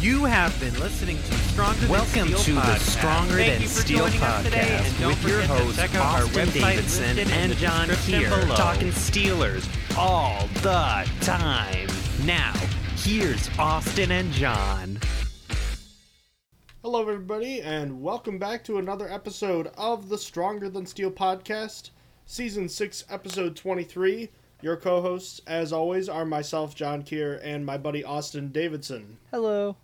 You have been listening to Stronger Welcome Than to Steel the podcast. Stronger Thank Than you for Steel joining us today, podcast and with your forget to hosts check out our Austin website Davidson and John description Kier, below. talking Steelers all the time. Now, here's Austin and John. Hello, everybody, and welcome back to another episode of the Stronger Than Steel podcast, season 6, episode 23. Your co hosts, as always, are myself, John Kier, and my buddy Austin Davidson. Hello.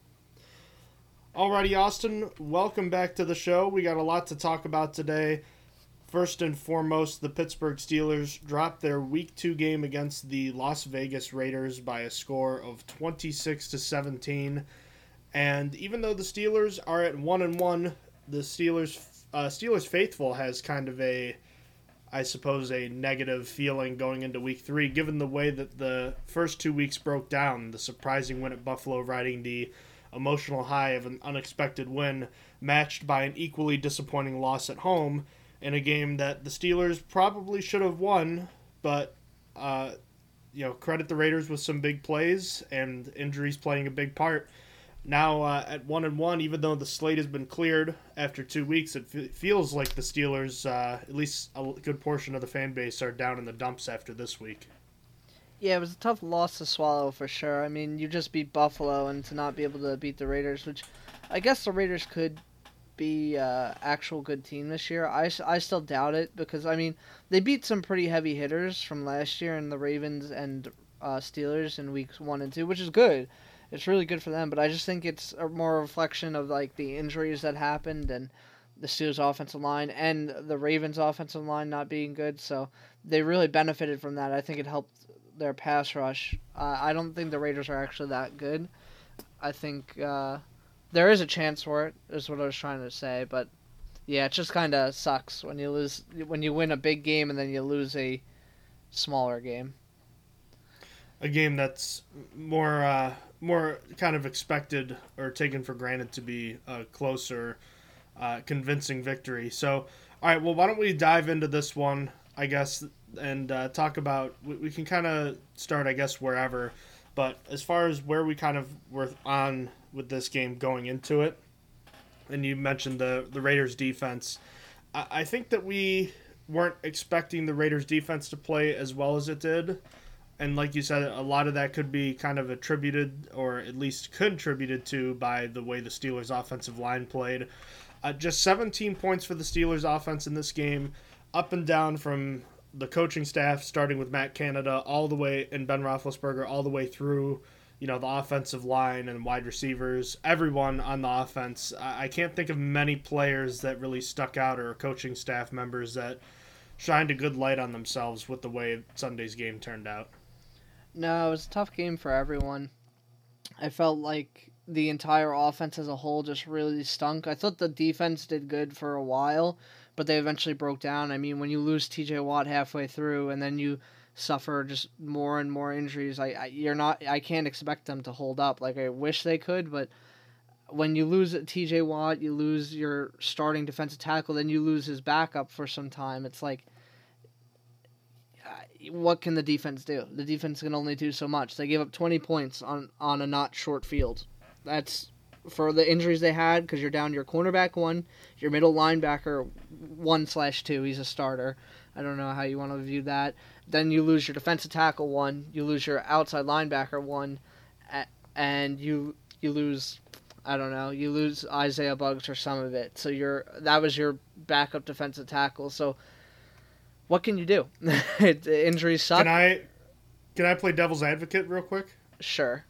Alrighty, Austin, welcome back to the show. We got a lot to talk about today. First and foremost, the Pittsburgh Steelers dropped their Week Two game against the Las Vegas Raiders by a score of twenty-six to seventeen. And even though the Steelers are at one and one, the Steelers uh, Steelers faithful has kind of a, I suppose, a negative feeling going into Week Three, given the way that the first two weeks broke down. The surprising win at Buffalo, riding the emotional high of an unexpected win, matched by an equally disappointing loss at home in a game that the Steelers probably should have won, but uh, you know, credit the Raiders with some big plays and injuries playing a big part. Now uh, at one and one, even though the slate has been cleared after two weeks, it f- feels like the Steelers, uh, at least a good portion of the fan base, are down in the dumps after this week. Yeah, it was a tough loss to swallow for sure. I mean, you just beat Buffalo, and to not be able to beat the Raiders, which I guess the Raiders could be uh, actual good team this year. I, I still doubt it because I mean they beat some pretty heavy hitters from last year and the Ravens and uh, Steelers in weeks one and two, which is good. It's really good for them, but I just think it's a more reflection of like the injuries that happened and the Steelers offensive line and the Ravens offensive line not being good. So they really benefited from that. I think it helped their pass rush. Uh, I don't think the Raiders are actually that good. I think uh, there is a chance for it. Is what I was trying to say, but yeah, it just kind of sucks when you lose when you win a big game and then you lose a smaller game. a game that's more uh, more kind of expected or taken for granted to be a closer, uh, convincing victory. So, all right, well, why don't we dive into this one, I guess, and uh, talk about. We, we can kind of start, I guess, wherever. But as far as where we kind of were on with this game going into it, and you mentioned the the Raiders defense, I, I think that we weren't expecting the Raiders defense to play as well as it did and like you said, a lot of that could be kind of attributed or at least contributed to by the way the Steelers' offensive line played. Uh, just 17 points for the Steelers' offense in this game, up and down from the coaching staff, starting with Matt Canada all the way and Ben Roethlisberger all the way through. You know the offensive line and wide receivers, everyone on the offense. I I can't think of many players that really stuck out or coaching staff members that shined a good light on themselves with the way Sunday's game turned out. No, it was a tough game for everyone. I felt like the entire offense as a whole just really stunk. I thought the defense did good for a while, but they eventually broke down. I mean, when you lose TJ Watt halfway through and then you suffer just more and more injuries, I, I you're not I can't expect them to hold up. Like I wish they could, but when you lose TJ Watt, you lose your starting defensive tackle, then you lose his backup for some time. It's like what can the defense do? The defense can only do so much. They gave up 20 points on on a not short field. That's for the injuries they had because you're down your cornerback one, your middle linebacker one slash two. He's a starter. I don't know how you want to view that. Then you lose your defensive tackle one, you lose your outside linebacker one, and you you lose. I don't know. You lose Isaiah Buggs or some of it. So you're that was your backup defensive tackle. So what can you do? It- Injuries suck. Can I can I play devil's advocate real quick? Sure.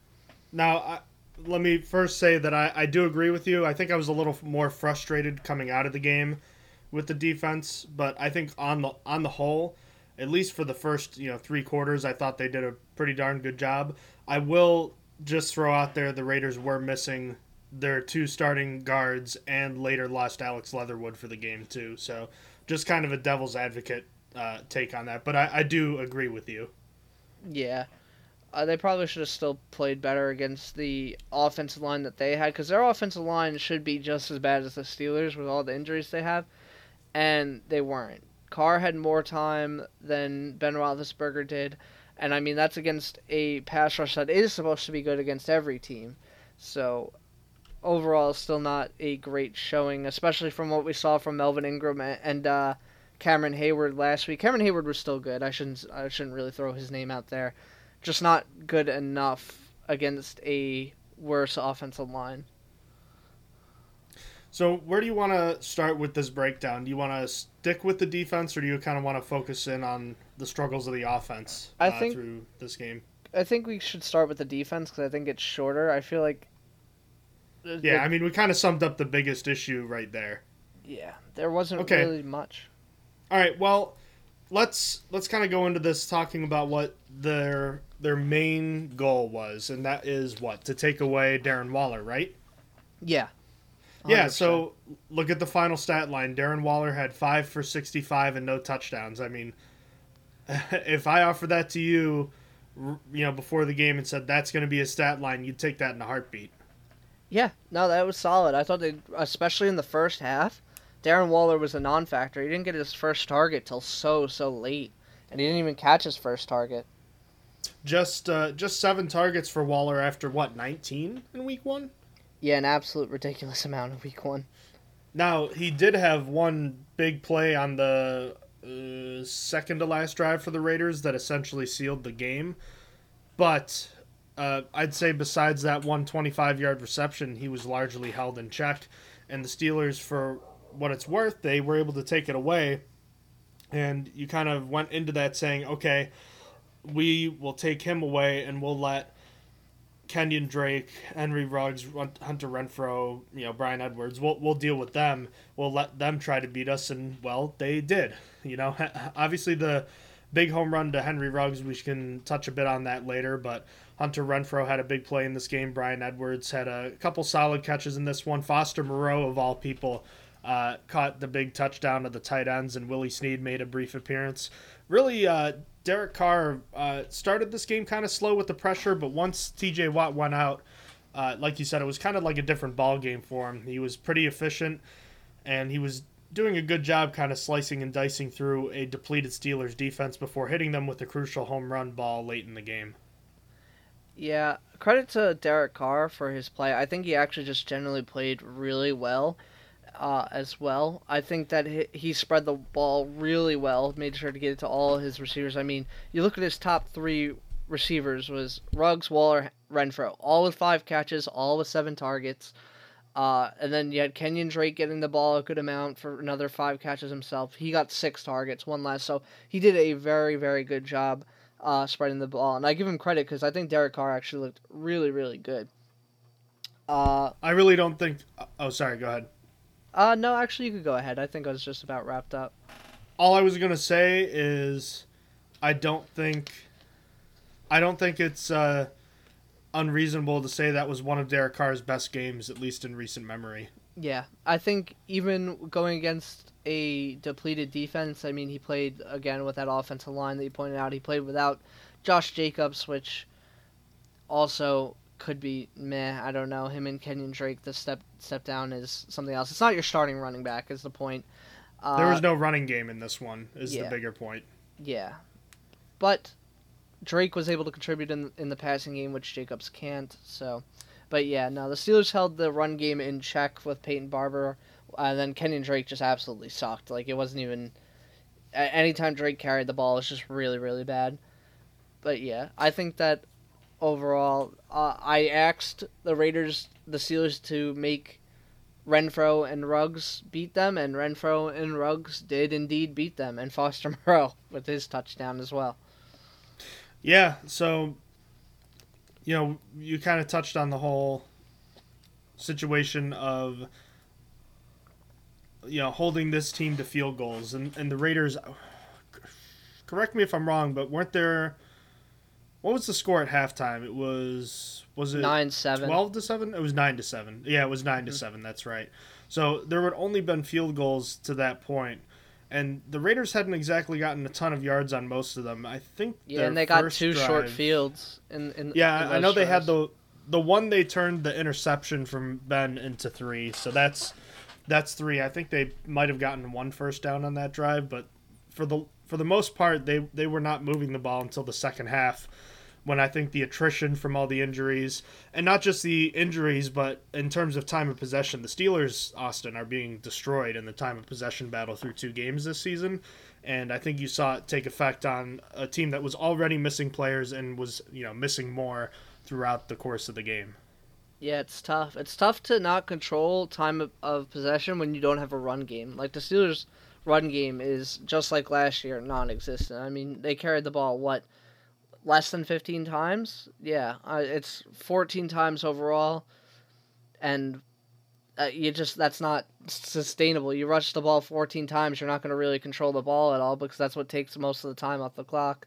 Now, I, let me first say that I, I do agree with you. I think I was a little more frustrated coming out of the game with the defense, but I think on the on the whole, at least for the first you know three quarters, I thought they did a pretty darn good job. I will just throw out there the Raiders were missing their two starting guards and later lost Alex Leatherwood for the game too. So just kind of a devil's advocate uh, take on that, but I, I do agree with you. Yeah. Uh, they probably should have still played better against the offensive line that they had because their offensive line should be just as bad as the Steelers with all the injuries they have, and they weren't. Carr had more time than Ben Roethlisberger did, and I mean that's against a pass rush that is supposed to be good against every team. So overall still not a great showing, especially from what we saw from Melvin Ingram and uh, Cameron Heyward last week. Cameron Heyward was still good. I shouldn't I shouldn't really throw his name out there. Just not good enough against a worse offensive line. So where do you want to start with this breakdown? Do you want to stick with the defense, or do you kind of want to focus in on the struggles of the offense I uh, think- through this game? I think we should start with the defense because I think it's shorter. I feel like. Yeah, I mean, we kind of summed up the biggest issue right there. yeah. There wasn't Okay. really much. All right, well, let's let's kind of go into this talking about what their their main goal was, and that is what to take away Darren Waller, right? Yeah. Yeah. 100%. So look at the final stat line. Darren Waller had five for sixty-five and no touchdowns. I mean, if I offered that to you, you know, before the game and said that's going to be a stat line, you'd take that in a heartbeat. Yeah, no, that was solid. I thought they, especially in the first half, Darren Waller was a non-factor. He didn't get his first target till so so late, and he didn't even catch his first target. Just uh, just seven targets for Waller after what nineteen in week one. Yeah, an absolute ridiculous amount in week one. Now he did have one big play on the uh, second to last drive for the Raiders that essentially sealed the game, but uh, I'd say besides that one 25 yard reception, he was largely held in check, and the Steelers, for what it's worth, they were able to take it away, and you kind of went into that saying, okay, we will take him away and we'll let Kenyan Drake, Henry Ruggs, Hunter Renfrow, you know, Bryan Edwards. We'll we'll deal with them. We'll let them try to beat us, and well, they did. You know, obviously the big home run to Henry Ruggs. We can touch a bit on that later, but Hunter Renfrow had a big play in this game. Bryan Edwards had a couple solid catches in this one. Foster Moreau, of all people, uh, caught the big touchdown to the tight ends, and Willie Snead made a brief appearance. Really, uh, Derek Carr uh, started this game kind of slow with the pressure, but once TJ Watt went out, uh, like you said, it was kind of like a different ball game for him. He was pretty efficient, and he was doing a good job kind of slicing and dicing through a depleted Steelers defense before hitting them with a crucial home run ball late in the game. Yeah, credit to Derek Carr for his play. I think he actually just generally played really well, uh, as well. I think that he, spread the ball really well, made sure to get it to all his receivers. I mean, you look at his top three receivers was Ruggs, Waller, Renfrow, all with five catches, all with seven targets. Uh, and then you had Kenyan Drake getting the ball a good amount for another five catches himself. He got six targets, one less. So he did a very, very good job uh, spreading the ball. And I give him credit because I think Derek Carr actually looked really, really good. Uh, I really don't think. Oh, sorry. Go ahead. Uh, no, actually, you could go ahead. I think I was just about wrapped up. all I was gonna say is, I don't think, I don't think it's uh, unreasonable to say that was one of Derek Carr's best games, at least in recent memory. Yeah, I think even going against a depleted defense, I mean, he played again with that offensive line that you pointed out. He played without Josh Jacobs, which also could be meh. I don't know. Him and Kenyan Drake, the step step down is something else. It's not your starting running back, is the point. Uh, There was no running game in this one. Is yeah. the bigger point. Yeah, but Drake was able to contribute in in the passing game, which Jacobs can't. So, but yeah, no, the Steelers held the run game in check with Peyton Barber, and then Kenyan Drake just absolutely sucked. Like it wasn't even. Anytime Drake carried the ball, it was just really really bad. But yeah, I think that overall, uh, I asked the Raiders, the Steelers, to make Renfrow and Ruggs beat them, and Renfrow and Ruggs did indeed beat them, and Foster Moreau with his touchdown as well. Yeah. So, you know, you kind of touched on the whole situation of you know holding this team to field goals and and the Raiders. Correct me if I'm wrong, but weren't there? What was the score at halftime? It was was it Nine seven. Twelve to seven. It was nine to seven. Yeah, it was 9 Mm-hmm. to seven. That's right. So there would only been field goals to that point. and the Raiders hadn't exactly gotten a ton of yards on most of them. I think. yeah, and they got two short fields in in. Yeah, in I know those they had the the one they turned the interception from Ben into three. So that's that's three. I think they might have gotten one first down on that drive, but for the for the most part, they they were not moving the ball until the second half when I think the attrition from all the injuries, and not just the injuries, but in terms of time of possession, the Steelers, Austin, are being destroyed in the time of possession battle through two games this season. And I think you saw it take effect on a team that was already missing players and was, you know, missing more throughout the course of the game. Yeah, it's tough. It's tough to not control time of, of possession when you don't have a run game. Like the Steelers' run game is just like last year, non-existent. I mean, they carried the ball what less than 15 times. Yeah, uh, it's 14 times overall, and uh, you just that's not sustainable. You rush the ball 14 times, you're not going to really control the ball at all because that's what takes most of the time off the clock.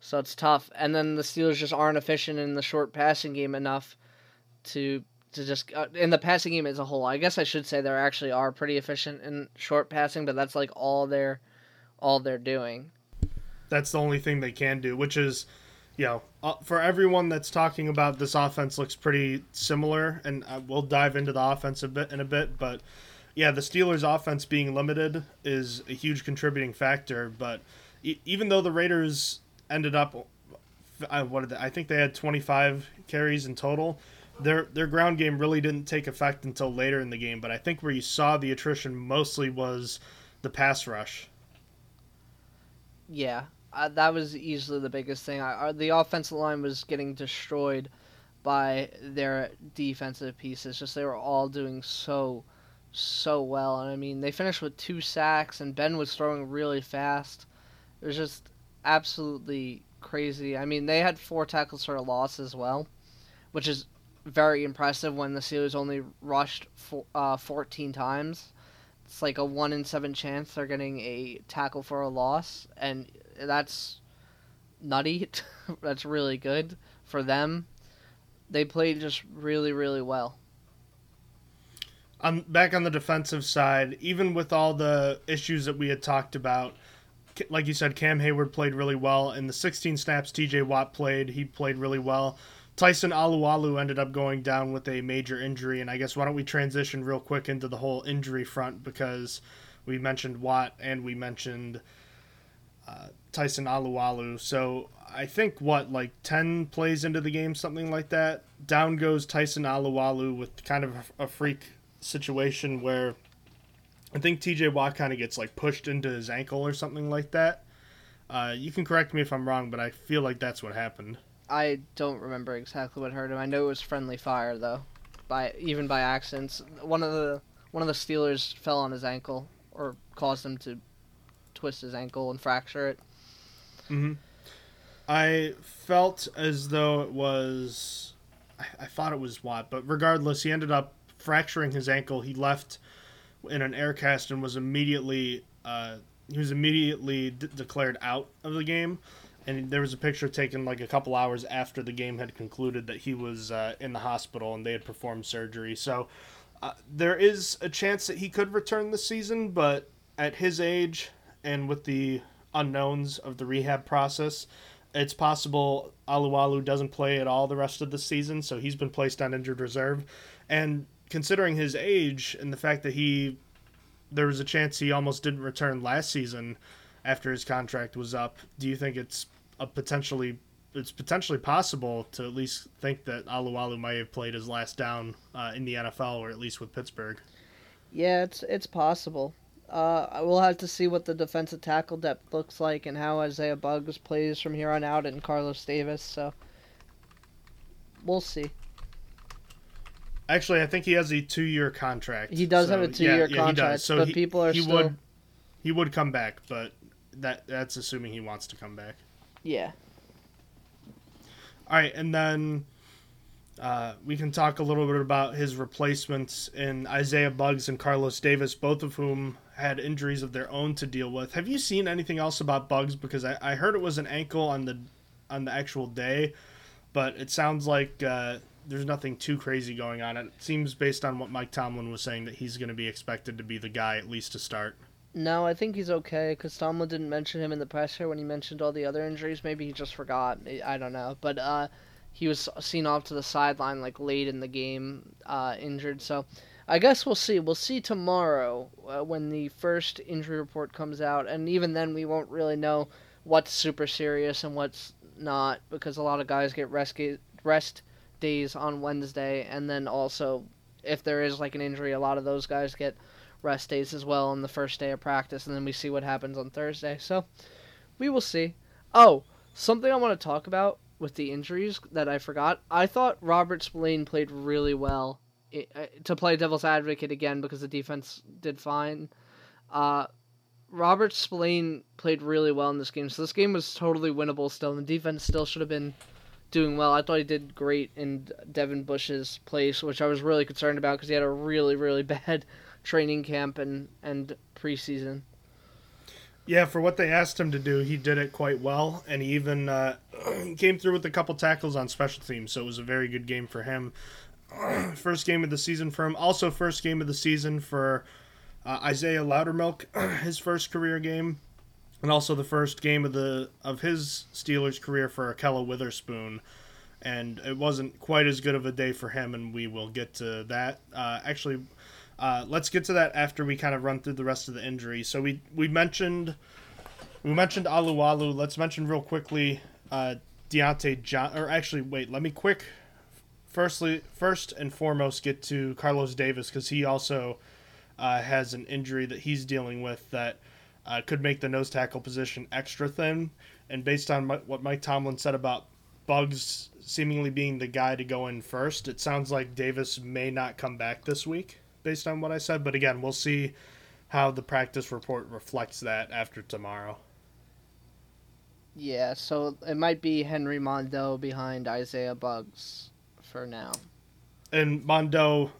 So it's tough. And then the Steelers just aren't efficient in the short passing game enough to to just uh, in the passing game as a whole. I guess I should say they actually are pretty efficient in short passing, but that's like all they're all they're doing. That's the only thing they can do, which is you know, uh, for everyone that's talking about this offense looks pretty similar, and uh, we'll dive into the offense a bit in a bit. But yeah, the Steelers' offense being limited is a huge contributing factor. But even though the Raiders ended up, uh, what did they, I think they had 25 carries in total. Their their ground game really didn't take effect until later in the game. But I think where you saw the attrition mostly was the pass rush. Yeah, that was easily the biggest thing. I, the offensive line was getting destroyed by their defensive pieces. Just they were all doing so, so well. And I mean, they finished with two sacks, and Ben was throwing really fast. It was just absolutely crazy. I mean, they had four tackles for a loss as well, which is very impressive when the Steelers only rushed for, uh, 14 times. It's like a one in seven chance they're getting a tackle for a loss, and that's nutty. that's really good for them. They played just really, really well. On back on the defensive side, even with all the issues that we had talked about, like you said, Cam Heyward played really well. In the 16 snaps TJ Watt played, he played really well. Tyson Alualu ended up going down with a major injury, and I guess why don't we transition real quick into the whole injury front because we mentioned Watt and we mentioned uh, Tyson Alualu. So I think what like ten plays into the game, something like that. Down goes Tyson Alualu with kind of a freak situation where I think T.J. Watt kind of gets like pushed into his ankle or something like that. Uh, you can correct me if I'm wrong, but I feel like that's what happened. I don't remember exactly what hurt him. I know it was friendly fire though, by even by accidents. One of the one of the Steelers fell on his ankle or caused him to twist his ankle and fracture it. hmm I felt as though it was. I, I thought it was Watt, but regardless, he ended up fracturing his ankle. He left in an air cast and was immediately uh, he was immediately declared out of the game. And there was a picture taken like a couple hours after the game had concluded that he was uh, in the hospital and they had performed surgery. So uh, there is a chance that he could return this season, but at his age, and with the unknowns of the rehab process, it's possible Alualu doesn't play at all the rest of the season, so he's been placed on injured reserve. And considering his age and the fact that he there was a chance he almost didn't return last season after his contract was up, do you think it's a potentially it's potentially possible to at least think that Alualu might have played his last down uh, in the NFL or at least with Pittsburgh? Yeah, it's it's possible. Uh, we'll have to see what the defensive tackle depth looks like and how Isaiah Buggs plays from here on out and Carlos Davis. So we'll see. Actually, I think he has a two-year contract. He does so, have a two-year yeah, contract, yeah, so but he, people are he still. would he would come back, but that that's assuming he wants to come back. Yeah. All right, and then uh, we can talk a little bit about his replacements in Isaiah Buggs and Carlos Davis, both of whom had injuries of their own to deal with. Have you seen anything else about Buggs? Because I, I heard it was an ankle on the on the actual day, but it sounds like uh, there's nothing too crazy going on. It seems based on what Mike Tomlin was saying that he's going to be expected to be the guy at least to start. No, I think he's okay because Tomlin didn't mention him in the presser when he mentioned all the other injuries. Maybe he just forgot. I don't know. But uh, he was seen off to the sideline like late in the game, uh, injured. So I guess we'll see. We'll see tomorrow uh, when the first injury report comes out, and even then we won't really know what's super serious and what's not because a lot of guys get rest rest days on Wednesday, and then also if there is like an injury, a lot of those guys get rest days as well on the first day of practice, and then we see what happens on Thursday. So we will see. Oh, something I want to talk about with the injuries that I forgot. I thought Robert Spillane played really well uh, to play devil's advocate again because the defense did fine. Uh, Robert Spillane played really well in this game, so this game was totally winnable still. And the defense still should have been doing well. I thought he did great in Devin Bush's place, which I was really concerned about because he had a really really bad training camp and and preseason. Yeah, for what they asked him to do, he did it quite well, and he even uh, came through with a couple tackles on special teams. So it was a very good game for him. first game of the season for him. Also, first game of the season for uh, Isaiah Loudermilk, his first career game, and also the first game of the of his Steelers career for Ahkello Witherspoon. And it wasn't quite as good of a day for him, and we will get to that. Uh, actually, uh, let's get to that after we kind of run through the rest of the injuries. So we we mentioned we mentioned Alualu. Let's mention real quickly uh, Diontae John. Or actually, wait. Let me quick. Firstly, first and foremost, get to Carlos Davis because he also uh, has an injury that he's dealing with that uh, could make the nose tackle position extra thin. And based on my, what Mike Tomlin said about Buggs seemingly being the guy to go in first, it sounds like Davis may not come back this week based on what I said. But again, we'll see how the practice report reflects that after tomorrow. Yeah, so it might be Henry Mondeaux behind Isaiah Buggs for now. And Mondeaux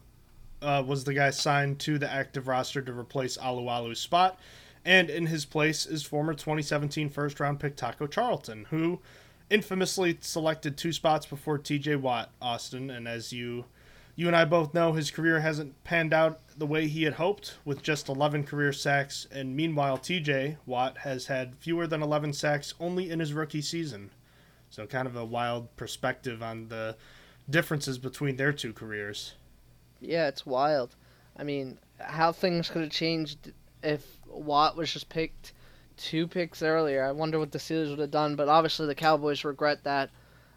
uh, was the guy signed to the active roster to replace Alualu's spot. And in his place is former 2017 first round pick Taco Charlton, who infamously selected two spots before TJ Watt, Austin. And as you you and I both know his career hasn't panned out the way he had hoped, with just 11 career sacks, and meanwhile, TJ Watt has had fewer than 11 sacks only in his rookie season. So, kind of a wild perspective on the differences between their two careers. Yeah, it's wild. I mean, how things could have changed if Watt was just picked two picks earlier. I wonder what the Steelers would have done, but obviously the Cowboys regret that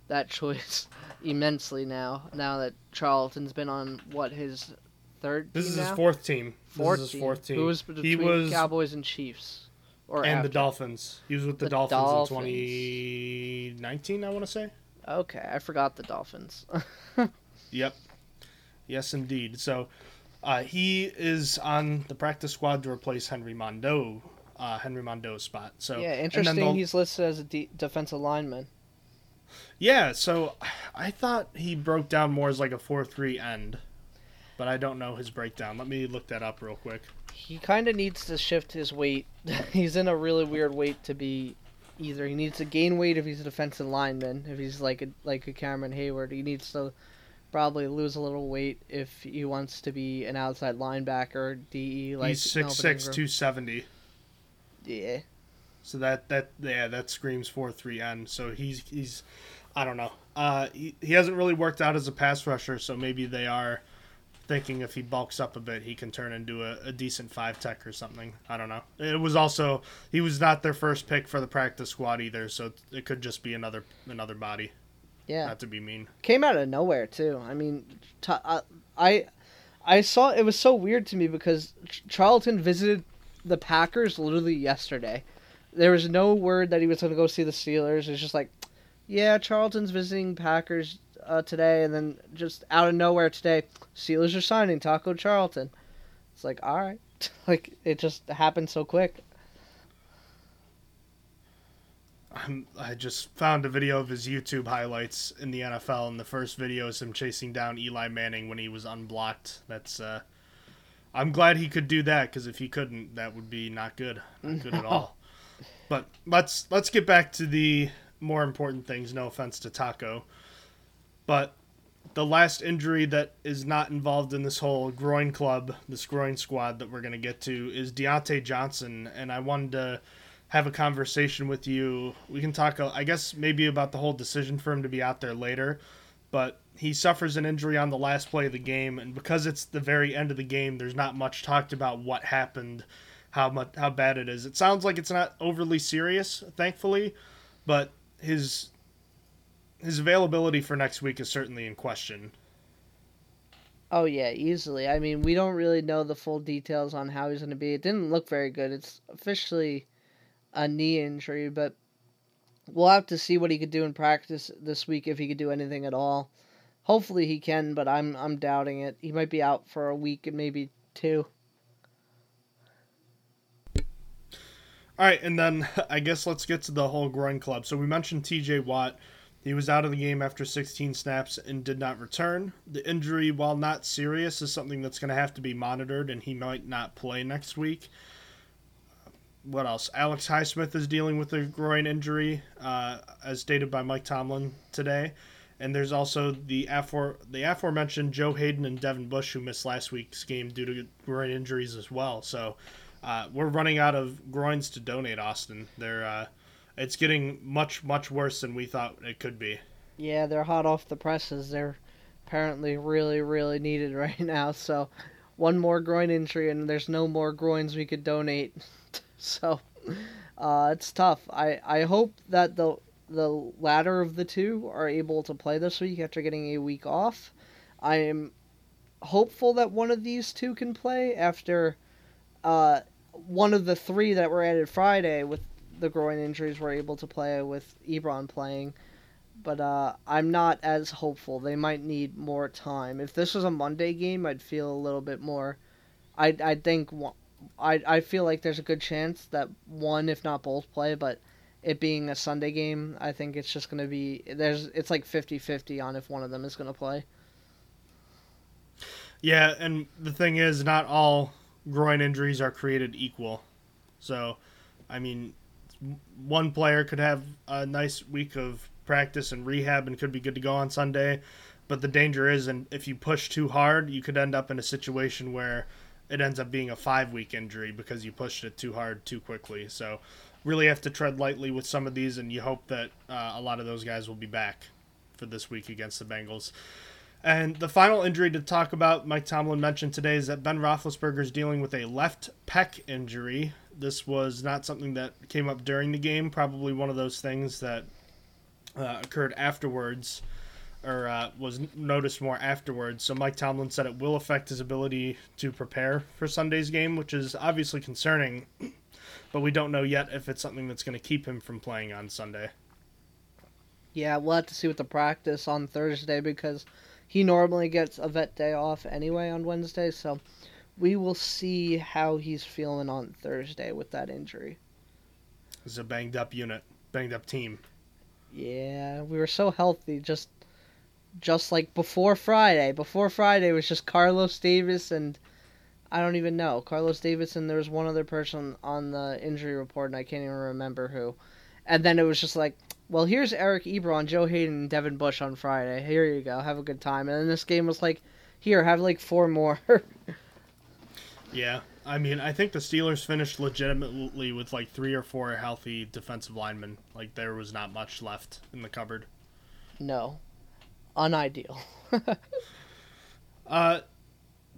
that choice immensely now. Now that Charlton's been on what his third. This is now? his fourth team. Fourth this is his fourth team. Who was between he was Cowboys and Chiefs, or and after? the Dolphins. He was with the, The Dolphins, Dolphins. in 2019. I want to say. Okay, I forgot the Dolphins. Yep. Yes, indeed. So, uh, he is on the practice squad to replace Henry Mondeaux. Uh, Henry Mondeaux's spot. So yeah, and then interesting. He's listed as a de- defensive lineman. Yeah, so I thought he broke down more as like a four-three end, but I don't know his breakdown. Let me look that up real quick. He kind of needs to shift his weight. he's in a really weird weight to be. Either he needs to gain weight if he's a defensive lineman, if he's like a like a Cameron Heyward. He needs to probably lose a little weight if he wants to be an outside linebacker, DE like He's six Melvin six Ingram. two seventy. Yeah, So that that yeah that screams four three end. So he's he's I don't know. Uh, he, he hasn't really worked out as a pass rusher. So maybe they are thinking if he bulks up a bit, he can turn into a, a decent five tech or something. I don't know. It was also he was not their first pick for the practice squad either. So it could just be another another body. yeah. Not to be mean. came out of nowhere too. I mean, t- I, I I saw it was so weird to me because Charlton visited the Packers literally yesterday. There was no word that he was going to go see the Steelers. It's just like, yeah, Charlton's visiting Packers uh, today, and then just out of nowhere today, Steelers are signing Taco Charlton. It's like, all right, like it just happened so quick. I'm, I just found a video of his YouTube highlights in the NFL, and the first video is him chasing down Eli Manning when he was unblocked. That's uh, I'm glad he could do that because if he couldn't, that would be not good, not good at all. But let's let's get back to the more important things. No offense to Taco, but the last injury that is not involved in this whole groin club, this groin squad that we're gonna get to, is Diontae Johnson, and I wanted to have a conversation with you. We can talk, I guess, maybe about the whole decision for him to be out there later. But he suffers an injury on the last play of the game, and because it's the very end of the game, there's not much talked about what happened, how much, how bad it is. It sounds like it's not overly serious, thankfully, but his his availability for next week is certainly in question. Oh yeah, easily. I mean, we don't really know the full details on how he's going to be. It didn't look very good. It's officially a knee injury, but we'll have to see what he could do in practice this week if he could do anything at all. Hopefully he can, but I'm I'm doubting it. He might be out for a week and maybe two. All right, and then I guess let's get to the whole groin club. So we mentioned TJ Watt. He was out of the game after 16 snaps and did not return. The injury, while not serious, is something that's going to have to be monitored, and he might not play next week. What else? Alex Highsmith is dealing with a groin injury, uh, as stated by Mike Tomlin today. And there's also the afore the aforementioned Joe Haden and Devin Bush who missed last week's game due to groin injuries as well. So uh, we're running out of groins to donate, Austin. They're uh, it's getting much much worse than we thought it could be. Yeah, they're hot off the presses. They're apparently really really needed right now. So one more groin injury and there's no more groins we could donate. so uh, it's tough. I I hope that the the latter of the two are able to play this week after getting a week off. I am hopeful that one of these two can play after uh, one of the three that were added Friday with the groin injuries were able to play with Ebron playing. But uh, I'm not as hopeful. They might need more time. If this was a Monday game, I'd feel a little bit more. I I think I I feel like there's a good chance that one, if not both, play. But it being a Sunday game, I think it's just going to be there's it's like 50-50 on if one of them is going to play. Yeah, and the thing is, not all groin injuries are created equal. So, I mean, one player could have a nice week of practice and rehab and could be good to go on Sunday, but the danger is, and if you push too hard, you could end up in a situation where it ends up being a five week injury because you pushed it too hard too quickly. So, really have to tread lightly with some of these, and you hope that uh, a lot of those guys will be back for this week against the Bengals. And the final injury to talk about, Mike Tomlin mentioned today, is that Ben Roethlisberger is dealing with a left pec injury. This was not something that came up during the game, probably one of those things that uh, occurred afterwards or uh, was noticed more afterwards. So Mike Tomlin said it will affect his ability to prepare for Sunday's game, which is obviously concerning, but we don't know yet if it's something that's going to keep him from playing on Sunday. Yeah, we'll have to see with the practice on Thursday because he normally gets a vet day off anyway on Wednesday, so we will see how he's feeling on Thursday with that injury. It's a banged up unit, banged up team. Yeah, we were so healthy just just like before Friday. Before Friday was just Carlos Davis and I don't even know. Carlos Davis and there was one other person on the injury report and I can't even remember who. And then it was just like well, here's Eric Ebron, Joe Haden, and Devin Bush on Friday. Here you go. Have a good time. And then this game was like, here, have like four more. yeah. I mean, I think the Steelers finished legitimately with like three or four healthy defensive linemen. Like, there was not much left in the cupboard. No. Unideal. uh,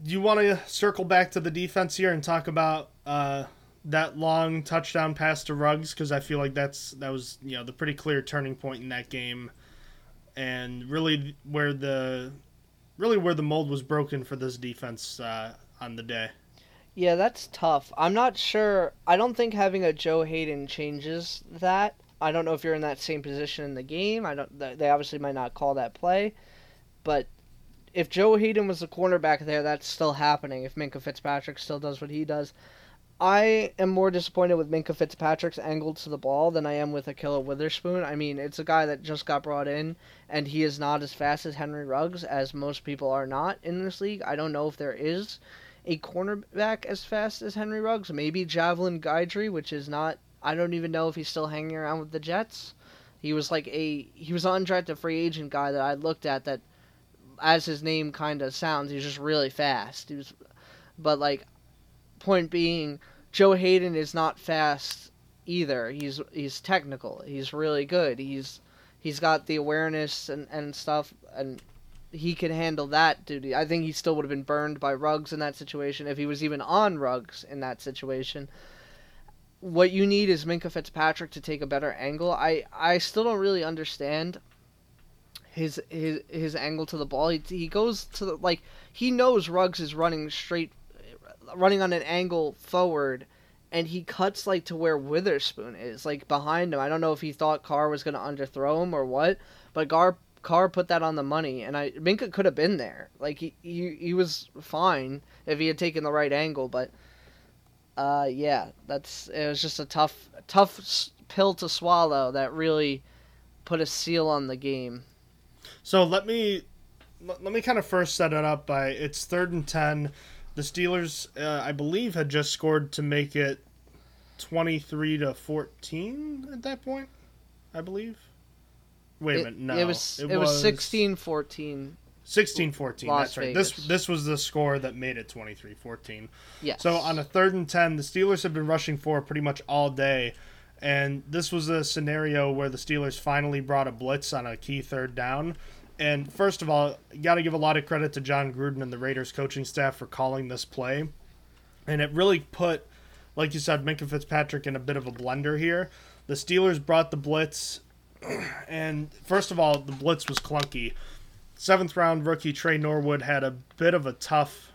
do you want to circle back to the defense here and talk about uh, that long touchdown pass to Ruggs because I feel like that's that was you know the pretty clear turning point in that game, and really where the really where the mold was broken for this defense uh, on the day. Yeah, that's tough. I'm not sure. I don't think having a Joe Haden changes that. I don't know if you're in that same position in the game. I don't. They obviously might not call that play, but if Joe Haden was the cornerback there, that's still happening. If Minkah Fitzpatrick still does what he does, I am more disappointed with Minkah Fitzpatrick's angle to the ball than I am with Ahkello Witherspoon. I mean, it's a guy that just got brought in, and he is not as fast as Henry Ruggs, as most people are not in this league. I don't know if there is a cornerback as fast as Henry Ruggs. Maybe Javelin Guidry, which is not. I don't even know if he's still hanging around with the Jets. He was like a he was an undrafted free agent guy that I looked at that, as his name kind of sounds, he's just really fast. He was, but like, point being Joe Haden is not fast either. He's he's technical. He's really good. He's he's got the awareness and, and stuff and he can handle that duty. I think he still would have been burned by Ruggs in that situation if he was even on Ruggs in that situation. What you need is Minkah Fitzpatrick to take a better angle. I, I still don't really understand his his his angle to the ball. He, he goes to the like he knows Ruggs is running straight, running on an angle forward, and he cuts like to where Witherspoon is, like behind him. I don't know if he thought Carr was gonna underthrow him or what, but Gar Carr put that on the money, and I Minkah could have been there. Like he, he he was fine if he had taken the right angle, but uh yeah, that's it was just a tough tough pill to swallow that really put a seal on the game. So let me let me kind of first set it up by it's third and ten. The Steelers, uh, I believe, had just scored to make it twenty three to fourteen at that point. I believe. Wait a It, minute, no, it was it, was 16-14. 16-14. Las That's right. This this was the score that made it 23-14. Yes. So on a third and ten, the Steelers have been rushing for pretty much all day, and this was a scenario where the Steelers finally brought a blitz on a key third down. And first of all, you got to give a lot of credit to Jon Gruden and the Raiders coaching staff for calling this play, and it really put, like you said, Minkah Fitzpatrick in a bit of a blender here. The Steelers brought the blitz, and first of all, the blitz was clunky. Seventh round rookie Tre Norwood had a bit of a tough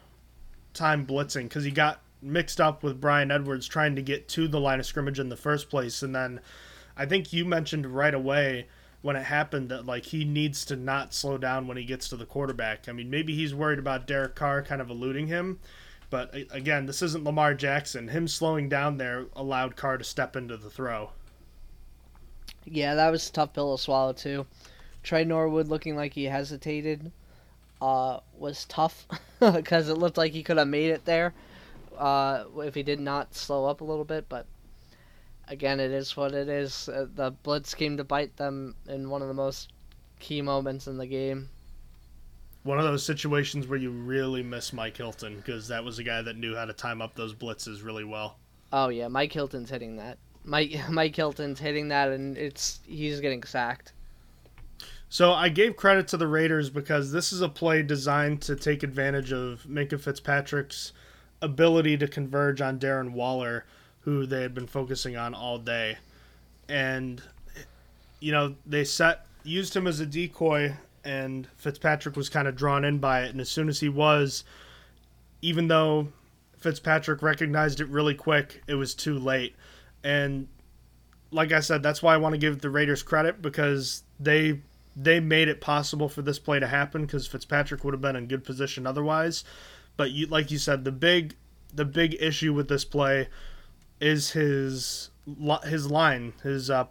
time blitzing because he got mixed up with Bryan Edwards trying to get to the line of scrimmage in the first place. And then I think you mentioned right away when it happened that like he needs to not slow down when he gets to the quarterback. I mean, maybe he's worried about Derek Carr kind of eluding him. But again, this isn't Lamar Jackson. Him slowing down there allowed Carr to step into the throw. Yeah, that was a tough pill to swallow too. Tre Norwood looking like he hesitated uh, was tough because it looked like he could have made it there uh, if he did not slow up a little bit. But again, it is what it is. Uh, the blitz came to bite them in one of the most key moments in the game. One of those situations where you really miss Mike Hilton because that was a guy that knew how to time up those blitzes really well. Oh yeah, Mike Hilton's hitting that. Mike Mike Hilton's hitting that, and it's he's getting sacked. So I gave credit to the Raiders because this is a play designed to take advantage of Minkah Fitzpatrick's ability to converge on Darren Waller, who they had been focusing on all day. And you know, they set used him as a decoy and Fitzpatrick was kind of drawn in by it and as soon as he was even though Fitzpatrick recognized it really quick, it was too late. And like I said, that's why I want to give the Raiders credit because they they made it possible for this play to happen because Fitzpatrick would have been in good position otherwise. But you, like you said, the big the big issue with this play is his his line, his uh,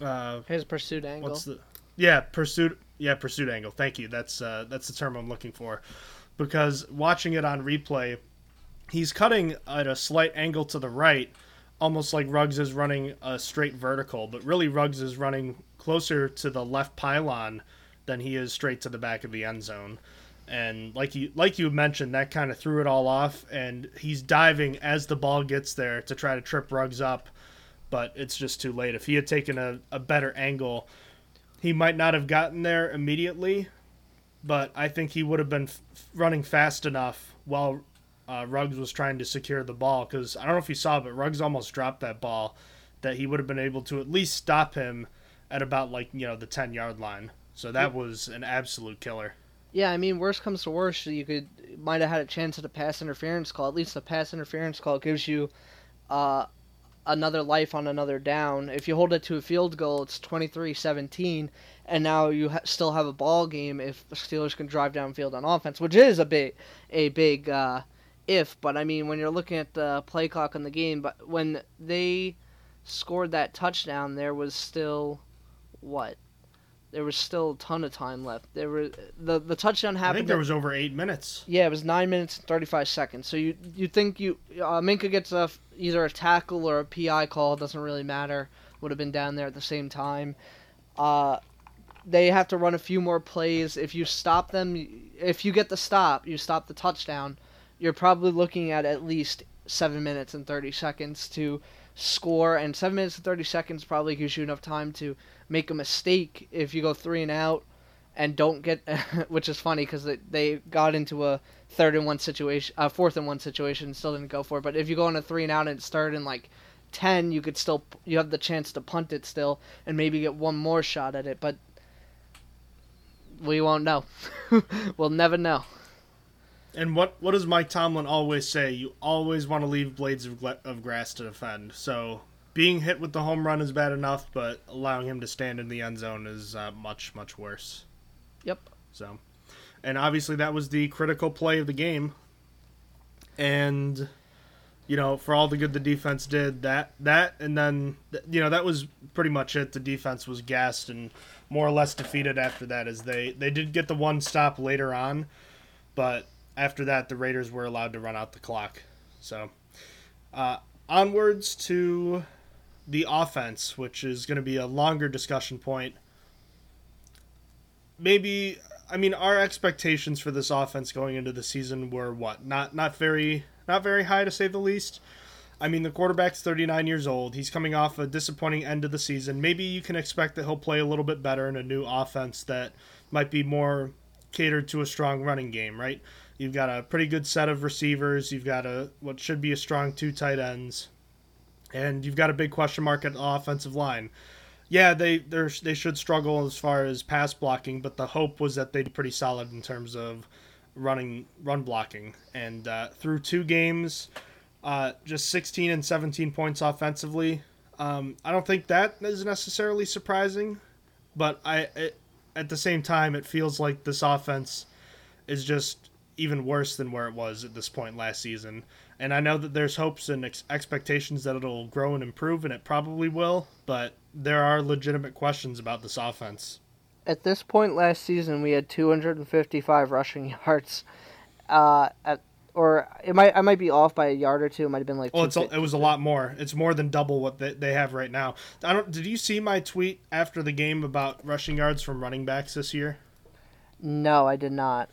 uh, His pursuit angle. what's the yeah pursuit yeah pursuit angle. Thank you. That's uh, that's the term I'm looking for because watching it on replay, he's cutting at a slight angle to the right, almost like Ruggs is running a straight vertical, but really Ruggs is running closer to the left pylon than he is straight to the back of the end zone. And like you like you mentioned, that kind of threw it all off. And he's diving as the ball gets there to try to trip Ruggs up, but it's just too late. If he had taken a, a better angle, he might not have gotten there immediately. But I think he would have been f- running fast enough while uh, Ruggs was trying to secure the ball. Because I don't know if you saw, but Ruggs almost dropped that ball. That he would have been able to at least stop him at about like you know the ten yard line. So that was an absolute killer. Yeah, I mean, worst comes to worst, you could might have had a chance at a pass interference call. At least the pass interference call gives you uh, another life on another down. If you hold it to a field goal, it's 23-17, and now you ha- still have a ball game if the Steelers can drive downfield on offense, which is a big a big uh, if. But I mean, when you're looking at the play clock in the game, but when they scored that touchdown, there was still what there was still a ton of time left. There were the the touchdown happened. I think there was over eight minutes. yeah, it was nine minutes and thirty five seconds. So you you think you uh, Minkah gets a either a tackle or a PI call doesn't really matter. Would have been down there at the same time. Uh, they have to run a few more plays. If you stop them, if you get the stop, you stop the touchdown. You're probably looking at at least seven minutes and thirty seconds to score, and seven minutes and thirty seconds probably gives you enough time to make a mistake if you go three and out and don't get, which is funny because they, they got into a third and one situation, uh, fourth and one situation, still didn't go for it. But if you go on a three and out and third and like ten, you could still you have the chance to punt it still and maybe get one more shot at it. But we won't know. we'll never know. And what what does Mike Tomlin always say? You always want to leave blades of, of grass to defend. So being hit with the home run is bad enough, but allowing him to stand in the end zone is uh, much much worse. Yep. So, and obviously that was the critical play of the game. And you know, for all the good the defense did, that that and then you know that was pretty much it. The defense was gassed and more or less defeated after that, as they they did get the one stop later on, but after that the Raiders were allowed to run out the clock. So, uh, onwards to the offense, which is going to be a longer discussion point. Maybe I mean our expectations for this offense going into the season were what not not very not very high to say the least. I mean, the quarterback's 39 years old. He's coming off a disappointing end of the season. Maybe you can expect that he'll play a little bit better in a new offense that might be more catered to a strong running game, right? You've got a pretty good set of receivers. You've got a what should be a strong two tight ends, and you've got a big question mark at the offensive line. Yeah, they they should struggle as far as pass blocking, but the hope was that they'd be pretty solid in terms of running run blocking. And uh, through two games, uh, just 16 and 17 points offensively. Um, I don't think that is necessarily surprising, but I it, at the same time it feels like this offense is just even worse than where it was at this point last season. And I know that there's hopes and ex- expectations that it'll grow and improve, and it probably will. But there are legitimate questions about this offense at this point last season, we had 255 rushing yards. Uh, at or it might I might be off by a yard or two. It might have been like. Oh, it's a, it was a lot more. It's more than double what they, they have right now. I don't. Did you see my tweet after the game about rushing yards from running backs this year? No, I did not.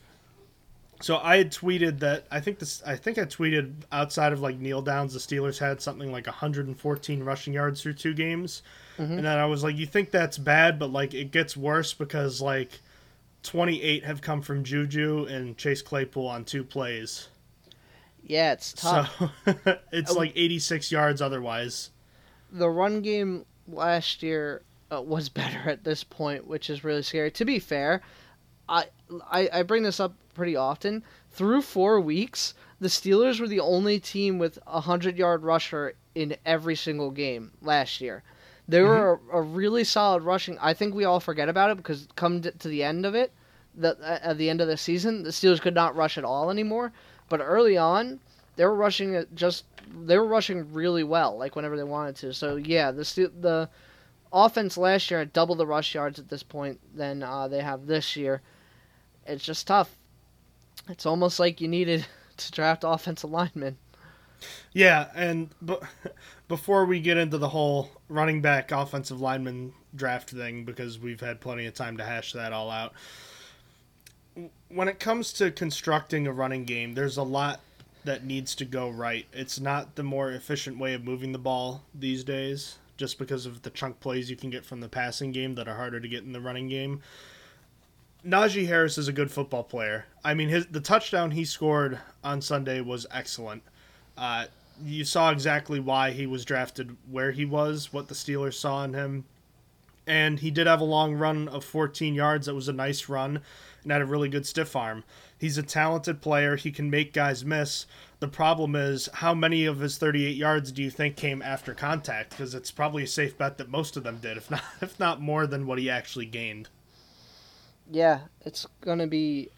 So I had tweeted that I think this I think I tweeted outside of like kneel downs the Steelers had something like 114 rushing yards through two games. Mm-hmm. And then I was like, you think that's bad, but like it gets worse because like 28 have come from Juju and Chase Claypool on two plays. Yeah, it's tough. So it's like 86 yards otherwise. The run game last year uh, was better at this point, which is really scary. To be fair, I, I I bring this up pretty often. Through four weeks, the Steelers were the only team with a hundred yard rusher in every single game last year. They mm-hmm. were a, a, really solid rushing. I think we all forget about it because come to, to the end of it, the, at the end of the season, the Steelers could not rush at all anymore. But early on, they were rushing just they were rushing really well, like whenever they wanted to. So yeah, the the offense last year had double the rush yards at this point than uh, they have this year. It's just tough. It's almost like you needed to draft offensive linemen. Yeah, and but before we get into the whole running back offensive lineman draft thing because we've had plenty of time to hash that all out. When it comes to constructing a running game, there's a lot that needs to go right. It's not the more efficient way of moving the ball these days just because of the chunk plays you can get from the passing game that are harder to get in the running game. Najee Harris is a good football player. I mean, his the touchdown he scored on Sunday was excellent. Uh, you saw exactly why he was drafted where he was, what the Steelers saw in him. And he did have a long run of 14 yards. That was a nice run and had a really good stiff arm. He's a talented player. He can make guys miss. The problem is, how many of his 38 yards do you think came after contact? Because it's probably a safe bet that most of them did, if not, if not more than what he actually gained. Yeah, it's going to be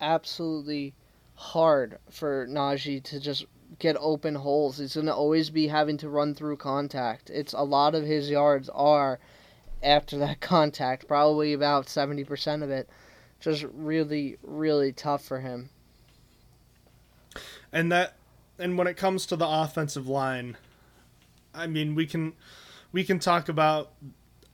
absolutely hard for Najee to just get open holes. He's going to always be having to run through contact. It's a lot of his yards are after that contact, probably about 70% of it. Just really, really tough for him. And that and when it comes to the offensive line, I mean, we can we can talk about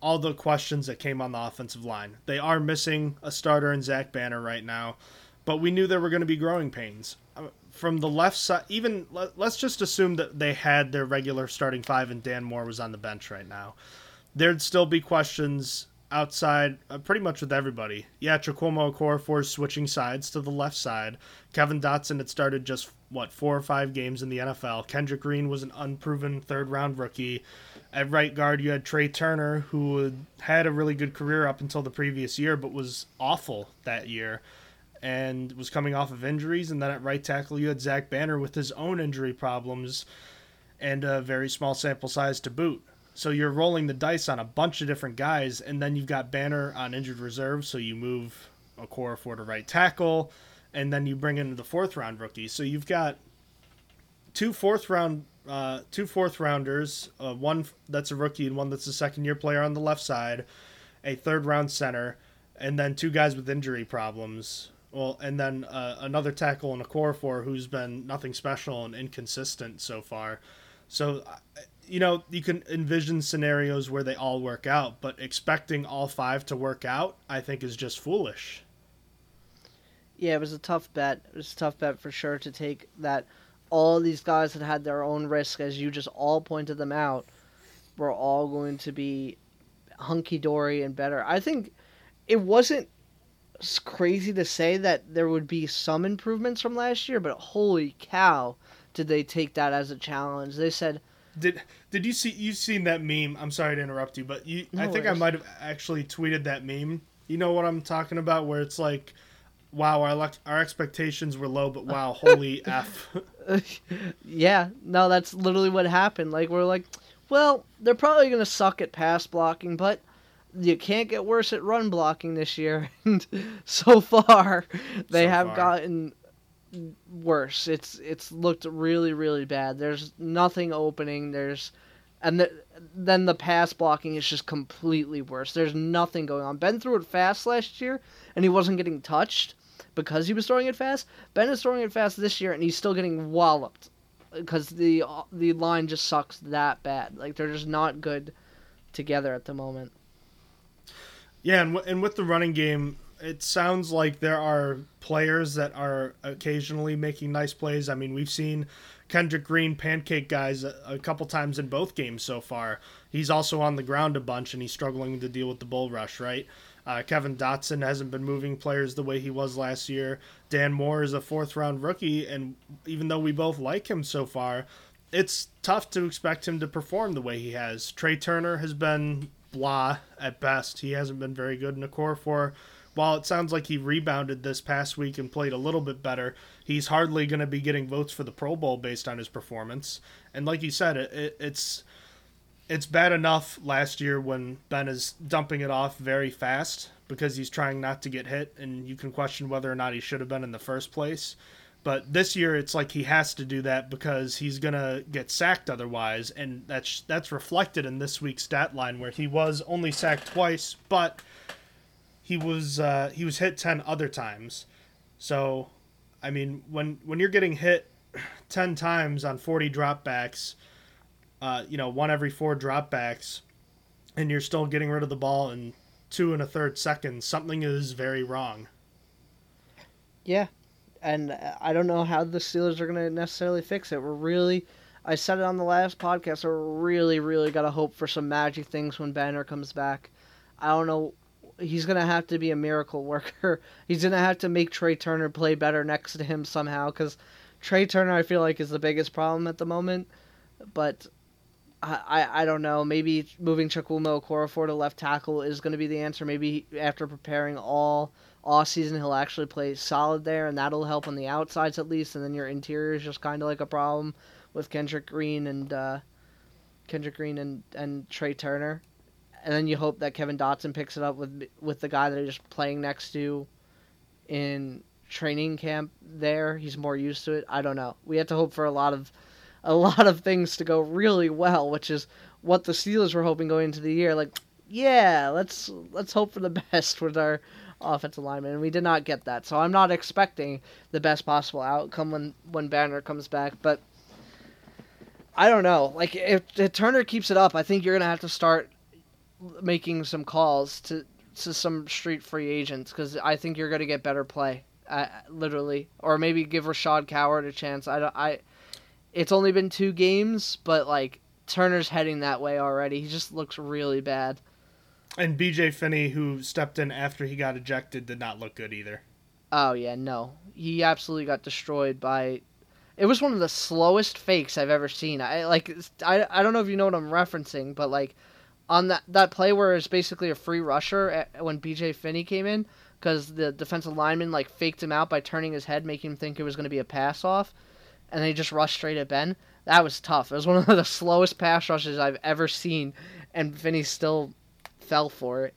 all the questions that came on the offensive line. They are missing a starter in Zach Banner right now, but we knew there were going to be growing pains uh, from the left side, even let, us just assume that they had their regular starting five and Dan Moore was on the bench right now. There'd still be questions outside uh, pretty much with everybody. Yeah, Chukwuma Okorafor switching sides to the left side. Kevin Dotson had started just what four or five games in the NFL. Kendrick Green was an unproven third round rookie. At right guard, you had Trai Turner, who had a really good career up until the previous year, but was awful that year and was coming off of injuries. And then at right tackle, you had Zach Banner with his own injury problems and a very small sample size to boot. So you're rolling the dice on a bunch of different guys, and then you've got Banner on injured reserve, so you move Okorafor to right tackle, and then you bring in the fourth round rookie. So you've got two fourth round uh, two fourth rounders, uh, one that's a rookie and one that's a second year player on the left side, a third round center, and then two guys with injury problems. Well, and then uh, another tackle in Okorafor who's been nothing special and inconsistent so far. So, uh, you know, you can envision scenarios where they all work out, but expecting all five to work out, I think, is just foolish. Yeah, it was a tough bet. It was a tough bet for sure to take that all these guys that had their own risk, as you just all pointed them out, were all going to be hunky dory and better. I think it wasn't crazy to say that there would be some improvements from last year, but holy cow, did they take that as a challenge? They said, "Did did you see you've seen that meme? I'm sorry to interrupt you, but you no I think worries. I might have actually tweeted that meme. You know what I'm talking about, where it's like." wow, our our expectations were low, but wow, holy f. yeah, no, that's literally what happened. Like we're like, well, they're probably gonna suck at pass blocking, but you can't get worse at run blocking this year. And so far, they so have far. gotten worse. It's it's looked really really bad. There's nothing opening. There's and the, then the pass blocking is just completely worse. There's nothing going on. Ben threw it fast last year, and he wasn't getting touched because he was throwing it fast. Ben is throwing it fast this year, and he's still getting walloped because the the line just sucks that bad. Like they're just not good together at the moment. Yeah, and, w- and with the running game, it sounds like there are players that are occasionally making nice plays. I mean, we've seen Kendrick Green pancake guys a, a, couple times in both games so far. He's also on the ground a bunch and he's struggling to deal with the bull rush, right? Uh, Kevin Dotson hasn't been moving players the way he was last year. Dan Moore is a fourth round rookie, and even though we both like him so far, it's tough to expect him to perform the way he has. Trai Turner has been blah at best. He hasn't been very good in the core for. While it sounds like he rebounded this past week and played a little bit better, he's hardly going to be getting votes for the Pro Bowl based on his performance. And like you said, it, it, it's it's bad enough last year when Ben is dumping it off very fast because he's trying not to get hit, and you can question whether or not he should have been in the first place. But this year, it's like he has to do that because he's gonna get sacked otherwise, and that's that's reflected in this week's stat line where he was only sacked twice, but he was uh, he was hit ten other times. So, I mean, when when you're getting hit ten times on forty dropbacks, uh, you know, one every four dropbacks, and you're still getting rid of the ball in two and a third seconds, something is very wrong. Yeah, and I don't know how the Steelers are going to necessarily fix it. We're really, I said it on the last podcast, we're really, really got to hope for some magic things when Banner comes back. I don't know. He's to have to be a miracle worker. He's to have to make Trai Turner play better next to him somehow because Trai Turner, I feel like, is the biggest problem at the moment. But I, I, I don't know. Maybe moving Chukwuma Okorafor to left tackle is to be the answer. Maybe after preparing all off season he'll actually play solid there, and that'll help on the outsides at least. And then your interior is just kind of like a problem with Kendrick Green and uh, Kendrick Green and, and Trai Turner. And then you hope that Kevin Dotson picks it up with with the guy that just playing next to in training camp. There, he's more used to it. I don't know. We have to hope for a lot of a lot of things to go really well, which is what the Steelers were hoping going into the year. Like, yeah, let's let's hope for the best with our offensive lineman, and we did not get that. So I'm not expecting the best possible outcome when when Banner comes back, but I don't know. Like if, if Turner keeps it up, I think you're gonna have to start making some calls to to some street free agents because I think you're gonna get better play, uh, literally, or maybe give Rashad Coward a chance. I don't. I. It's only been two games, but like Turner's heading that way already. He just looks really bad. And BJ Finney, who stepped in after he got ejected, did not look good either. Oh yeah, no, he absolutely got destroyed by. It was one of the slowest fakes I've ever seen. I like I, I don't know if you know what I'm referencing, but like on that that play where it's basically a free rusher at, when BJ Finney came in because the defensive lineman like faked him out by turning his head, making him think it was going to be a pass off, and they just rushed straight at Ben. That was tough. It was one of the slowest pass rushes I've ever seen, and Finney still fell for it.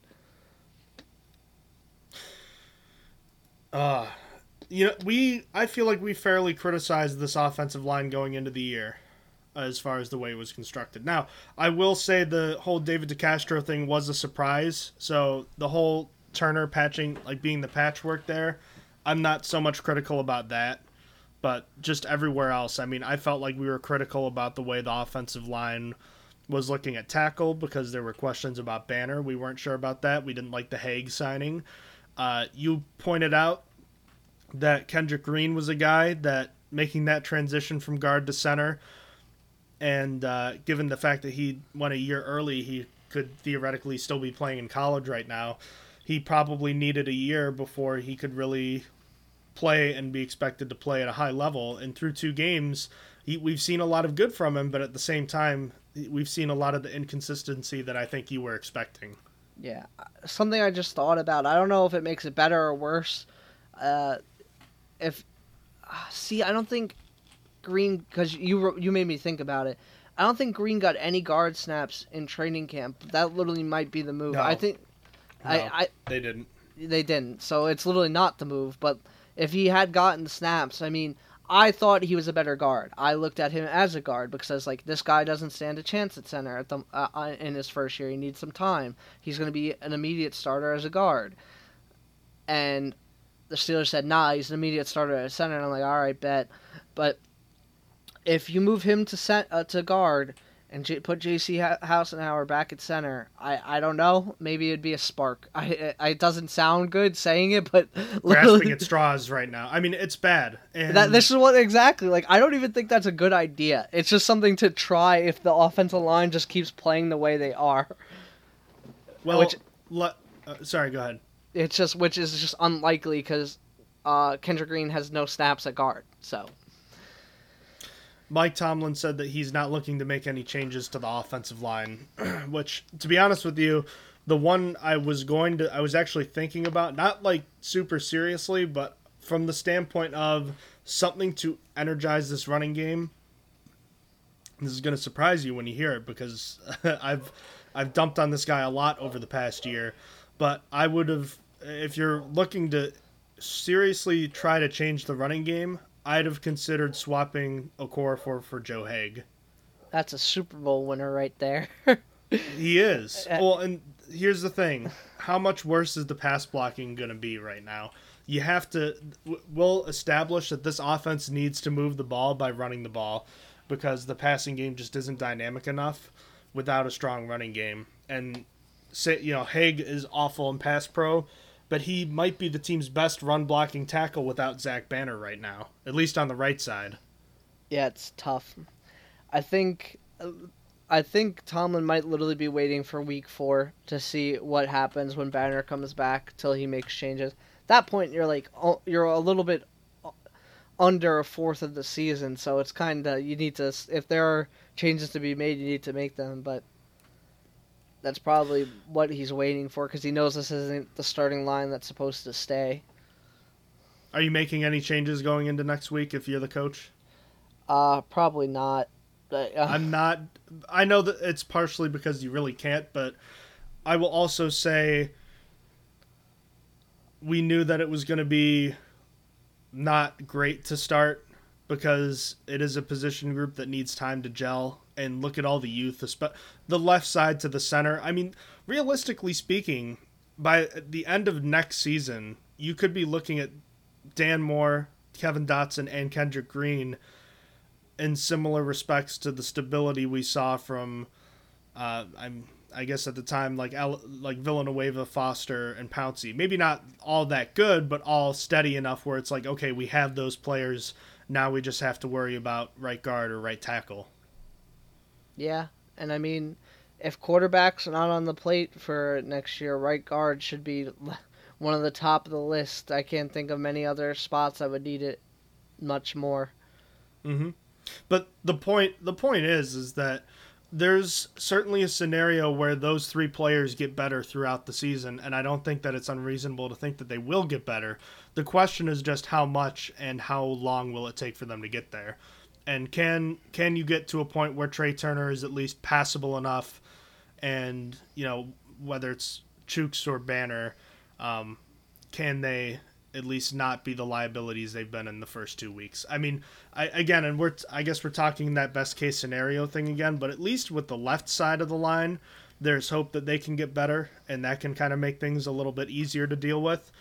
Uh, you know, we I feel like we fairly criticized this offensive line going into the year as far as the way it was constructed. Now, I will say the whole David DeCastro thing was a surprise. So the whole Turner patching, like being the patchwork there, I'm not so much critical about that. But just everywhere else, I mean, I felt like we were critical about the way the offensive line was looking at tackle because there were questions about Banner. We weren't sure about that. We didn't like the Haeg signing. Uh, you pointed out that Kendrick Green was a guy that making that transition from guard to center, and uh, given the fact that he went a year early, he could theoretically still be playing in college right now. He probably needed a year before he could really play and be expected to play at a high level. And through two games, he, we've seen a lot of good from him, but at the same time, we've seen a lot of the inconsistency that I think you were expecting. Yeah, something I just thought about. I don't know if it makes it better or worse. Uh, if see, I don't think Green because you you made me think about it. I don't think Green got any guard snaps in training camp. That literally might be the move. No. I think No, I, I they didn't. they didn't. So it's literally not the move. But if he had gotten snaps, I mean, I thought he was a better guard. I looked at him as a guard because I was like, this guy doesn't stand a chance at center at the uh, uh, in his first year. He needs some time. He's going to be an immediate starter as a guard. And the Steelers said, nah, he's an immediate starter at center. And I'm like, all right, bet. But if you move him to cent- uh, to guard and J- put J.C. Ha- Hassenauer back at center, I, I don't know. Maybe it'd be a spark. I, I it doesn't sound good saying it, but Grasping at straws right now. I mean, it's bad. And that this is what exactly like. I don't even think that's a good idea. It's just something to try if the offensive line just keeps playing the way they are. well, which- le- uh, sorry, go ahead. It's just which is just unlikely because uh, Kendrick Green has no snaps at guard. So Mike Tomlin said that he's not looking to make any changes to the offensive line, which, to be honest with you, the one I was going to, I was actually thinking about, not like super seriously, but from the standpoint of something to energize this running game. This is going to surprise you when you hear it because I've I've dumped on this guy a lot over the past year, but I would have if you're looking to seriously try to change the running game, I'd have considered swapping Okorafor for for Joe Haeg. that's a Super Bowl winner right there. He is. Uh, Well, and here's the thing: how much worse is the pass blocking going to be right now? You have to. We'll establish that this offense needs to move the ball by running the ball, because the passing game just isn't dynamic enough without a strong running game. And say you know Haeg is awful in pass pro, but he might be the team's best run blocking tackle without Zach Banner right now, at least on the right side. yeah, it's tough. I think I think Tomlin might literally be waiting for week four to see what happens when Banner comes back till he makes changes. At that point, you're like oh, you're a little bit under a fourth of the season, so it's kind of you need to if there are changes to be made, you need to make them. But that's probably what he's waiting for because he knows this isn't the starting line that's supposed to stay. Are you making any changes going into next week if you're the coach? Uh, probably not. But, uh, I'm not. I know that it's partially because you really can't, but I will also say we knew that it was going to be not great to start because it is a position group that needs time to gel. And look at all the youth, the left side to the center. I mean, realistically speaking, by the end of next season, you could be looking at Dan Moore, Kevin Dotson, and Kendrick Green in similar respects to the stability we saw from uh, I'm I guess at the time like like Villanueva, Foster, and Pouncey. Maybe not all that good, but all steady enough where it's like okay, we have those players. Now we just have to worry about right guard or right tackle. Yeah, and I mean, if quarterbacks are not on the plate for next year, right guard should be one of the top of the list. I can't think of many other spots I would need it much more. Mm-hmm. But the point the point is is that there's certainly a scenario where those three players get better throughout the season, and I don't think that it's unreasonable to think that they will get better. The question is just how much and how long will it take for them to get there, and can can you get to a point where Trai Turner is at least passable enough, and you know whether it's Chooks or Banner, um, can they at least not be the liabilities they've been in the first two weeks. I mean, I, again, and we're I guess we're talking that best case scenario thing again, but at least with the left side of the line, there's hope that they can get better, and that can kind of make things a little bit easier to deal with.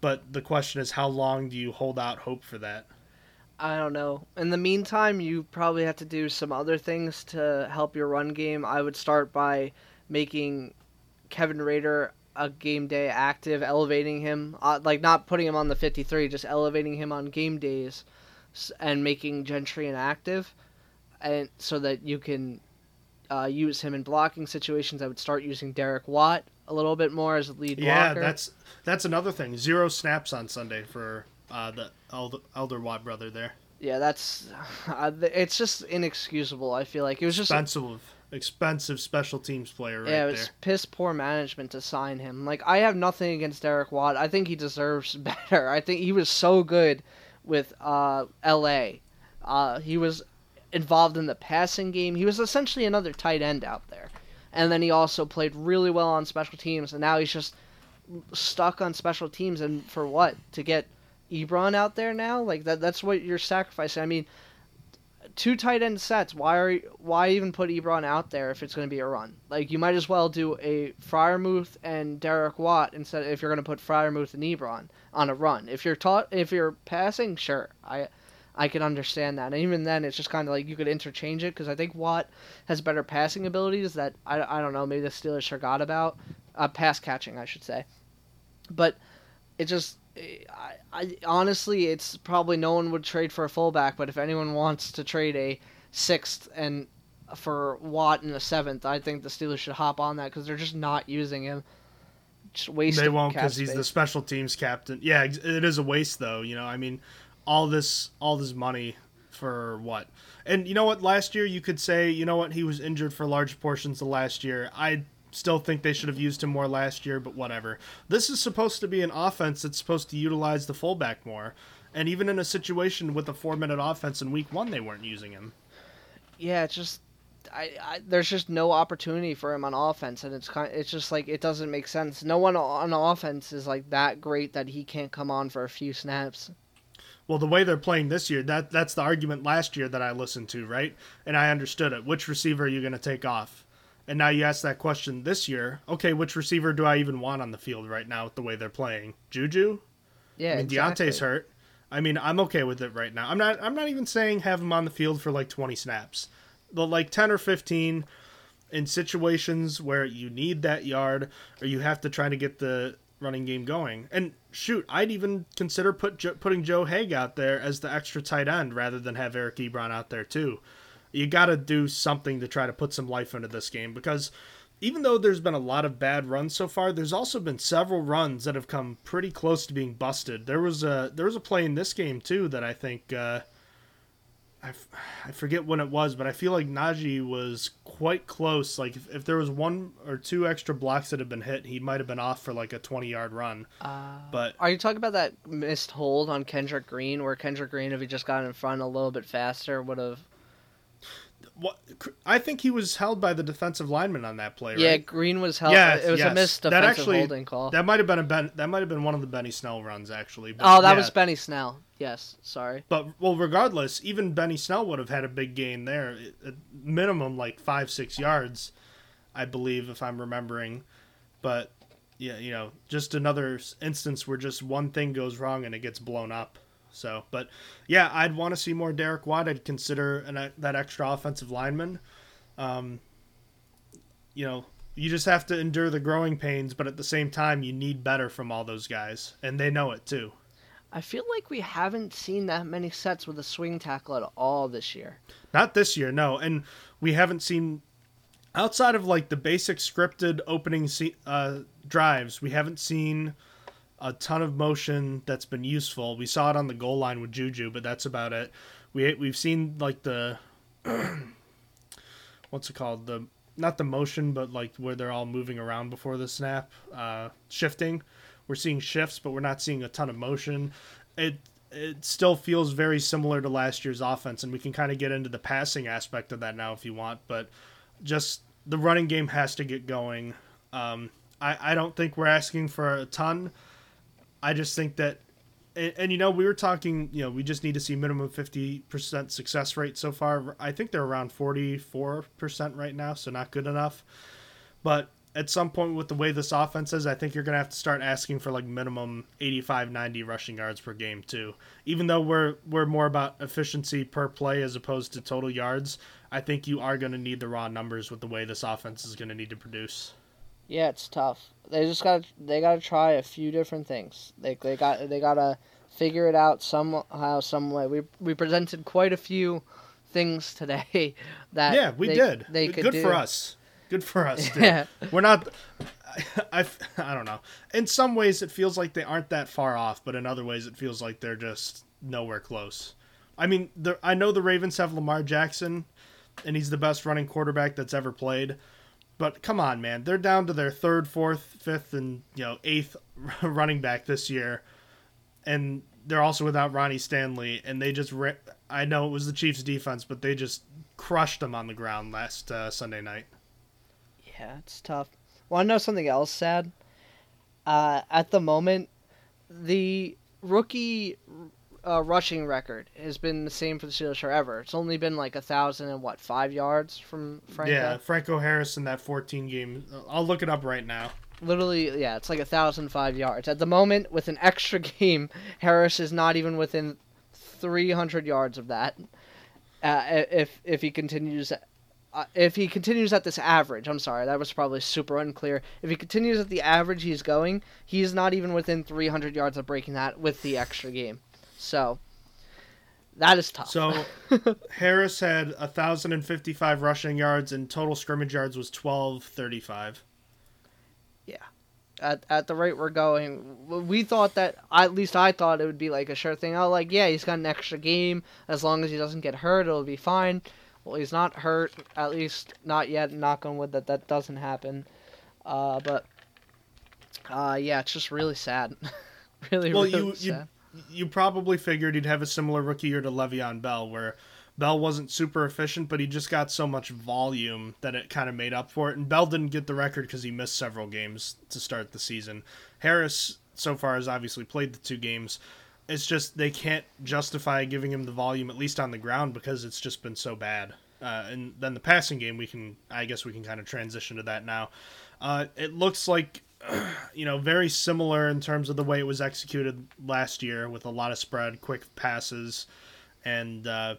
But the question is, how long do you hold out hope for that? I don't know. In the meantime, you probably have to do some other things to help your run game. I would start by making Kevin Rader a game day active, elevating him, uh, like not putting him on the 53, just elevating him on game days and making Gentry inactive, and so that you can uh, use him in blocking situations. I would start using Derek Watt a little bit more as a lead yeah, blocker. Yeah, that's that's another thing. Zero snaps on Sunday for uh, the elder, elder Watt brother there. Yeah, that's uh, it's just inexcusable. I feel like it was just expensive expensive special teams player right yeah, it was there. piss poor management to sign him. Like I have nothing against Derek Watt. I think he deserves better. I think he was so good with uh, L.A. Uh, he was involved in the passing game. He was essentially another tight end out there. And then he also played really well on special teams. And now he's just stuck on special teams. And for what? To get Ebron out there now? Like that? That's what you're sacrificing. I mean, two tight end sets. Why are why even put Ebron out there if it's going to be a run? Like you might as well do a Freiermuth and Derek Watt instead if you're going to put Freiermuth and Ebron on a run. If you're taught if you're passing, sure, I I can understand that. And even then, it's just kind of like you could interchange it because I think Watt has better passing abilities that I, I don't know maybe the Steelers forgot about. Uh, pass catching, I should say. But it just I, I honestly, it's probably no one would trade for a fullback, but if anyone wants to trade a sixth and for Watt in the seventh, I think the Steelers should hop on that because they're just not using him. Just waste. They won't because he's the special teams captain. Yeah, it is a waste though. You know, I mean, all this all this money for what? And you know what? Last year you could say, you know what? He was injured for large portions of last year. I still think they should have used him more last year, but whatever. This is supposed to be an offense that's supposed to utilize the fullback more. And even in a situation with a four minute offense in week one, they weren't using him. Yeah, it's just. I, I, there's just no opportunity for him on offense, and it's kind. It's just like it doesn't make sense. No one on offense is like that great that he can't come on for a few snaps. Well, the way they're playing this year, that that's the argument last year that I listened to, right? And I understood it. Which receiver are you going to take off? And now you ask that question this year. Okay, which receiver do I even want on the field right now with the way they're playing? Juju? Yeah, I mean, exactly. Diontae's hurt. I mean, I'm okay with it right now. I'm not. I'm not even saying have him on the field for like 20 snaps, but like 10 or 15 in situations where you need that yard or you have to try to get the running game going. And shoot, I'd even consider put putting Joe Haeg out there as the extra tight end rather than have Eric Ebron out there too you got to do something to try to put some life into this game because even though there's been a lot of bad runs so far, there's also been several runs that have come pretty close to being busted. There was a there was a play in this game too that I think uh, I, f- I forget when it was, but I feel like Najee was quite close. Like if, if there was one or two extra blocks that had been hit, he might have been off for like a 20 yard run. Uh, but are you talking about that missed hold on Kendrick Green, where Kendrick Green, if he just got in front a little bit faster, would have what I think he was held by the defensive lineman on that play. Right? Yeah, Green was held. Yeah, it was yes. a missed defensive that actually, holding call. That might have been a ben, that might have been one of the Benny Snell runs actually. But oh, that yeah. was Benny Snell. Yes, sorry. But well, regardless, even Benny Snell would have had a big gain there, at minimum like five six yards, I believe, if I'm remembering. But yeah, you know, just another instance where just one thing goes wrong and it gets blown up. So, but yeah, I'd want to see more Derek Watt. I'd consider an, that extra offensive lineman. Um, you know, you just have to endure the growing pains, but at the same time, you need better from all those guys, and they know it too. I feel like we haven't seen that many sets with a swing tackle at all this year. Not this year, no, and we haven't seen. outside of like the basic scripted opening se- uh, drives, we haven't seen a ton of motion that's been useful. We saw it on the goal line with Juju, but that's about it. We we've seen like the what's it called the not the motion, but like where they're all moving around before the snap, uh, shifting. We're seeing shifts, but we're not seeing a ton of motion. It it still feels very similar to last year's offense, and we can kind of get into the passing aspect of that now if you want. But just the running game has to get going. Um, I I don't think we're asking for a ton. I just think that, and, and, you know, we were talking, you know, we just need to see minimum 50% success rate so far. I think they're around 44% right now, so not good enough. But at some point with the way this offense is, I think you're going to have to start asking for like minimum 85, 90 rushing yards per game too. Even though we're we're more about efficiency per play as opposed to total yards, I think you are going to need the raw numbers with the way this offense is going to need to produce. Yeah, it's tough. They just got they got to try a few different things. They they got they got to figure it out somehow some way. We we presented quite a few things today that Yeah, we they, did. They good, could good do. for us. Good for us. dude. Yeah. We're not I, I I don't know. In some ways it feels like they aren't that far off, but in other ways it feels like they're just nowhere close. I mean, the, I know the Ravens have Lamar Jackson and he's the best running quarterback that's ever played. But come on, man, they're down to their third, fourth, fifth, and you know eighth running back this year, and they're also without Ronnie Stanley, and they just ri- I know it was the Chiefs' defense, but they just crushed them on the ground last uh, Sunday night. Yeah, it's tough. Want to know something else sad? Uh, at the moment, the rookie uh, rushing record has been the same for the Steelers forever. It's only been like a thousand and what five yards from Franco. Yeah, Franco Harris in that 14 game. I'll look it up right now. Literally, yeah, it's like a thousand five yards. At the moment, with an extra game, Harris is not even within three hundred yards of that. Uh, if if he continues. Uh, if he continues at this average, I'm sorry, that was probably super unclear. If he continues at the average he's going, he's not even within 300 yards of breaking that with the extra game. So that is tough. So Harris had 1,055 rushing yards, and total scrimmage yards was 1,235. Yeah. at at the rate we're going, we thought that at least I thought it would be like a sure thing. I was like, yeah, he's got an extra game. As long as he doesn't get hurt, it'll be fine. Well, he's not hurt, at least not yet. Knock on wood that that doesn't happen. Uh, but uh, yeah, it's just really sad. really, Well, really you- you- sad. you probably figured he'd have a similar rookie year to Le'Veon Bell, where Bell wasn't super efficient, but he just got so much volume that it kind of made up for it. And Bell didn't get the record because he missed several games to start the season. Harris, so far, has obviously played the two games. It's just they can't justify giving him the volume, at least on the ground, because it's just been so bad. Uh, and then the passing game, we can, I guess, we can kind of transition to that now. Uh, it looks like you know, very similar in terms of the way it was executed last year with a lot of spread, quick passes, and uh,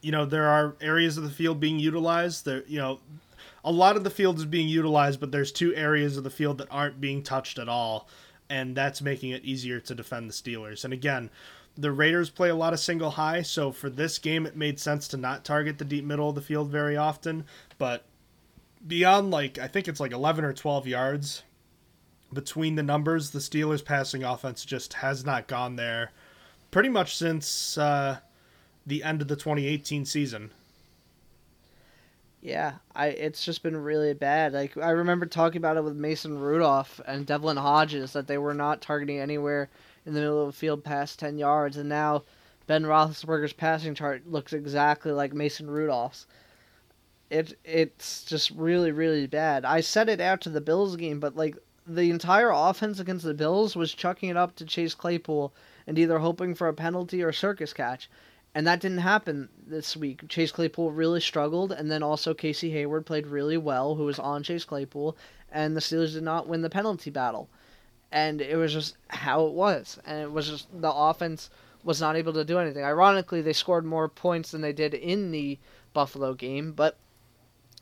you know there are areas of the field being utilized. There, you know, a lot of the field is being utilized, but there's two areas of the field that aren't being touched at all, and that's making it easier to defend the Steelers. And again. The Raiders play a lot of single high, so for this game, it made sense to not target the deep middle of the field very often. But beyond like I think it's like 11 or 12 yards between the numbers, the Steelers passing offense just has not gone there pretty much since uh, the end of the 2018 season. Yeah, I it's just been really bad. Like I remember talking about it with Mason Rudolph and Devlin Hodges that they were not targeting anywhere in the middle of the field past ten yards, and now Ben Roethlisberger's passing chart looks exactly like Mason Rudolph's. It it's just really really bad. I said it after the Bills game, but like the entire offense against the Bills was chucking it up to Chase Claypool and either hoping for a penalty or circus catch. And that didn't happen this week. Chase Claypool really struggled, and then also Casey Hayward played really well, who was on Chase Claypool, and the Steelers did not win the penalty battle. And it was just how it was. And it was just the offense was not able to do anything. Ironically, they scored more points than they did in the Buffalo game, but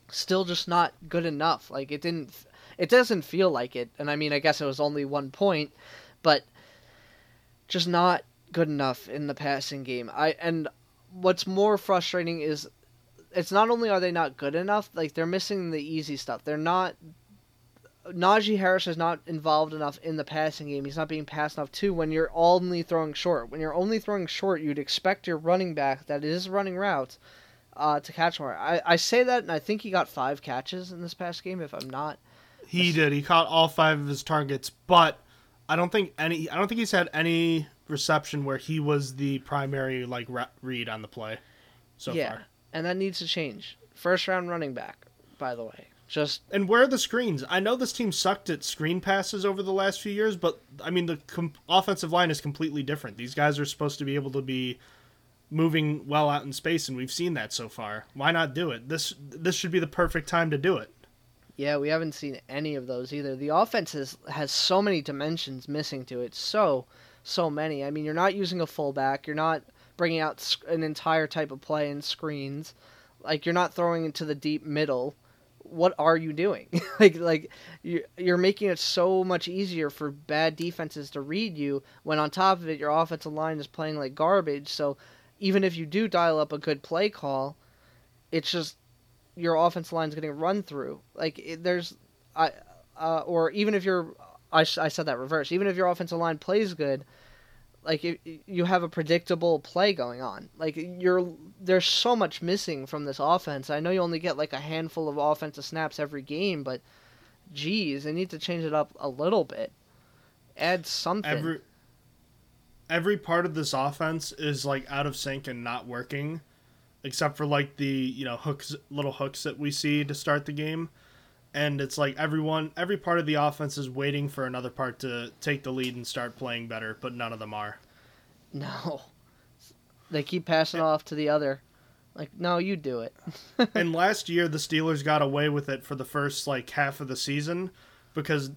still just not good enough. Like it didn't it doesn't feel like it. And I mean, I guess it was only one point, but just not good enough in the passing game. I and what's more frustrating is it's not only are they not good enough, like they're missing the easy stuff. They're not Najee Harris is not involved enough in the passing game. He's not being passed enough too when you're only throwing short. When you're only throwing short, you'd expect your running back that is running routes uh, to catch more. I, I say that, and I think he got five catches in this past game. If I'm not, He did. He caught all five of his targets, but I don't think any. I don't think he's had any reception where he was the primary like re- read on the play so yeah, far. and that needs to change. First round running back, by the way. Just And where are the screens? I know this team sucked at screen passes over the last few years, but I mean the com- offensive line is completely different. These guys are supposed to be able to be moving well out in space, and we've seen that so far. Why not do it? This this should be the perfect time to do it. Yeah, we haven't seen any of those either. The offense has, has so many dimensions missing to it. So, so many. I mean, you're not using a fullback. You're not bringing out an entire type of play and screens. Like, you're not throwing into the deep middle. What are you doing? like, like you you're making it so much easier for bad defenses to read you. When on top of it, your offensive line is playing like garbage. So, even if you do dial up a good play call, it's just your offensive line's getting run through. Like it, there's, I, uh, or even if you're, I said that reverse. Even if your offensive line plays good, like you, you have a predictable play going on. Like you're there's so much missing from this offense. I know you only get like a handful of offensive snaps every game, but geez, they need to change it up a little bit. Add something. Every every part of this offense is like out of sync and not working, except for like the you know hooks, little hooks that we see to start the game, and it's like everyone, every part of the offense is waiting for another part to take the lead and start playing better, but none of them are. no, they keep passing off to the other. Like no, you do it. and last year the Steelers got away with it for the first like half of the season because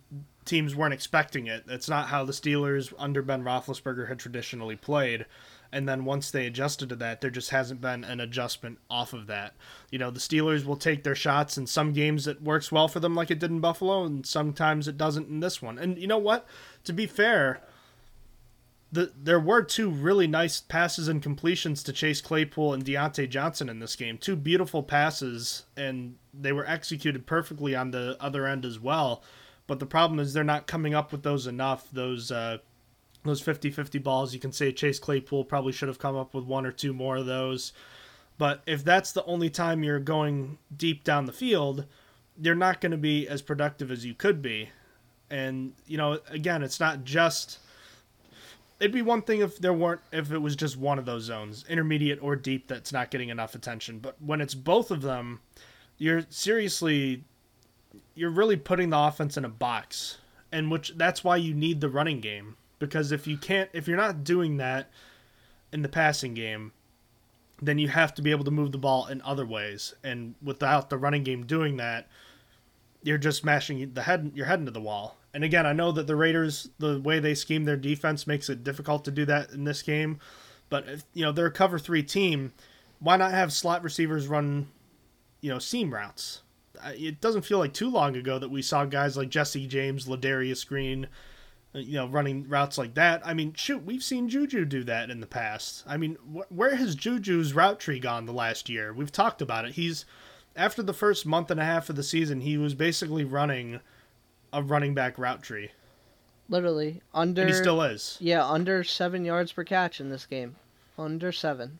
teams weren't expecting it. It's not how the Steelers under Ben Roethlisberger had traditionally played. And then once they adjusted to that, there just hasn't been an adjustment off of that. You know, the Steelers will take their shots in some games it works well for them, like it did in Buffalo, and sometimes it doesn't in this one. And you know what? To be fair, the, there were two really nice passes and completions to Chase Claypool and Diontae Johnson in this game. Two beautiful passes, and they were executed perfectly on the other end as well. But the problem is they're not coming up with those enough. Those uh, those 50-50 balls, you can say Chase Claypool probably should have come up with one or two more of those. But if that's the only time you're going deep down the field, you're not going to be as productive as you could be. And you know, again, it's not just it'd be one thing if there weren't if it was just one of those zones intermediate or deep that's not getting enough attention but when it's both of them you're seriously you're really putting the offense in a box and which that's why you need the running game because if you can't if you're not doing that in the passing game then you have to be able to move the ball in other ways and without the running game doing that you're just smashing the head your head into the wall. And again, I know that the Raiders, the way they scheme their defense, makes it difficult to do that in this game. But if you know they're a cover three team, why not have slot receivers run, you know, seam routes? It doesn't feel like too long ago that we saw guys like Jesse James, Ladarius Green, uh, you know, running routes like that. I mean, shoot, we've seen Juju do that in the past. I mean, wh- where has Juju's route tree gone the last year? We've talked about it. He's after the first month and a half of the season, he was basically running a running back route tree, Literally under. and he still is. Yeah, under seven yards per catch in this game. Under seven.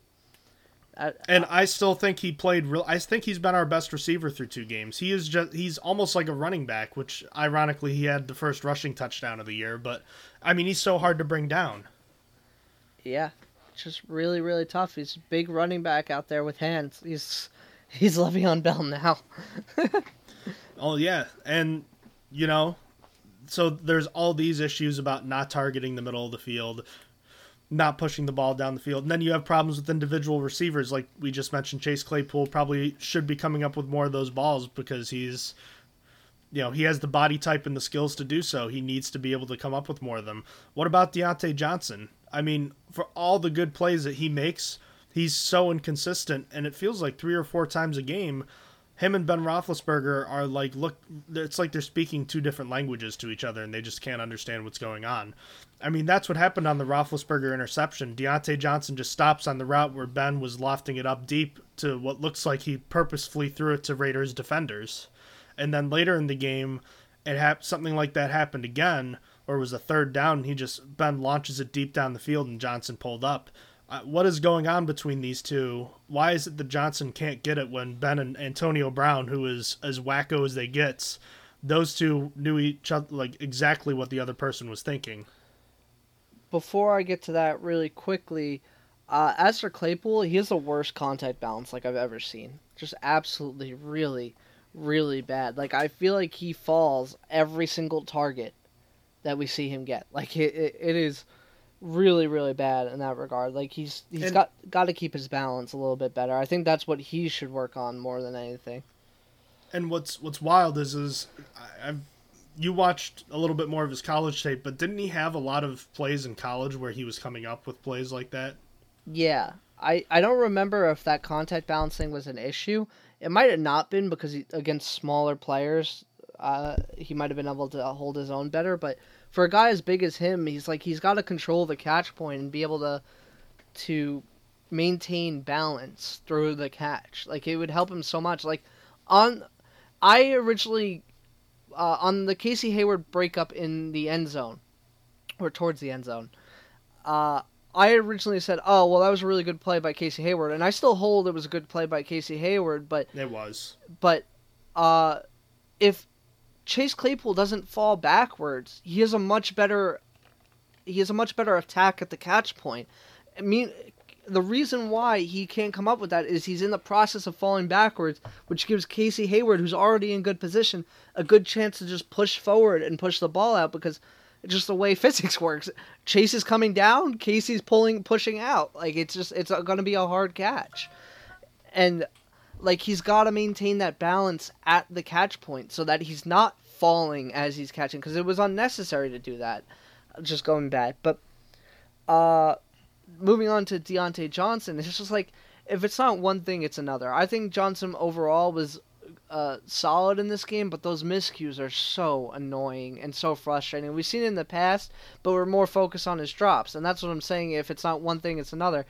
I, And I still think he played real. I think he's been our best receiver through two games. He is just he's almost like a running back, which ironically he had the first rushing touchdown of the year. But I mean, he's so hard to bring down. yeah, just really, really tough. He's a big running back out there with hands. He's he's Le'Veon Bell now. Oh yeah, and you know, so there's all these issues about not targeting the middle of the field, not pushing the ball down the field, and then you have problems with individual receivers, like we just mentioned. Chase Claypool probably should be coming up with more of those balls because he's, you know, he has the body type and the skills to do so. He needs to be able to come up with more of them. What about Diontae Johnson? I mean, for all the good plays that he makes, he's so inconsistent, and it feels like three or four times a game him and Ben Roethlisberger are like look. It's like they're speaking two different languages to each other, and they just can't understand what's going on. I mean, that's what happened on the Roethlisberger interception. Diontae Johnson just stops on the route where Ben was lofting it up deep to what looks like he purposefully threw it to Raiders defenders, and then later in the game, it hap- something like that happened again, or it was a third down. And he just Ben launches it deep down the field, and Johnson pulled up. What is going on between these two? Why is it that Johnson can't get it when Ben and Antonio Brown, who is as wacko as they gets, those two knew each other like exactly what the other person was thinking. Before I get to that, really quickly, uh, as for Claypool, he has the worst contact balance like I've ever seen. Just absolutely, really, really bad. Like I feel like he falls every single target that we see him get. Like it, it, it is really really bad in that regard. Like he's he's And- got got to keep his balance a little bit better. I think that's what he should work on more than anything. And what's what's wild is is I, I've you watched a little bit more of his college tape, but didn't he have a lot of plays in college where he was coming up with plays like that? Yeah. I, I don't remember if that contact balancing was an issue. It might have not been because he, against smaller players, uh, he might have been able to hold his own better. But for a guy as big as him, he's like he's got to control the catch point and be able to to maintain balance through the catch. Like it would help him so much. Like on, I originally uh, on the Casey Hayward breakup in the end zone, or towards the end zone. Uh, I originally said, "Oh, well, that was a really good play by Casey Hayward," and I still hold it was a good play by Casey Hayward. But It was. but uh, if Chase Claypool doesn't fall backwards, he has a much better he has a much better attack at the catch point. I mean, the reason why he can't come up with that is he's in the process of falling backwards, which gives Casey Hayward, who's already in good position, a good chance to just push forward and push the ball out because just the way physics works. Chase is coming down, Casey's pulling, pushing out. Like it's just it's going to be a hard catch, and like he's got to maintain that balance at the catch point so that he's not falling as he's catching because it was unnecessary to do that. Just going back, but uh, moving on to Diontae Johnson, it's just like if it's not one thing, it's another. I think Johnson overall was uh, solid in this game, but those miscues are so annoying and so frustrating. We've seen it in the past, but we're more focused on his drops, and that's what I'm saying. If it's not one thing, it's another.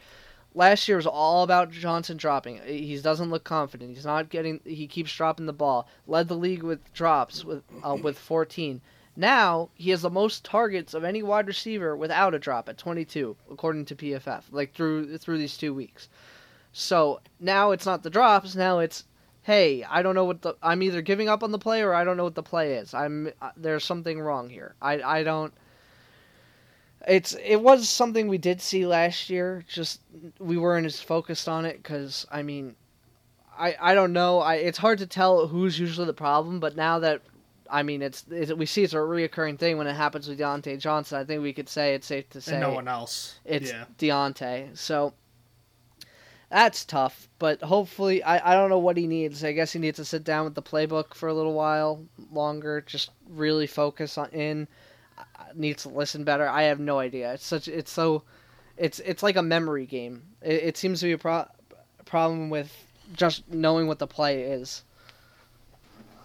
Last year was all about Johnson dropping. He doesn't look confident. He's not getting. He keeps dropping the ball. Led the league with drops with uh, with 14. Now he has the most targets of any wide receiver without a drop at 22, according to PFF. Like through through these two weeks. So now it's not the drops. Now it's hey, I don't know what the I'm either giving up on the play or I don't know what the play is. I'm uh, there's something wrong here. I I don't it's it was something we did see last year. Just we weren't as focused on it cuz I mean I I don't know. I it's hard to tell who's usually the problem, but now that I mean it's, it's we see it's a reoccurring thing when it happens with Diontae Johnson. I think we could say it's safe to say and no one else. it's yeah. Diontae. So that's tough, but hopefully, I, I don't know what he needs. I guess he needs to sit down with the playbook for a little while longer, just really focus on in. Needs to listen better. I have no idea. It's such. It's so. It's it's like a memory game. It, it seems to be a pro- problem with just knowing what the play is.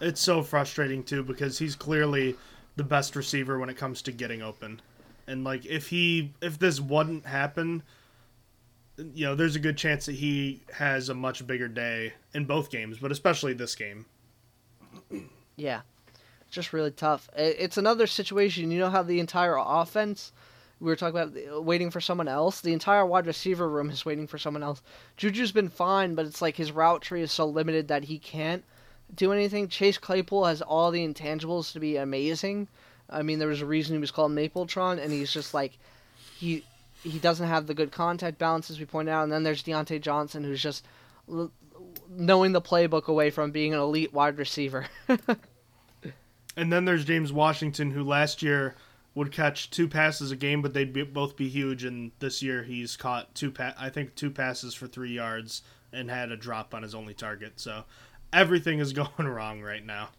It's so frustrating too because he's clearly the best receiver when it comes to getting open. And like if he if this wouldn't happen, you know, there's a good chance that he has a much bigger day in both games, but especially this game. Yeah, just really tough. It's another situation. You know how the entire offense, we were talking about uh, waiting for someone else. The entire wide receiver room is waiting for someone else. Juju's been fine, but it's like his route tree is so limited that he can't do anything. Chase Claypool has all the intangibles to be amazing. I mean, there was a reason he was called Mapletron, and he's just like he he doesn't have the good contact balance as we pointed out. And then there's Diontae Johnson, who's just knowing the playbook away from being an elite wide receiver. And then there's James Washington who last year would catch two passes a game, but they'd be, both be huge. And this year he's caught two pa- I think two passes for three yards and had a drop on his only target. So everything is going wrong right now.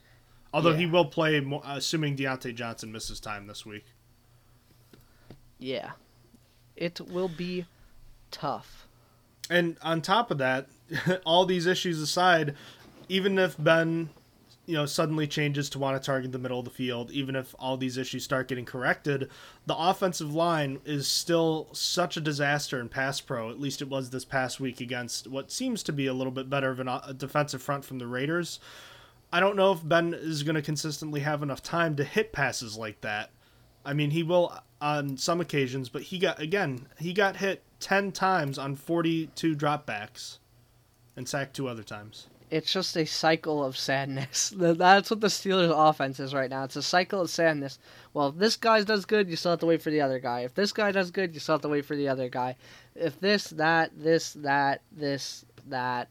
Although he will play, assuming Diontae Johnson misses time this week. Yeah. It will be tough. And on top of that, all these issues aside, even if Ben, you know, suddenly changes to want to target the middle of the field, even if all these issues start getting corrected, the offensive line is still such a disaster in pass pro. At least it was this past week against what seems to be a little bit better of a defensive front from the Raiders. I don't know if Ben is going to consistently have enough time to hit passes like that. I mean, he will on some occasions, but he got again, he got hit 10 times on 42 dropbacks and sacked two other times. It's just a cycle of sadness. That's what the Steelers' offense is right now. It's a cycle of sadness. Well, if this guy does good, you still have to wait for the other guy. If this guy does good, you still have to wait for the other guy. If this, that, this, that, this, that,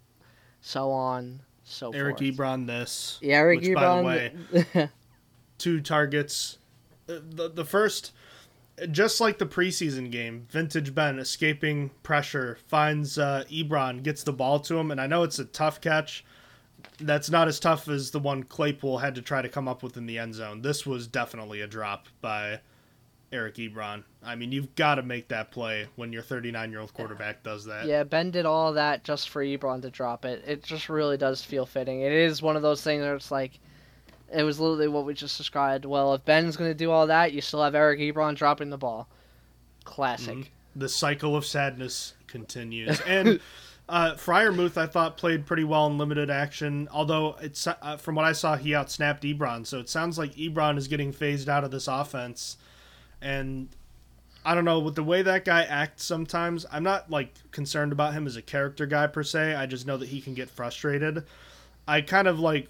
so on, so forth. Eric forth. Ebron, this. Yeah, Eric which, Ebron. by the way, two targets. Uh, The, the first, just like the preseason game, Vintage Ben escaping pressure finds uh, Ebron, gets the ball to him, and I know it's a tough catch. That's not as tough as the one Claypool had to try to come up with in the end zone. This was definitely a drop by Eric Ebron. I mean, you've got to make that play when your 39 year old quarterback does that. Yeah, Ben did all that just for Ebron to drop it. It just really does feel fitting. It is one of those things where it's like, it was literally what we just described. Well, if Ben's going to do all that, you still have Eric Ebron dropping the ball. Classic. Mhm. The cycle of sadness continues. And uh, Freiermuth, I thought, played pretty well in limited action. Although, it's uh, from what I saw, he outsnapped Ebron. So it sounds like Ebron is getting phased out of this offense. And I don't know, with the way that guy acts sometimes, I'm not like concerned about him as a character guy per se. I just know that he can get frustrated. I kind of like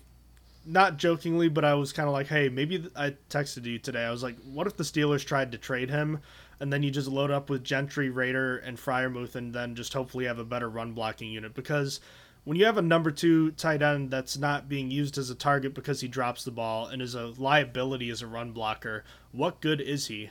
not jokingly, but I was kind of like, hey, maybe th- I texted you today. I was like, what if the Steelers tried to trade him, and then you just load up with Gentry, Rader, and Freiermuth, and then just hopefully have a better run blocking unit? Because when you have a number two tight end that's not being used as a target because he drops the ball and is a liability as a run blocker, what good is he?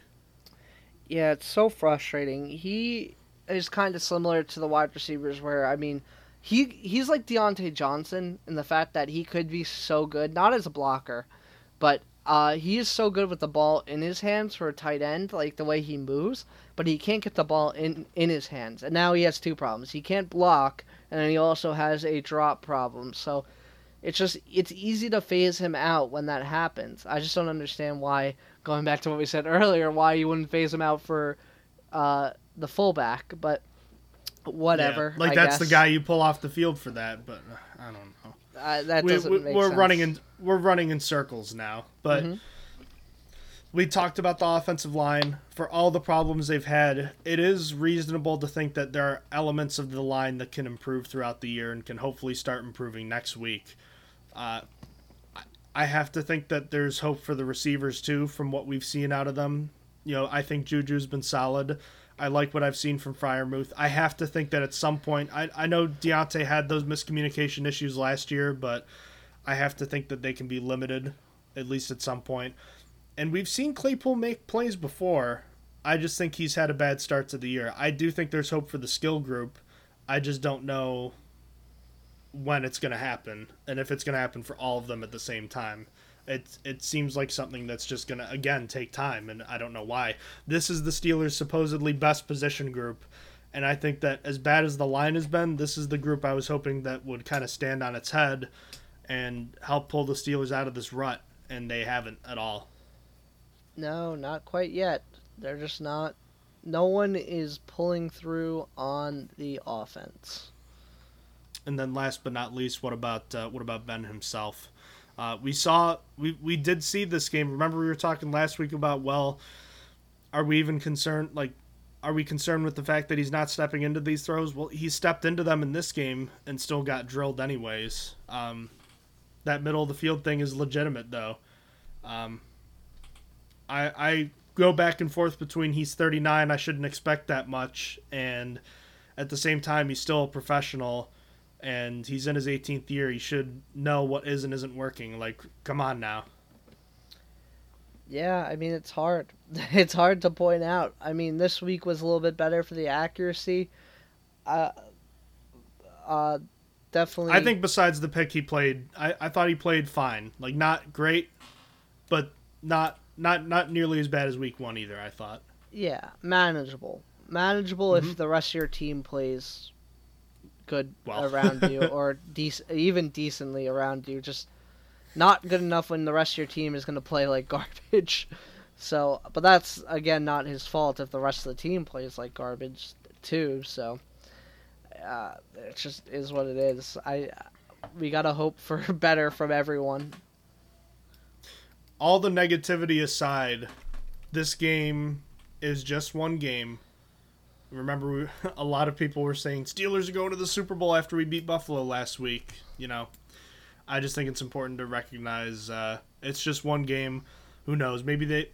Yeah, it's so frustrating. He is kind of similar to the wide receivers where I mean, he he's like Diontae Johnson in the fact that he could be so good, not as a blocker, but uh, he is so good with the ball in his hands for a tight end, like the way he moves, but he can't get the ball in in his hands. And now he has two problems. He can't block, and then he also has a drop problem. So it's just it's easy to phase him out when that happens. I just don't understand why going back to what we said earlier, why you wouldn't phase him out for uh, the fullback, but whatever. Yeah, like I that's the guy you pull off the field for that, but uh, I don't know. Uh, that we, doesn't we, make we're sense. running in we're running in circles now but Mhm. we talked about the offensive line for all the problems they've had it is reasonable to think that there are elements of the line that can improve throughout the year and can hopefully start improving next week uh, I- i have to think that there's hope for the receivers too from what we've seen out of them you know i think juju's been solid I like what I've seen from Freiermuth. I have to think that at some point, I, I know Diontae had those miscommunication issues last year, but I have to think that they can be limited, at least at some point. And we've seen Claypool make plays before. I just think he's had a bad start to the year. I do think there's hope for the skill group. I just don't know when it's going to happen and if it's going to happen for all of them at the same time. It it seems like something that's just going to again take time and I don't know why. This is the Steelers supposedly best position group and I think that as bad as the line has been, this is the group I was hoping that would kind of stand on its head and help pull the Steelers out of this rut and they haven't at all. No, not quite yet. They're just not. No one is pulling through on the offense. And then last but not least, what about uh, what about Ben himself? Uh, we saw we we did see this game. Remember we were talking last week about well, are we even concerned? Like, are we concerned with the fact that he's not stepping into these throws? Well, he stepped into them in this game and still got drilled anyways. Um, that middle of the field thing is legitimate though. Um, I I go back and forth between he's 39. I shouldn't expect that much, and at the same time he's still a professional and he's in his 18th year. He should know what is and isn't working. Like, come on now. Yeah, I mean it's hard. It's hard to point out. I mean this week was a little bit better for the accuracy. Uh, uh, definitely. I think besides the pick he played, I, I thought he played fine. Like, not great, but not not not nearly as bad as week one either. I thought. Yeah, manageable. Manageable Mhm. if the rest of your team plays good Well. around you or dec- even decently around you. Just not good enough when the rest of your team is going to play like garbage. So, but that's again not his fault if the rest of the team plays like garbage too. So, uh, it just is what it is. I we gotta hope for better from everyone. all the negativity aside, this game is just one game. Remember, we, a lot of people were saying Steelers are going to the Super Bowl after we beat Buffalo last week. You know, I just think it's important to recognize uh, it's just one game. Who knows? Maybe they,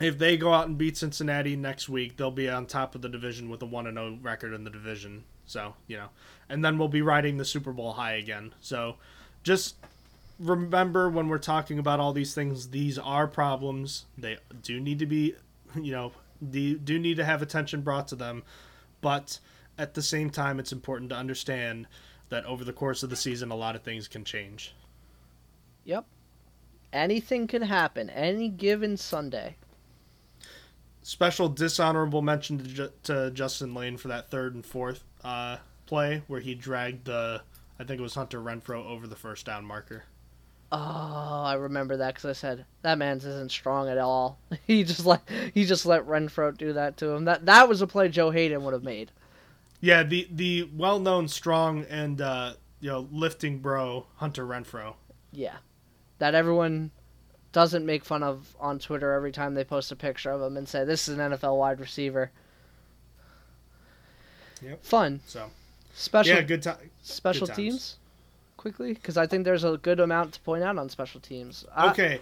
if they go out and beat Cincinnati next week, they'll be on top of the division with a one and zero record in the division. So you know, and then we'll be riding the Super Bowl high again. So just remember when we're talking about all these things, these are problems. They do need to be, you know, do, do need to have attention brought to them. But at the same time, it's important to understand that over the course of the season, a lot of things can change. Yep. Anything can happen any given Sunday. Special dishonorable mention to, Ju- to Justin Layne for that third and fourth uh, play where he dragged the, I think it was Hunter Renfrow over the first down marker. Oh, I remember that because I said that man's isn't strong at all. He just let he just let Renfrow do that to him. That that was a play Joe Haden would have made. Yeah, the the well known strong and uh, you know lifting bro Hunter Renfrow. Yeah, that everyone doesn't make fun of on Twitter every time they post a picture of him and say this is an NFL wide receiver. Yep. Fun So special yeah, good time. special good teams. Quickly, because I think there's a good amount to point out on special teams. I- Okay,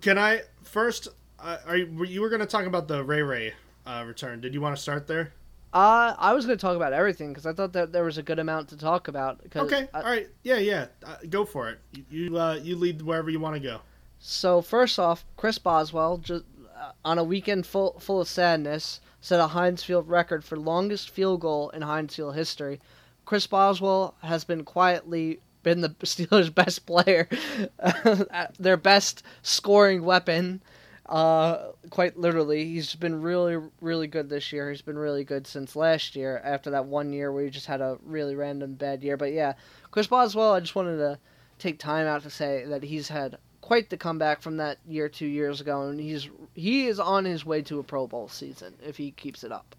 can I first? Uh, are you, were- you were going to talk about the Ray Ray uh, return? Did you want to start there? Uh, I was going to talk about everything because I thought that there was a good amount to talk about. Okay, I- all right, yeah, yeah, uh, go for it. You you, uh, you lead wherever you want to go. So first off, Chris Boswell just uh, on a weekend full full of sadness set a Heinz Field record for longest field goal in Heinz Field history. Chris Boswell has been quietly been the Steelers' best player, their best scoring weapon. Uh, quite literally, he's been really, really good this year. He's been really good since last year. After that one year where he just had a really random bad year, but yeah, Chris Boswell. I just wanted to take time out to say that he's had quite the comeback from that year two years ago, and he's he is on his way to a Pro Bowl season if he keeps it up.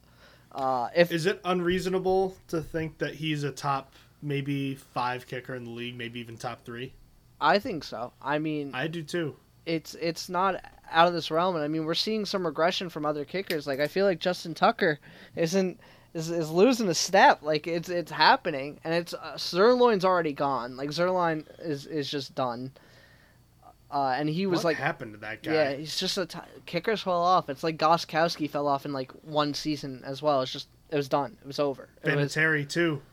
Uh, if Is it unreasonable to think that he's a top maybe five kicker in the league, maybe even top three? I think so. I mean, I do too. it's it's not out of this realm, and I mean we're seeing some regression from other kickers. Like I feel like Justin Tucker isn't is, is losing a step. Like it's it's happening, and it's uh, Zuerlein's already gone. Like Zuerlein is is just done. Uh, and he was what like happened to that guy? Yeah, he's just a t- kickers fell off. It's like Gostkowski fell off in like one season as well. It's just it was done. It was over. Vinatieri too.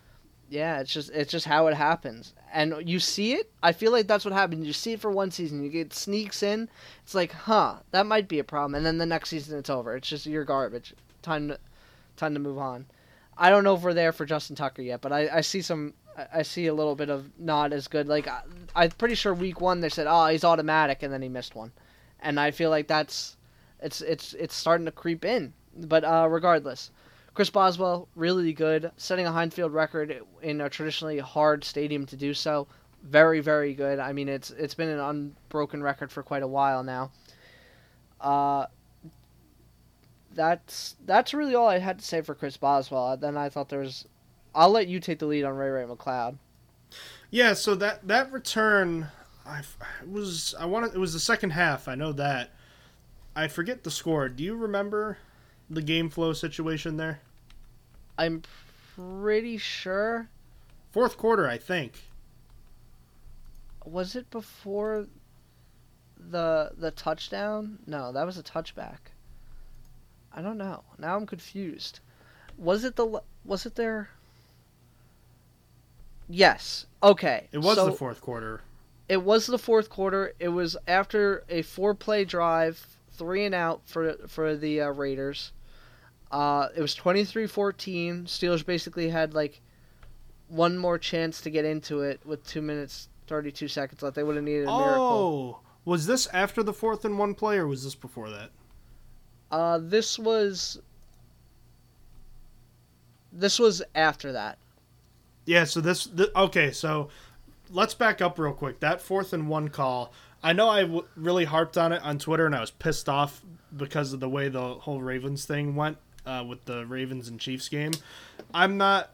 Yeah, it's just it's just how it happens. And you see it. I feel like that's what happens. You see it for one season. You get sneaks in. It's like, huh, that might be a problem. And then the next season, it's over. It's just you're garbage. Time to time to move on. I don't know if we're there for Justin Tucker yet, but I, I see some. I see a little bit of not as good. Like I, I'm pretty sure week one they said, oh, he's automatic, and then he missed one, and I feel like that's it's it's it's starting to creep in. But uh, regardless, Chris Boswell really good, setting a Heinz Field record in a traditionally hard stadium to do so. Very very good. I mean it's it's been an unbroken record for quite a while now. Uh, that's that's really all I had to say for Chris Boswell. Then I thought there was. I'll let you take the lead on Ray Ray McCloud. Yeah, so that that return, I was I wanted it was the second half. I know that. I forget the score. Do you remember the game flow situation there? I'm pretty sure. Fourth quarter, I think. Was it before the the touchdown? No, that was a touchback. I don't know. Now I'm confused. Was it the was it there? Yes. Okay. It was so the fourth quarter. It was the fourth quarter. It was after a four-play drive, three and out for for the uh, Raiders. Uh, it was 23-14. Steelers basically had like one more chance to get into it with two minutes 32 seconds left. They would have needed a miracle. Oh, was this after the fourth and one play, or was this before that? Uh, this was this was after that. Yeah, so this, th- okay, so let's back up real quick. That fourth and one call, I know I w- really harped on it on Twitter and I was pissed off because of the way the whole Ravens thing went uh, with the Ravens and Chiefs game. I'm not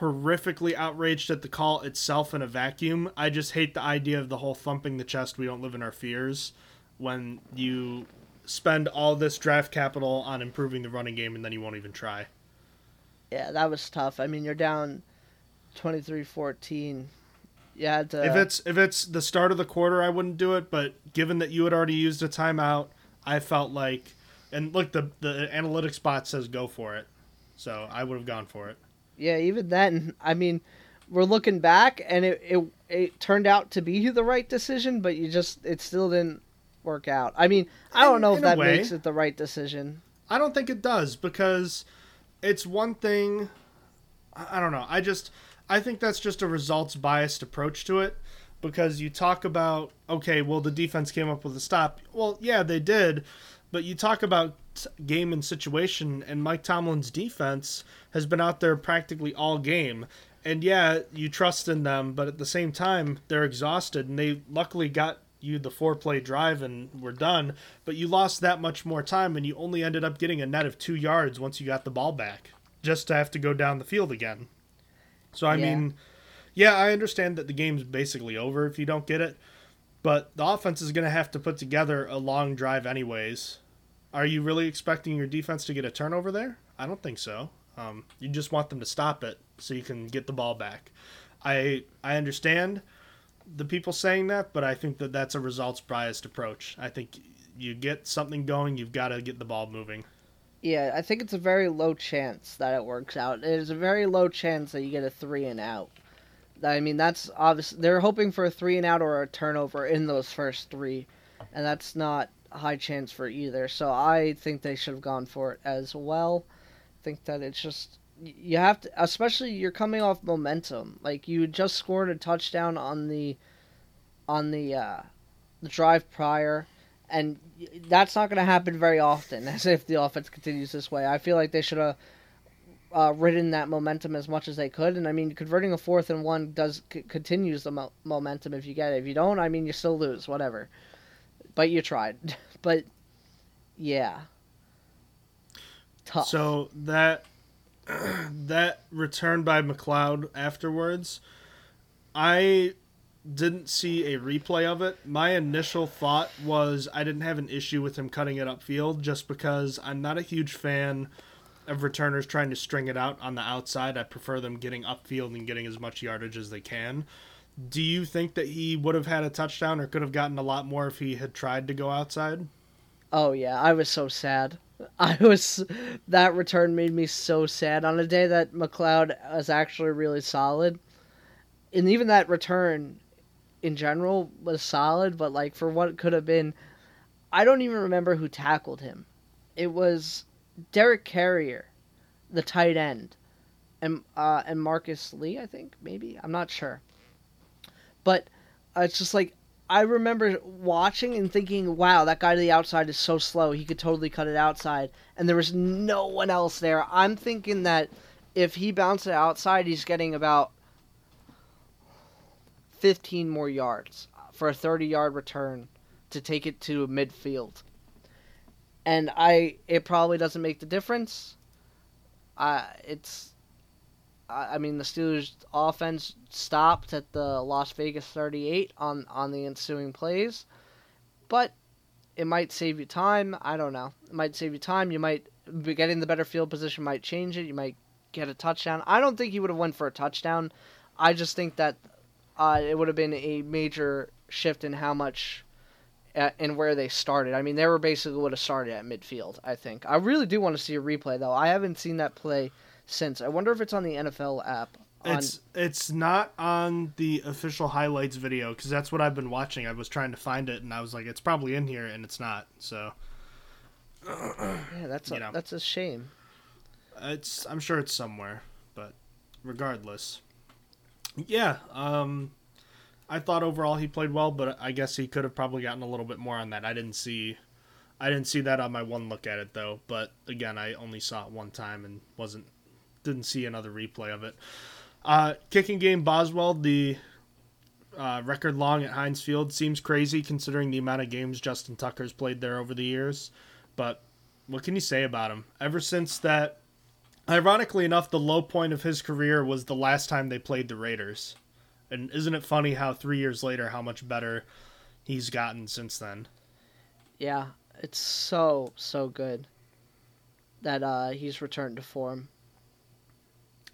horrifically outraged at the call itself in a vacuum. I just hate the idea of the whole thumping the chest, we don't live in our fears when you spend all this draft capital on improving the running game and then you won't even try. Yeah, that was tough. I mean, you're down 23-14. You had to. If it's if it's the start of the quarter, I wouldn't do it. But given that you had already used a timeout, I felt like, and look, the the analytics bot says go for it, so I would have gone for it. Yeah, even then, I mean, we're looking back, and it it it turned out to be the right decision, but you just it still didn't work out. I mean, I don't In- know if that way. makes it the right decision. I don't think it does because it's one thing. I I don't know. I just I think that's just a results biased approach to it because you talk about okay, well the defense came up with a stop. Well, yeah, they did, but you talk about game and situation, and Mike Tomlin's defense has been out there practically all game. And yeah, you trust in them, but at the same time, they're exhausted, and they luckily got you the four play drive and we're done. But you lost that much more time, and you only ended up getting a net of two yards once you got the ball back, just to have to go down the field again. So I Yeah. mean, yeah, I understand that the game's basically over if you don't get it, but the offense is going to have to put together a long drive anyways. Are you really expecting your defense to get a turnover there? I don't think so. Um, you just want them to stop it so you can get the ball back. I I understand the people saying that, but I think that that's a results biased approach. I think you get something going, you've got to get the ball moving. Yeah, I think it's a very low chance that it works out. It is a very low chance that you get a three and out. I mean, that's obvious. They're hoping for a three and out or a turnover in those first three, and that's not high chance for either. So I think they should have gone for it as well. I think that it's just you have to, especially you're coming off momentum. Like you just scored a touchdown on the, on the, uh, the drive prior and that's not going to happen very often. As if the offense continues this way, I feel like they should have uh, ridden that momentum as much as they could. And I mean, converting a fourth and one does c- continues the mo- momentum if you get it. If you don't, I mean, you still lose, whatever. But you tried. but yeah, tough. So that that return by McCloud afterwards, I didn't see a replay of it. My initial thought was I didn't have an issue with him cutting it upfield just because I'm not a huge fan of returners trying to string it out on the outside. I prefer them getting upfield and getting as much yardage as they can. Do you think that he would have had a touchdown or could have gotten a lot more if he had tried to go outside? Oh yeah, I was so sad. I was that return made me so sad on a day that McCloud was actually really solid. And even that return in general was solid, but like for what could have been, I don't even remember who tackled him. It was Derek Carrier, the tight end. And uh and Marcus Lee, I think, maybe. I'm not sure. But it's just like I remember watching and thinking, wow, that guy to the outside is so slow. He could totally cut it outside. And there was no one else there. I'm thinking that if he bounced it outside, he's getting about 15 more yards for a 30 yard return to take it to midfield. And I, it probably doesn't make the difference. Uh, it's, I mean, the Steelers' offense stopped at the Las Vegas 38 on on the ensuing plays, but it might save you time. I don't know. It might save you time. You might be getting the better field position. Might change it. You might get a touchdown. I don't think he would have went for a touchdown. I just think that uh, it would have been a major shift in how much uh, and where they started. I mean, they were basically would have started at midfield. I think. I really do want to see a replay though. I haven't seen that play since. I wonder if it's on the NFL app. On, It's it's not on the official highlights video because that's what I've been watching. I was trying to find it and I was like, it's probably in here and it's not. So yeah, that's a, know. that's a shame. it's I'm sure it's somewhere, but regardless, yeah. Um, I thought overall he played well, but I guess he could have probably gotten a little bit more on that. I didn't see, I didn't see that on my one look at it though. But again, I only saw it one time and wasn't didn't see another replay of it. Uh, kicking game Boswell, the uh, record long at Heinz Field seems crazy considering the amount of games Justin Tucker's played there over the years. But what can you say about him? Ever since that, ironically enough, the low point of his career was the last time they played the Raiders. And isn't it funny how three years later, how much better he's gotten since then? Yeah, it's so so good that uh, he's returned to form.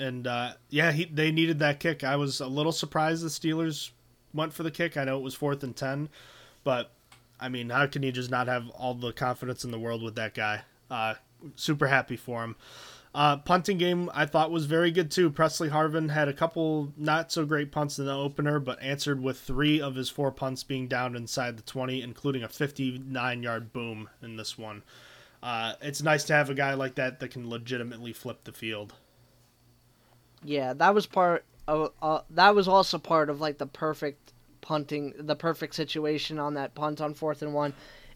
And uh, yeah, he, they needed that kick. I was a little surprised the Steelers went for the kick. I know it was fourth and ten, but I mean, how can you just not have all the confidence in the world with that guy? Uh, super happy for him. Uh, punting game I thought was very good too. Pressley Harvin had a couple not so great punts in the opener, but answered with three of his four punts being down inside the 20, including a 59 yard boom in this one. Uh, it's nice to have a guy like that that can legitimately flip the field. Yeah, that was part of uh, that was also part of like the perfect punting, the perfect situation on that punt on fourth and one.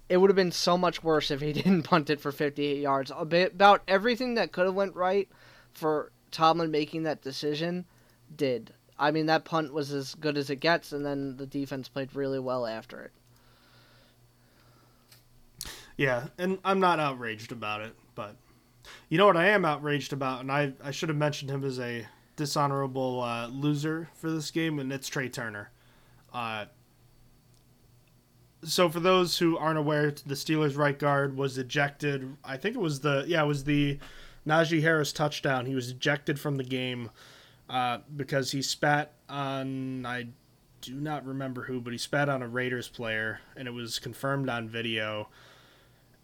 It would have been so much worse if he didn't punt it for 58 yards. About everything that could have went right for Tomlin making that decision did. I mean, that punt was as good as it gets, and then the defense played really well after it. Yeah, and I'm not outraged about it, but you know what I am outraged about, and I I should have mentioned him as a dishonorable uh, loser for this game, and it's Trai Turner. Uh, so for those who aren't aware, the Steelers' right guard was ejected. I think it was the yeah, it was the Najee Harris touchdown. He was ejected from the game uh, because he spat on I do not remember who, but he spat on a Raiders player, and it was confirmed on video.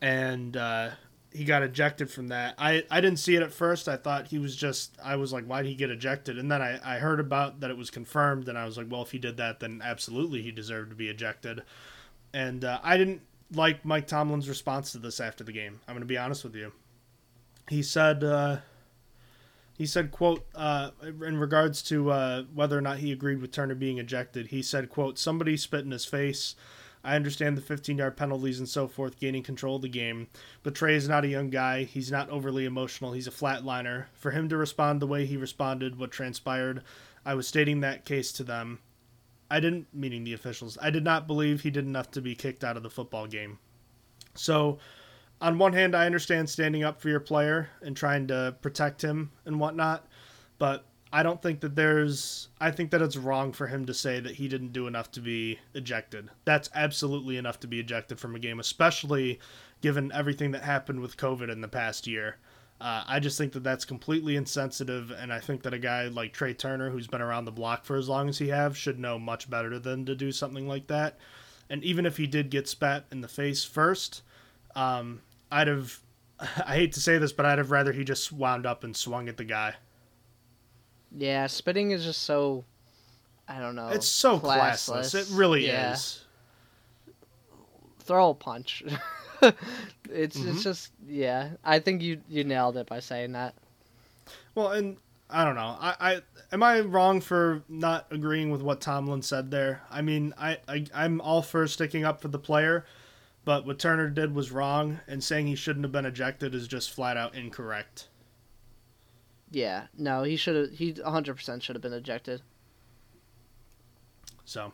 And uh, he got ejected from that. I, I didn't see it at first. I thought he was just, I was like, why did he get ejected? And then I, I heard about that it was confirmed, and I was like, well, if he did that, then absolutely he deserved to be ejected. And uh, I didn't like Mike Tomlin's response to this after the game. I'm going to be honest with you. He said, uh, he said, quote, uh, in regards to uh, whether or not he agreed with Turner being ejected, he said, quote, somebody spit in his face. I understand the 15 yard penalties and so forth, gaining control of the game. But Trai is not a young guy. He's not overly emotional. He's a flatliner. For him to respond the way he responded, what transpired, I was stating that case to them. I didn't, meaning the officials, I did not believe he did enough to be kicked out of the football game. So, on one hand, I understand standing up for your player and trying to protect him and whatnot, but I don't think that there's. I think that it's wrong for him to say that he didn't do enough to be ejected. That's absolutely enough to be ejected from a game, especially given everything that happened with COVID in the past year. Uh, I just think that that's completely insensitive, and I think that a guy like Trai Turner, who's been around the block for as long as he have, should know much better than to do something like that. And even if he did get spat in the face first, um, I'd have. I hate to say this, but I'd have rather he just wound up and swung at the guy. Yeah, spitting is just so. I don't know. It's so classless. It really yeah. is. Throw a punch. it's mm-hmm. it's just yeah. I think you you nailed it by saying that. Well, and I don't know. I, I am I wrong for not agreeing with what Tomlin said there? I mean, I, I I'm all for sticking up for the player, but what Turner did was wrong, and saying he shouldn't have been ejected is just flat out incorrect. Yeah, no, he should have. He 100% should have been ejected. So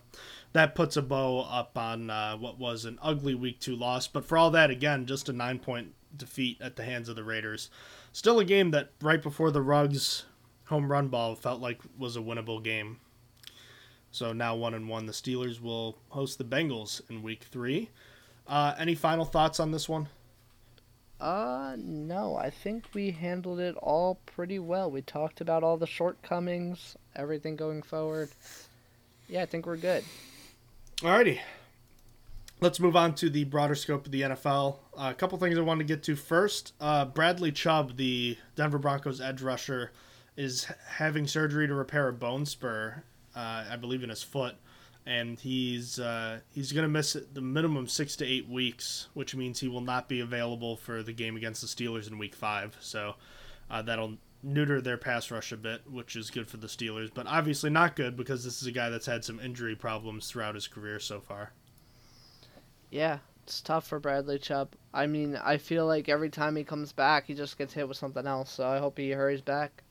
that puts a bow up on uh, what was an ugly week two loss. But for all that, again, just a nine point defeat at the hands of the Raiders. Still a game that right before the Ruggs home run ball felt like was a winnable game. So now one and one, the Steelers will host the Bengals in week three. Uh, any final thoughts on this one? Uh, no, I think we handled it all pretty well. We talked about all the shortcomings, everything going forward. Yeah, I think we're good. Alrighty. Let's move on to the broader scope of the NFL. Uh, a couple things I wanted to get to first. Uh, Bradley Chubb, the Denver Broncos edge rusher, is having surgery to repair a bone spur, uh, I believe, in his foot and he's uh, he's going to miss the minimum six to eight weeks, which means he will not be available for the game against the Steelers in Week Five. So uh, that'll neuter their pass rush a bit, which is good for the Steelers, but obviously not good because this is a guy that's had some injury problems throughout his career so far. Yeah, it's tough for Bradley Chubb. I mean, I feel like every time he comes back, he just gets hit with something else. So I hope he hurries back.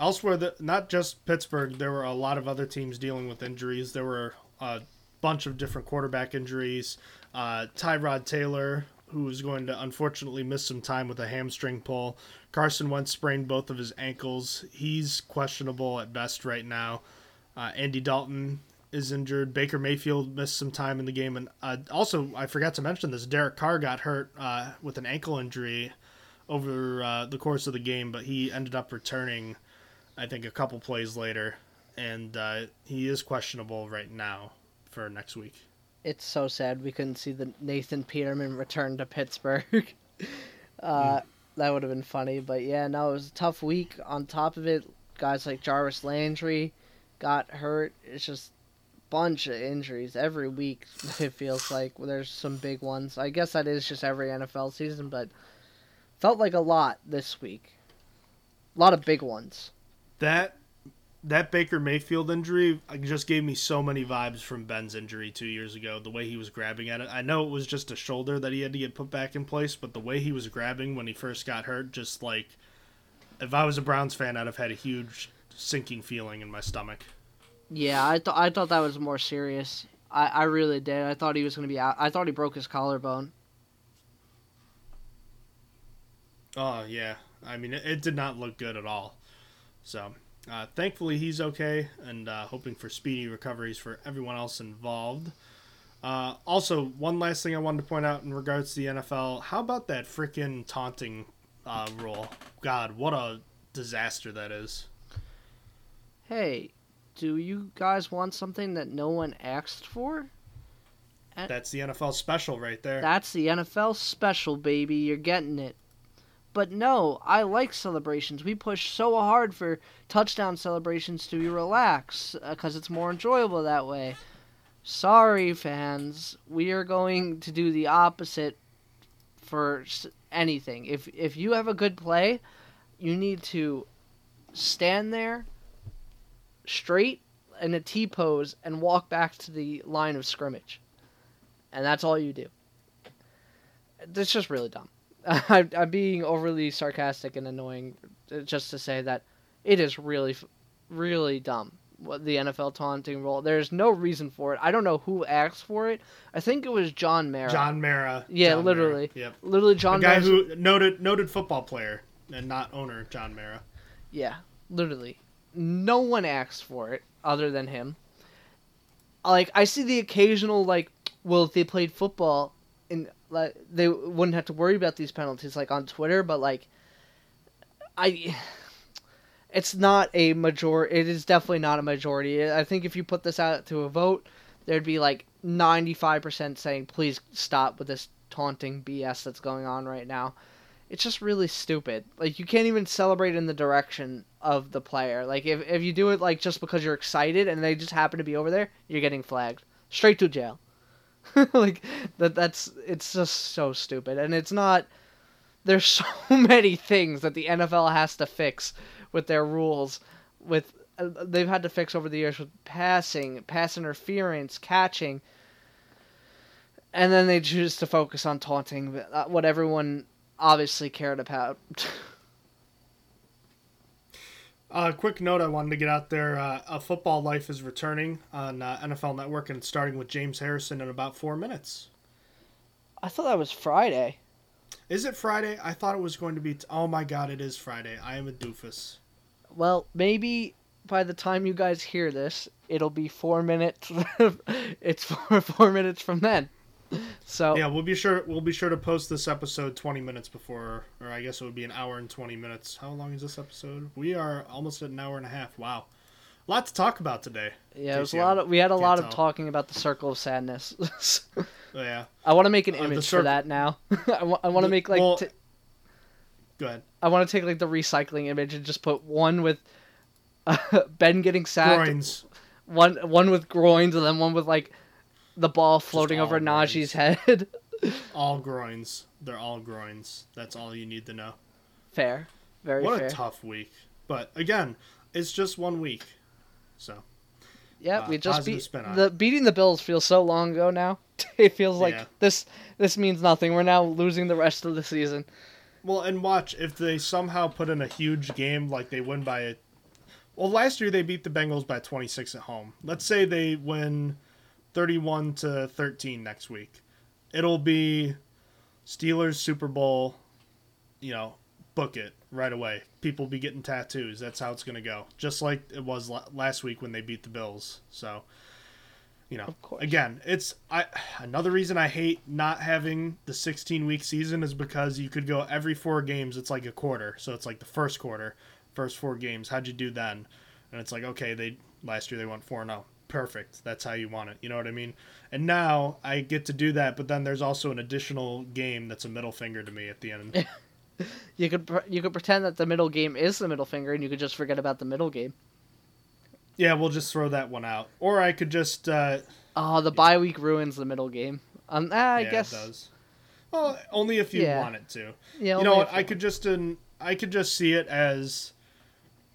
Elsewhere, not just Pittsburgh, there were a lot of other teams dealing with injuries. There were a bunch of different quarterback injuries. Uh, Tyrod Taylor, who is going to unfortunately miss some time with a hamstring pull. Carson Wentz sprained both of his ankles. He's questionable at best right now. Uh, Andy Dalton is injured. Baker Mayfield missed some time in the game, and uh, also I forgot to mention this: Derek Carr got hurt uh, with an ankle injury over uh, the course of the game, but he ended up returning, I think, a couple plays later, and uh, he is questionable right now for next week. It's so sad we couldn't see the Nathan Peterman return to Pittsburgh. uh, mm. That would have been funny, but yeah, no, it was a tough week. On top of it, guys like Jarvis Landry got hurt. It's just bunch of injuries every week. It feels like there's some big ones. I guess that is just every NFL season, but felt like a lot this week. A lot of big ones. That that Baker Mayfield injury just gave me so many vibes from Ben's injury two years ago. The way he was grabbing at it. I know it was just a shoulder that he had to get put back in place, but the way he was grabbing when he first got hurt, just like if I was a Browns fan, I'd have had a huge sinking feeling in my stomach. Yeah, I thought I thought that was more serious. I, I really did. I thought he was going to be out. I thought he broke his collarbone. Oh yeah, I mean it, it did not look good at all. So uh, thankfully he's okay, and uh, hoping for speedy recoveries for everyone else involved. Uh, also, one last thing I wanted to point out in regards to the NFL: how about that freaking taunting uh, rule? God, what a disaster that is. Hey, do you guys want something that no one asked for? That's the NFL special right there. That's the NFL special, baby. You're getting it. But no, I like celebrations. We push so hard for touchdown celebrations to be relaxed because uh, it's more enjoyable that way. Sorry, fans. We are going to do the opposite for anything. If if you have a good play, you need to stand there straight in a T pose and walk back to the line of scrimmage. And that's all you do. It's just really dumb. I'm, I'm being overly sarcastic and annoying uh, just to say that it is really, really dumb. What the NFL taunting rule. There's no reason for it. I don't know who asked for it. I think it was John Mara. John Mara. Yeah, John literally. Mara. Yep. Literally, John. A guy Mara's... who noted noted football player and not owner John Mara. Yeah, literally no one asks for it other than him. Like I see the occasional like, well, if they played football, and like they wouldn't have to worry about these penalties like on Twitter, but like, I, it's not a major. It is definitely not a majority. I think if you put this out to a vote, there'd be like ninety five percent saying please stop with this taunting BS that's going on right now it's just really stupid. Like you can't even celebrate in the direction of the player. Like if if you do it like just because you're excited and they just happen to be over there, you're getting flagged straight to jail. like that that's it's just so stupid and it's not there's so many things that the NFL has to fix with their rules with uh, they've had to fix over the years with passing, pass interference, catching and then they choose to focus on taunting uh, what everyone obviously cared about. A uh, quick note I wanted to get out there: uh, a football life is returning on uh, NFL Network, and starting with James Harrison in about four minutes. I thought that was Friday. Is it Friday? I thought it was going to be. T- oh my God! It is Friday. I am a doofus. Well, maybe by the time you guys hear this, it'll be four minutes. it's four four minutes from then. So yeah, we'll be sure we'll be sure to post this episode 20 minutes before, or I guess it would be an hour and 20 minutes. How long is this episode? We are almost at an hour and a half. Wow, a lot to talk about today. Yeah, it was a lot of we had a lot tell. of talking about the circle of sadness. oh, yeah, I want to make an uh, image for that now. I want I want to make like. Well, t- go ahead. I want to take like the recycling image and just put one with uh, Ben getting sacked. Groins. One one with groins and then one with like the ball floating over groins. Najee's head. all groins. They're all groins. That's all you need to know. Fair. Very what fair. a tough week. But again, it's just one week. So yeah, uh, we just beat the beating the Bills feels so long ago now. it feels like yeah. this this means nothing. We're now losing the rest of the season. Well, and watch if they somehow put in a huge game like they win by Well, last year they beat the Bengals by 26 at home. Let's say they win 31 to 13 next week. It'll be Steelers Super Bowl, you know, book it right away. People be getting tattoos. That's how it's going to go. Just like it was last week when they beat the Bills. So, you know, again, it's I another reason I hate not having the 16 week season is because you could go every four games. It's like a quarter, so it's like the first quarter, first four games. How'd you do then? And it's like okay, they last year they went four zero. Perfect. That's how you want it. You know what I mean? And now I get to do that, but then there's also an additional game that's a middle finger to me at the end. you could you could pretend that the middle game is the middle finger, and you could just forget about the middle game. Yeah, we'll just throw that one out. Or I could just. Uh, oh, the bye week ruins the middle game. Um, ah, I yeah, guess. It does. Well, only if you yeah. want it to. Yeah. You know what? I could just um, I could just see it as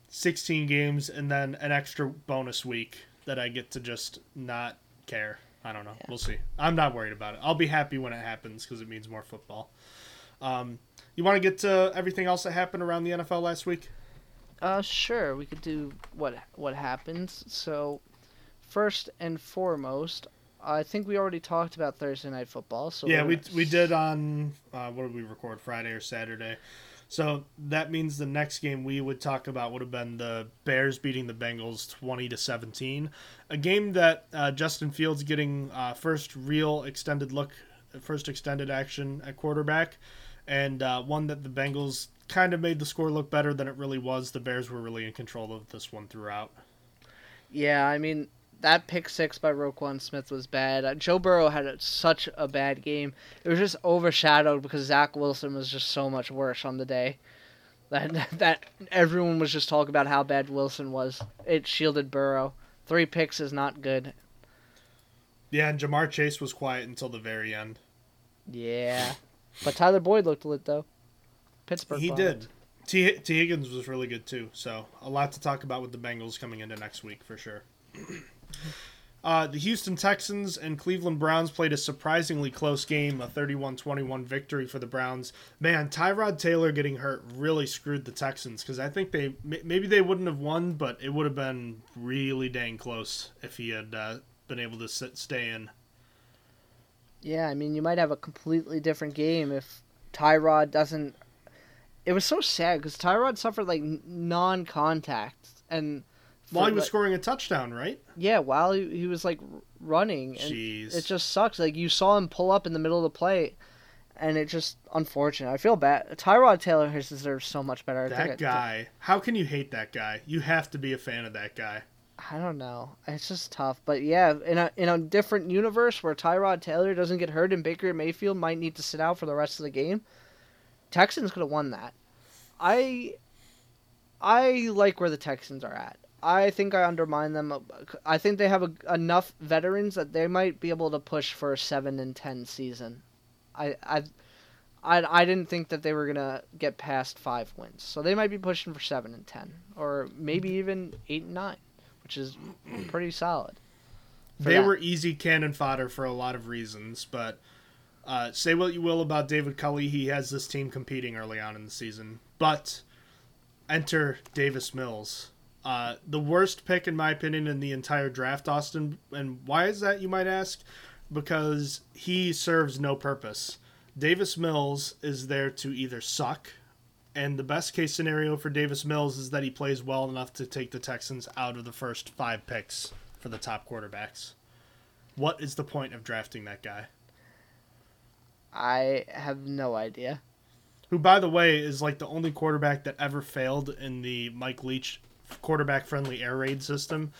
sixteen games and then an extra bonus week that I get to just not care. I don't know. Yeah. We'll see. I'm not worried about it. I'll be happy when it happens because it means more football. Um, you want to get to everything else that happened around the NFL last week? Uh, sure. We could do what what happens. So, first and foremost, I think we already talked about Thursday night football. So yeah, we we did on uh, what did we record Friday or Saturday? So that means the next game we would talk about would have been the Bears beating the Bengals twenty to seventeen, a game that uh, Justin Fields getting uh, first real extended look, first extended action at quarterback, and uh, one that the Bengals kind of made the score look better than it really was. The Bears were really in control of this one throughout. Yeah, I mean that pick six by Roquan Smith was bad. Uh, Joe Burrow had a, such a bad game. It was just overshadowed because Zach Wilson was just so much worse on the day. That that everyone was just talking about how bad Wilson was. It shielded Burrow. Three picks is not good. Yeah, and Ja'Marr Chase was quiet until the very end. Yeah, but Tyler Boyd looked lit though. Pittsburgh. He did. T. Tee Higgins was really good too. So a lot to talk about with the Bengals coming into next week for sure. Uh, the Houston Texans and Cleveland Browns played a surprisingly close game, a 31-21 victory for the Browns. Man, Tyrod Taylor getting hurt really screwed the Texans because I think they maybe they wouldn't have won, but it would have been really dang close if he had uh, been able to sit, stay in. Yeah, I mean, you might have a completely different game if Tyrod doesn't. It was so sad because Tyrod suffered like non-contact and while he was like, scoring a touchdown, right? Yeah, while he, he was like running. And Jeez. It just sucks. Like you saw him pull up in the middle of the play, and it just unfortunate. I feel bad. Tyrod Taylor has deserved so much better. That guy. How can you hate that guy? You have to be a fan of that guy. I don't know. It's just tough. But yeah, in a in a different universe where Tyrod Taylor doesn't get hurt and Baker Mayfield might need to sit out for the rest of the game, Texans could have won that. I I like where the Texans are at. I think I undermine them. I think they have a, enough veterans that they might be able to push for a seven and ten season. I I I, I didn't think that they were gonna get past five wins, so they might be pushing for seven and ten, or maybe even eight and nine, which is pretty solid. They that. were easy cannon fodder for a lot of reasons, but uh, say what you will about David Culley, he has this team competing early on in the season. But enter Davis Mills uh, the worst pick, in my opinion, in the entire draft, Austin. And why is that, you might ask? Because he serves no purpose. Davis Mills is there to either suck, and the best case scenario for Davis Mills is that he plays well enough to take the Texans out of the first five picks for the top quarterbacks. What is the point of drafting that guy? I have no idea. Who, by the way, is like the only quarterback that ever failed in the Mike Leach quarterback friendly air raid system,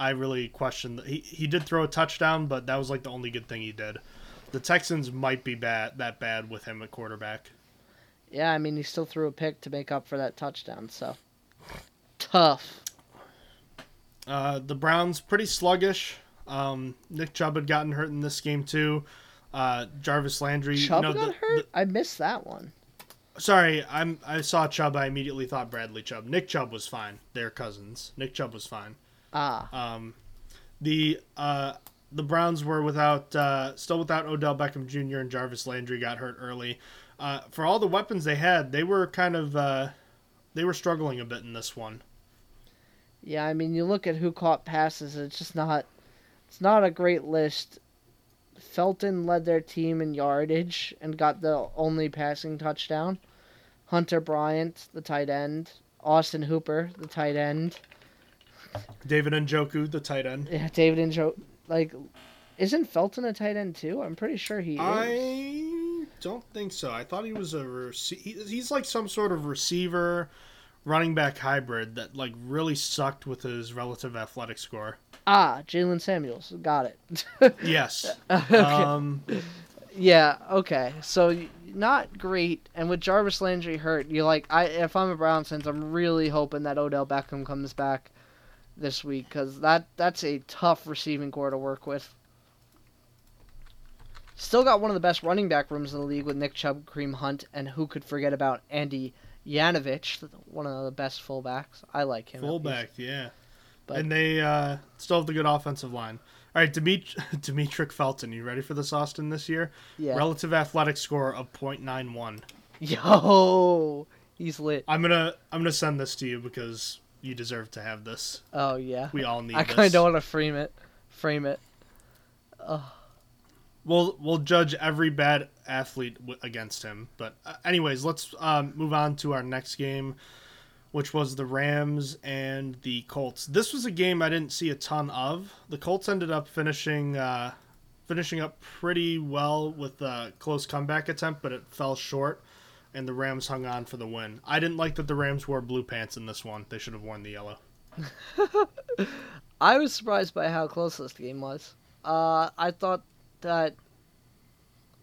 I really question. He he did throw a touchdown, but that was like the only good thing he did. The Texans might be bad that bad with him at quarterback. Yeah, I mean he still threw a pick to make up for that touchdown, so tough. Uh, the Browns pretty sluggish. Um, Nick Chubb had gotten hurt in this game too. Uh, Jarvis Landry. Chubb you know, got the, hurt. The, I missed that one. Sorry, I'm. I saw Chubb. I immediately thought Bradley Chubb. Nick Chubb was fine. They're cousins. Nick Chubb was fine. Ah. Um, the uh the Browns were without uh still without Odell Beckham Jr. and Jarvis Landry got hurt early. Uh, for all the weapons they had, they were kind of uh, they were struggling a bit in this one. Yeah, I mean, you look at who caught passes, it's just not it's not a great list. Felton led their team in yardage and got the only passing touchdown. Hunter Bryant, the tight end. Austin Hooper, the tight end. David Njoku, the tight end. Yeah, David Joe. Like, isn't Felton a tight end too? I'm pretty sure he is. I don't think so. I thought he was a rece- he's like some sort of receiver, running back hybrid that like really sucked with his relative athletic score. Ah, Jaylen Samuels. Got it. Yes. okay. Um, Yeah, okay. So not great, and with Jarvis Landry hurt, you're like, I if I'm a Browns fan, I'm really hoping that Odell Beckham comes back this week because that that's a tough receiving corps to work with. Still got one of the best running back rooms in the league with Nick Chubb, Kareem Hunt, and who could forget about Andy Janovich, one of the best fullbacks. I like him. fullback, yeah. But- and they uh, still have the good offensive line. All right, Demet- Demetric Felton, you ready for this, Austin, this year? Yeah. Relative athletic score of .91. Yo, he's lit. I'm gonna I'm gonna send this to you because you deserve to have this. Oh yeah. We all need this. I kind of want to frame it. Frame it. We'll we'll judge every bad athlete w- against him. But uh, anyways, let's um, move on to our next game, which was the Rams and the Colts. This was a game I didn't see a ton of. The Colts ended up finishing uh, finishing up pretty well with a close comeback attempt, but it fell short, and the Rams hung on for the win. I didn't like that the Rams wore blue pants in this one. They should have worn the yellow. I was surprised by how close this game was. Uh, I thought that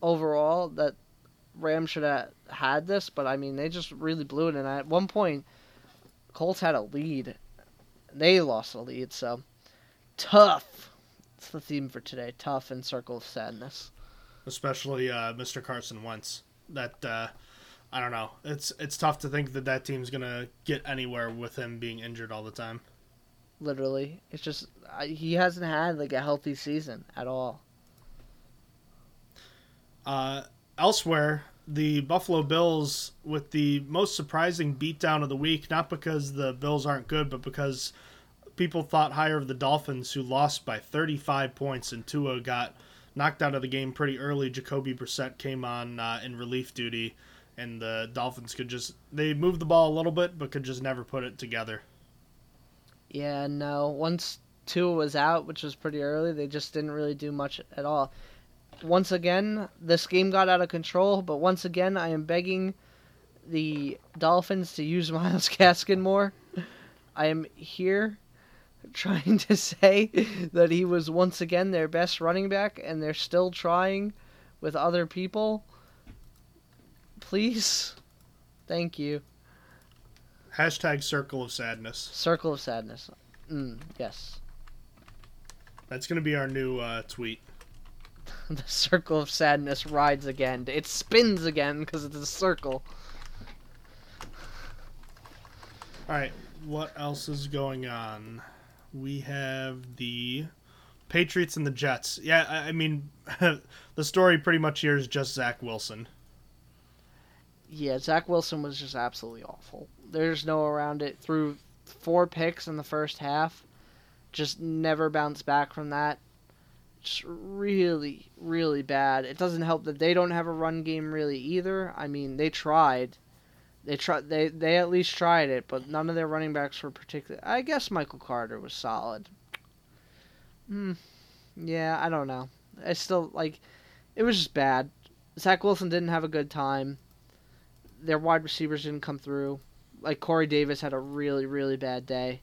overall that Rams should have had this, but I mean they just really blew it. And at one point, Colts had a lead. They lost the lead, so tough. It's the theme for today: tough and circle of sadness. especially uh, Mr. Carson Wentz. That uh, I don't know. It's it's tough to think that that team's gonna get anywhere with him being injured all the time. Literally, it's just I, he hasn't had like a healthy season at all. Uh, elsewhere, the Buffalo Bills with the most surprising beatdown of the week, not because the Bills aren't good, but because people thought higher of the Dolphins, who lost by 35 points, and Tua got knocked out of the game pretty early. Jacoby Brissett came on uh, in relief duty, and the Dolphins could just they moved the ball a little bit, but could just never put it together. Yeah, no. Once Tua was out, which was pretty early, they just didn't really do much at all. Once again, this game got out of control, but once again, I am begging the Dolphins to use Myles Gaskin more. I am here trying to say that he was once again their best running back, and they're still trying with other people. Please. Thank you. Hashtag Circle of Sadness. Circle of Sadness. Mm, yes. That's gonna be our new uh, tweet. the circle of sadness rides again. It spins again because it's a circle. All right, what else is going on? We have the Patriots and the Jets. Yeah, I mean, the story pretty much here is just Zach Wilson. Yeah, Zach Wilson was just absolutely awful. There's no around it. Through four picks in the first half, just never bounced back from that. Just really, really bad. It doesn't help that they don't have a run game really either. I mean, they tried. They tried. They they at least tried it, but none of their running backs were particular. I guess Michael Carter was solid. Hmm. Yeah, I don't know. I still like. It was just bad. Zach Wilson didn't have a good time. Their wide receivers didn't come through. Like Corey Davis had a really really bad day.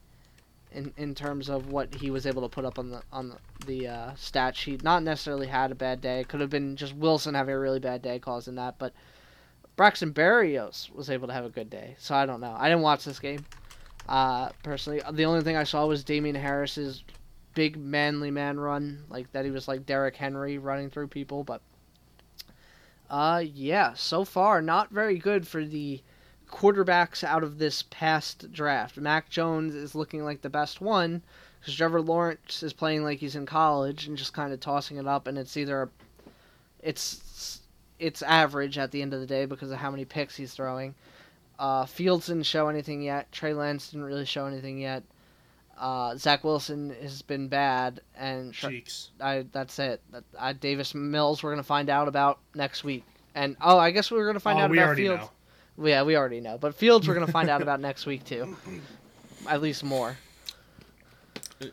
In, in terms of what he was able to put up on the on the, the uh, stat sheet, not necessarily had a bad day. It could have been just Wilson having a really bad day causing that, but Braxton Berrios was able to have a good day. So I don't know. I didn't watch this game uh, personally. The only thing I saw was Damien Harris's big manly man run, like that he was like Derrick Henry running through people. But uh, yeah, so far not very good for the quarterbacks out of this past draft. Mac Jones is looking like the best one because Trevor Lawrence is playing like he's in college and just kind of tossing it up, and it's either it's it's average at the end of the day because of how many picks he's throwing. Uh, Fields didn't show anything yet. Trey Lance didn't really show anything yet. Uh, Zach Wilson has been bad, and Cheeks. I that's it. That, I, Davis Mills, we're gonna find out about next week. And oh, I guess we're gonna find oh, out we about already Fields. know. Yeah, we already know. But Fields, we're gonna find out about next week too. At least more.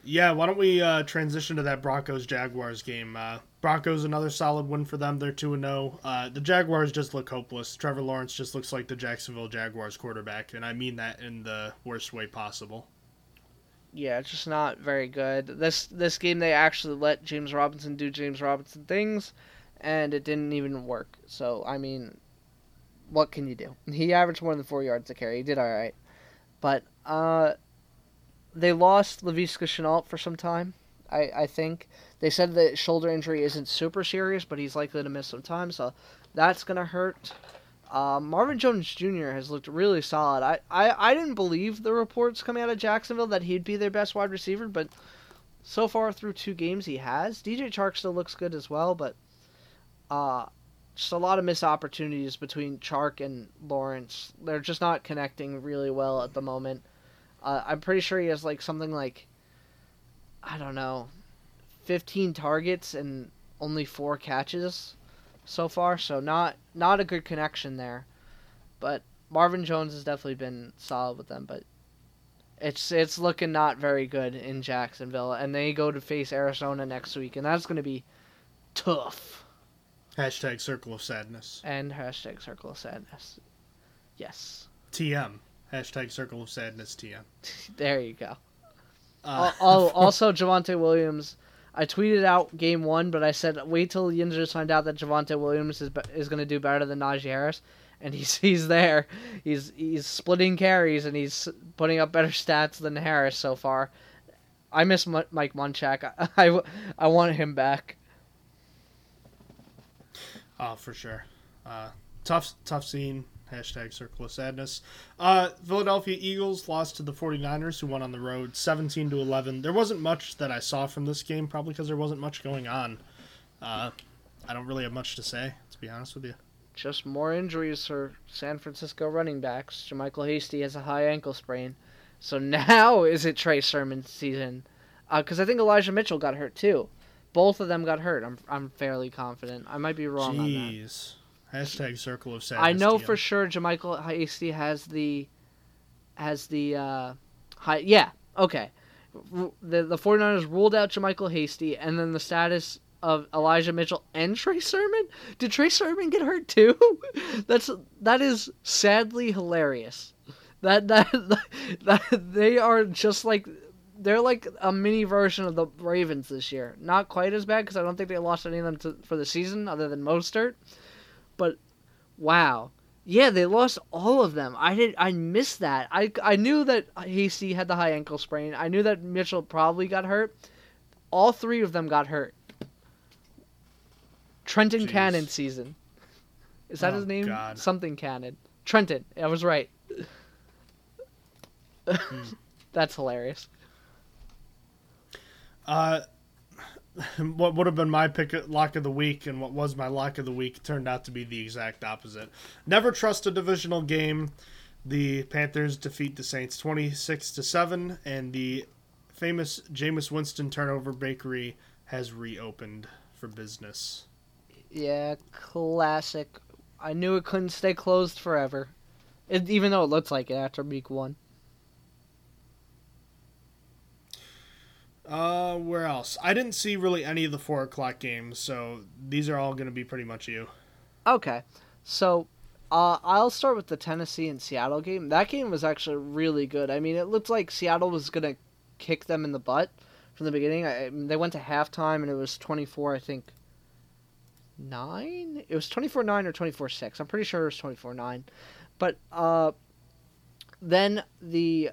Yeah, why don't we uh, transition to that Broncos Jaguars game? Uh, Broncos another solid win for them. They're two and zero. Uh, the Jaguars just look hopeless. Trevor Lawrence just looks like the Jacksonville Jaguars quarterback, and I mean that in the worst way possible. Yeah, it's just not very good. This this game they actually let James Robinson do James Robinson things, and it didn't even work. So I mean, what can you do? He averaged more than four yards a carry. He did all right, but uh, they lost Laviska Shenault for some time. I I think they said the shoulder injury isn't super serious, but he's likely to miss some time, so that's gonna hurt. Uh, Marvin Jones Jr. has looked really solid. I, I, I didn't believe the reports coming out of Jacksonville that he'd be their best wide receiver, but so far through two games he has. DJ Chark still looks good as well, but uh, just a lot of missed opportunities between Chark and Lawrence. They're just not connecting really well at the moment. Uh, I'm pretty sure he has like something like I don't know, 15 targets and only four catches so far, so not not a good connection there. But Marvin Jones has definitely been solid with them, but it's it's looking not very good in Jacksonville, and they go to face Arizona next week, and that's going to be tough. Hashtag Circle of Sadness. And hashtag Circle of Sadness. Yes, TM. Hashtag Circle of Sadness. TM. there you go. Uh, oh, also Javonte Williams. I tweeted out game one, but I said wait till the Ninjas find out that Javonte Williams is is going to do better than Najee Harris, and he's he's there. He's he's splitting carries and he's putting up better stats than Harris so far. I miss M- Mike Munchak. I, I, I want him back. Oh, for sure. Uh, tough, tough scene. Hashtag Circle of Sadness. Uh, Philadelphia Eagles lost to the 49ers, who won on the road 17 to 11. There wasn't much that I saw from this game, probably because there wasn't much going on. Uh, I don't really have much to say, to be honest with you. Just more injuries for San Francisco running backs. JaMycal Hasty has a high ankle sprain. So now is it Trey Sermon's season? Because uh, I think Elijah Mitchell got hurt too. Both of them got hurt. I'm I'm fairly confident. I might be wrong on that. Jeez. Hashtag Circle of Sadness. I know TM. for sure JaMycal Hasty has the has the uh high yeah, okay. The the 49ers ruled out JaMycal Hasty and then the status of Elijah Mitchell and Trey Sermon? Did Trey Sermon get hurt too? That's that is sadly hilarious. That that, that they are just like they're like a mini version of the Ravens this year. Not quite as bad because I don't think they lost any of them to, for the season other than Mostert. But wow, yeah, they lost all of them. I did. I missed that. I I knew that Hasty had the high ankle sprain. I knew that Mitchell probably got hurt. All three of them got hurt. Trenton Jeez. Cannon season. Is that Oh, his name? God. Something Cannon. Trenton. I was right. Hmm. That's hilarious. Uh, what would have been my pick lock of the week and what was my lock of the week turned out to be the exact opposite. Never trust a divisional game. The Panthers defeat the Saints 26 to 7 and the famous Jameis Winston turnover bakery has reopened for business. Yeah, classic. I knew it couldn't stay closed forever. It, even though it looks like it after week one. Uh, where else? I didn't see really any of the four o'clock games, so these are all going to be pretty much you. Okay, so uh, I'll start with the Tennessee and Seattle game. That game was actually really good. I mean, it looked like Seattle was gonna kick them in the butt from the beginning. I they went to halftime and it was twenty four, I think. Nine? It was twenty four nine or twenty four six. I'm pretty sure it was twenty four nine, but uh, then the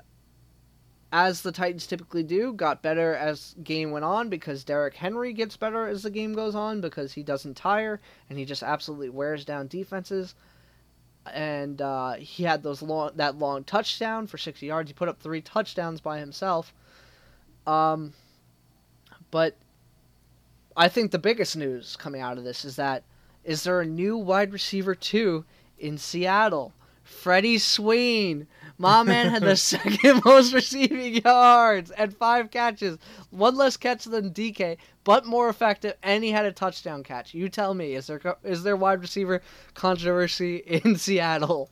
as the Titans typically do, got better as game went on because Derrick Henry gets better as the game goes on because he doesn't tire and he just absolutely wears down defenses. And uh, he had those long that long touchdown for 60 yards. He put up three touchdowns by himself. Um, but I think the biggest news coming out of this is that is there a new wide receiver two in Seattle? Freddie Swain, My man had the second most receiving yards and five catches, one less catch than DK, but more effective, and he had a touchdown catch. You tell me, is there is there wide receiver controversy in Seattle?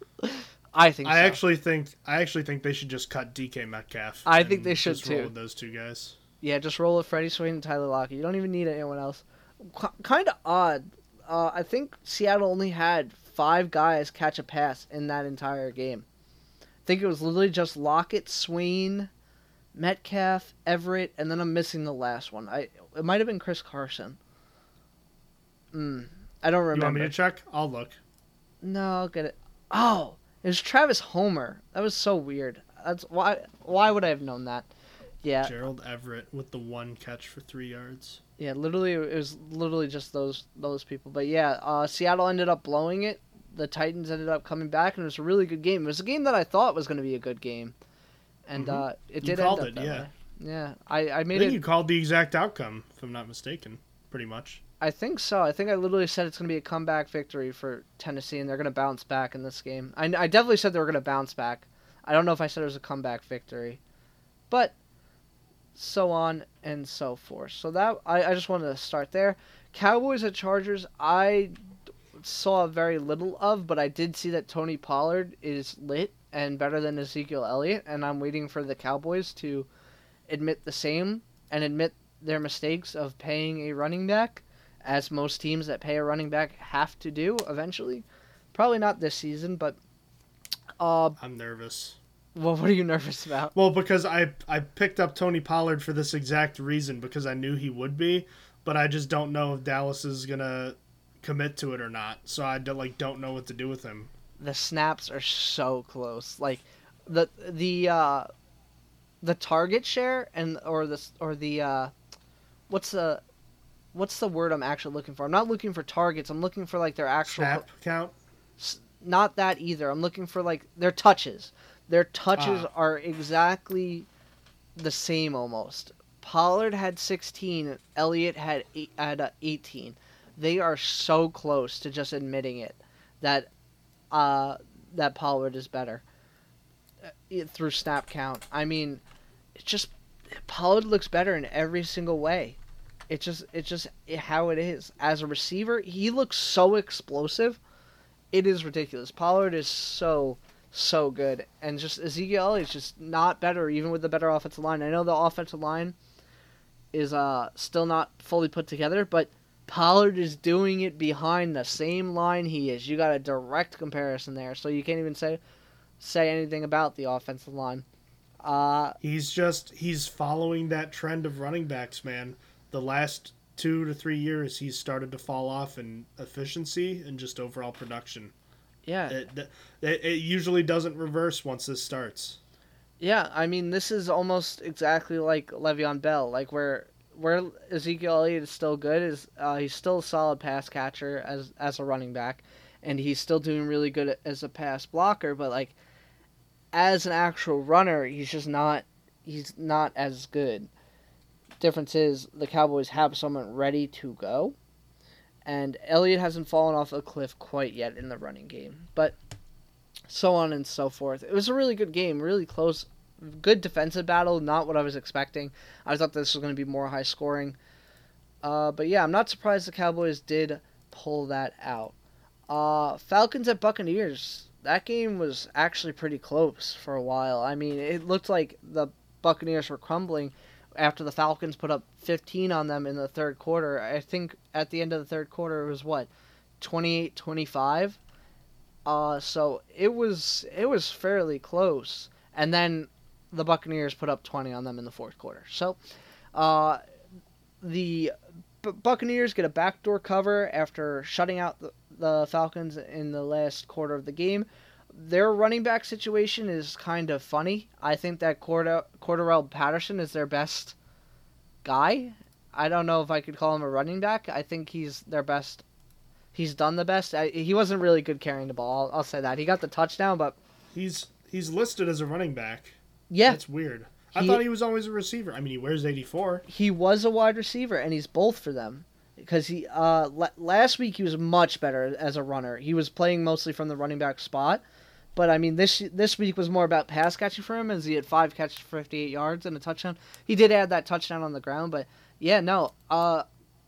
I think. I so. actually think I actually think they should just cut DK Metcalf. I think they should just roll too. with those two guys. Yeah, just roll with Freddie Swain and Tyler Lockett. You don't even need anyone else. Kind of odd. Uh, I think Seattle only had five guys catch a pass in that entire game. I think it was literally just Lockett, Swain, Metcalf, Everett, and then I'm missing the last one. I it might have been Chris Carson. Mm, I don't remember. You want me to check? I'll look. No, I'll get it. Oh, it was Travis Homer. That was so weird. That's why. Why would I have known that? Yeah, Gerald Everett with the one catch for three yards. Yeah, literally, it was literally just those those people. But yeah, uh, Seattle ended up blowing it. The Titans ended up coming back, and it was a really good game. It was a game that I thought was going to be a good game, and Mhm. uh, it You did called end up it, yeah. way. Yeah, I, I I made think it. you called the exact outcome, if I'm not mistaken. Pretty much. I think so. I think I literally said it's going to be a comeback victory for Tennessee, and they're going to bounce back in this game. I, I definitely said they were going to bounce back. I don't know if I said it was a comeback victory, but so on and so forth. So that I, I just wanted to start there. Cowboys at Chargers. I saw very little of, but I did see that Tony Pollard is lit and better than Ezekiel Elliott, and I'm waiting for the Cowboys to admit the same and admit their mistakes of paying a running back, as most teams that pay a running back have to do eventually. Probably not this season, but uh, I'm nervous. well, what are you nervous about? Well, because I I picked up Tony Pollard for this exact reason because I knew he would be, but I just don't know if Dallas is gonna commit to it or not. So I don't, like don't know what to do with him. The snaps are so close. Like the the uh, the target share and or the or the uh, what's the what's the word I'm actually looking for? I'm not looking for targets. I'm looking for like their actual Snap count. not that either. I'm looking for like their touches. Their touches Ah. are exactly the same almost. Pollard had 16, Elliott had eight, had uh, 18. They are so close to just admitting it that uh, that Pollard is better uh, it- through snap count. I mean, it just Pollard looks better in every single way. It's just it's just how it is as a receiver. He looks so explosive. It is ridiculous. Pollard is so so good, and just Ezekiel is just not better, even with the better offensive line. I know the offensive line is uh still not fully put together, but Pollard is doing it behind the same line he is. You got a direct comparison there, so you can't even say say anything about the offensive line. Uh, He's just he's following that trend of running backs, man. The last two to three years, he's started to fall off in efficiency and just overall production. yeah, It, it, it usually doesn't reverse once this starts. Yeah, I mean this is almost exactly like Le'Veon Bell, like where where Ezekiel Elliott is still good is uh, he's still a solid pass catcher as as a running back, and he's still doing really good as a pass blocker. But like as an actual runner, he's just not he's not as good. Difference is the Cowboys have someone ready to go, and Elliott hasn't fallen off a cliff quite yet in the running game, but so on and so forth. It was a really good game, really close, good defensive battle. Not what I was expecting. I thought this was going to be more high scoring. Uh, but yeah, I'm not surprised the Cowboys did pull that out. Uh, Falcons at Buccaneers. That game was actually pretty close for a while. I mean, it looked like the Buccaneers were crumbling after the Falcons put up 15 on them in the third quarter. I think at the end of the third quarter it was what 28-25. Uh, so it was it was fairly close, and then the Buccaneers put up 20 on them in the fourth quarter. So, uh, the B- Buccaneers get a backdoor cover after shutting out the, the Falcons in the last quarter of the game. Their running back situation is kind of funny. I think that Cordarrelle Patterson is their best guy. I don't know if I could call him a running back. I think he's their best he's done the best. I, he wasn't really good carrying the ball. I'll, I'll say that. He got the touchdown, but He's he's listed as a running back. Yeah, That's weird. I He- thought he was always a receiver. I mean, he wears 84. he was a wide receiver, and he's both for them. Because he uh la- last week he was much better as a runner. He was playing mostly from the running back spot. But I mean, this this week was more about pass catching for him, as he had five catches for 58 yards and a touchdown. He did add that touchdown on the ground, but yeah, no. Uh,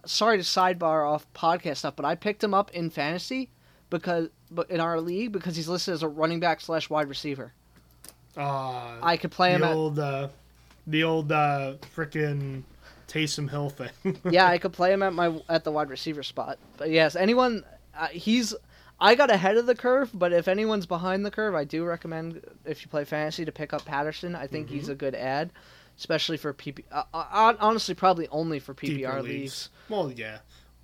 sorry to sidebar off podcast stuff, but I picked him up in fantasy because, but in our league because he's listed as a running back slash wide receiver. Uh, I could play him the at uh, the old uh, frickin' Taysom Hill thing. yeah, I could play him at my at the wide receiver spot. But yes, anyone uh, he's I got ahead of the curve, but if anyone's behind the curve, I do recommend if you play fantasy to pick up Patterson. I think he's a good ad, especially for PP. Uh, uh, honestly, probably only for PPR Deeper leagues. Well, yeah.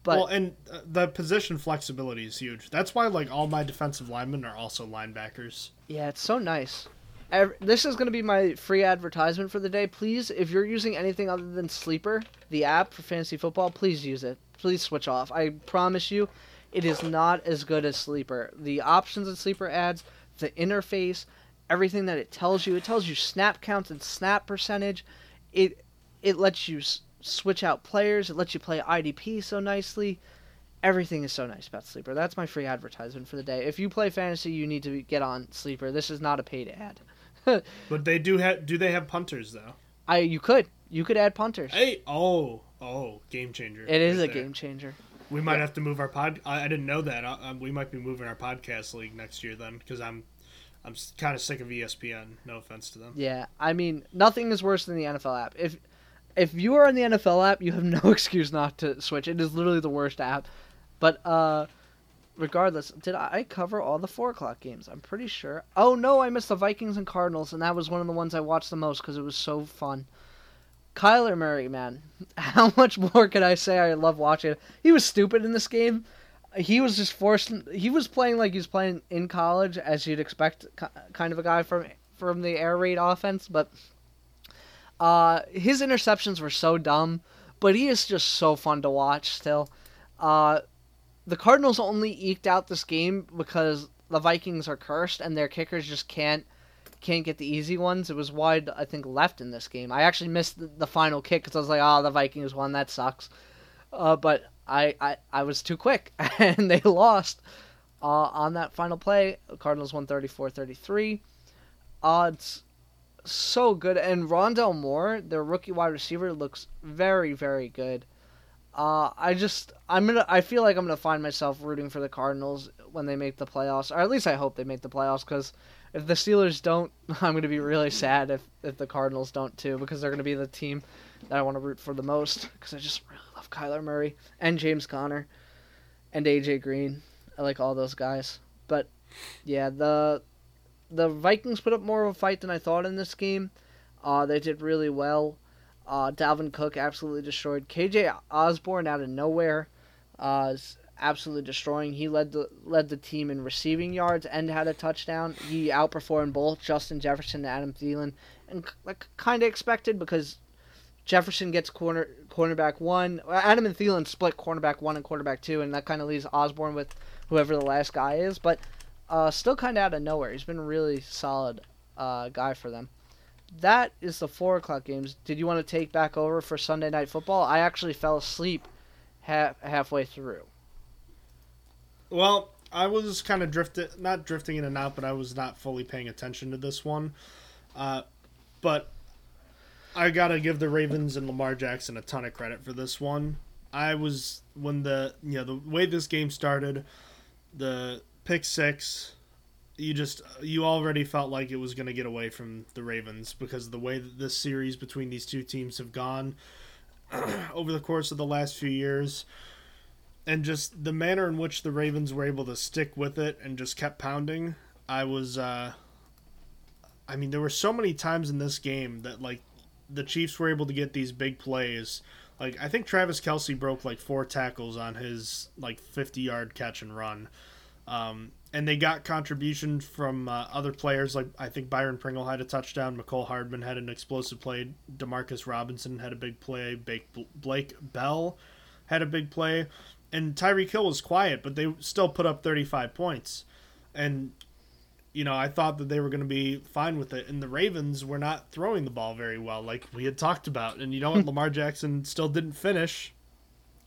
But well, and uh, the position flexibility is huge. That's why like all my defensive linemen are also linebackers. yeah, it's so nice. Ev- This is going to be my free advertisement for the day. Please, if you're using anything other than Sleeper, the app for fantasy football, please use it. Please switch off. I promise you, it is not as good as Sleeper. The options in Sleeper adds, the interface, everything that it tells you. It tells you snap counts and snap percentage. It it lets you s- switch out players. It lets you play IDP so nicely. Everything is so nice about Sleeper. That's my free advertisement for the day. If you play fantasy, you need to get on Sleeper. This is not a paid ad. But they do have. Do they have punters though? I you could you could add punters. Hey, oh, oh, game changer. It is right a there. game changer. We might have to move our pod. I, I didn't know that. Uh, um, we might be moving our podcast league next year then, because I'm, I'm kind of sick of ESPN. No offense to them. Yeah, I mean nothing is worse than the NFL app. If if you are on the NFL app, you have no excuse not to switch. It is literally the worst app. But uh, regardless, did I cover all the four o'clock games? I'm pretty sure. Oh no, I missed the Vikings and Cardinals, and that was one of the ones I watched the most because it was so fun. Kyler Murray, man, how much more can I say? I love watching. He was stupid in this game. He was just forced. He was playing like he was playing in college, as you'd expect, kind of a guy from from the air raid offense. But uh, his interceptions were so dumb, but he is just so fun to watch still. Uh, the Cardinals only eked out this game because the Vikings are cursed and their kickers just can't can't get the easy ones. It was wide, I think, left in this game. I actually missed the, the final kick because I was like, "Oh, the Vikings won. That sucks." Uh, but I, I I was too quick and they lost uh, on that final play. Cardinals won 34-33. Uh, it's so good. And Rondale Moore, their rookie wide receiver, looks very, very good. Uh, I just, I'm gonna, I feel like I'm gonna find myself rooting for the Cardinals when they make the playoffs, or at least I hope they make the playoffs. Because if the Steelers don't, I'm gonna be really sad if if the Cardinals don't too, because they're gonna be the team that I want to root for the most. Because I just really love Kyler Murray and James Conner and AJ Green. I like all those guys. But yeah, the the Vikings put up more of a fight than I thought in this game. Uh, they did really well. Uh, Dalvin Cook absolutely destroyed. KJ Osborn out of nowhere, uh, is absolutely destroying. He led the led the team in receiving yards and had a touchdown. He outperformed both Justin Jefferson and Adam Thielen, and like kind of expected because Jefferson gets corner cornerback one. Adam and Thielen split cornerback one and quarterback two, and that kind of leaves Osborne with whoever the last guy is. But uh, still kind of out of nowhere. He's been a really solid uh, guy for them. That is the four o'clock games. Did you want to take back over for Sunday night football? I actually fell asleep half halfway through. Well, I was kind of drifting, not drifting in and out, but I was not fully paying attention to this one. Uh, but I gotta give the Ravens and Lamar Jackson a ton of credit for this one. I was when the you know the way this game started, the pick six, you just you already felt like it was gonna get away from the Ravens because of the way that this series between these two teams have gone over the course of the last few years and just the manner in which the Ravens were able to stick with it and just kept pounding, I was uh I mean there were so many times in this game that like the Chiefs were able to get these big plays. Like I think Travis Kelce broke like four tackles on his like 50 yard catch and run. Um, and they got contribution from uh, other players like I think Byron Pringle had a touchdown, Mecole Hardman had an explosive play, Demarcus Robinson had a big play, Blake Bell had a big play, and Tyreek Hill was quiet, but they still put up 35 points. And you know, I thought that they were going to be fine with it. And the Ravens were not throwing the ball very well, like we had talked about. And you know what? Lamar Jackson still didn't finish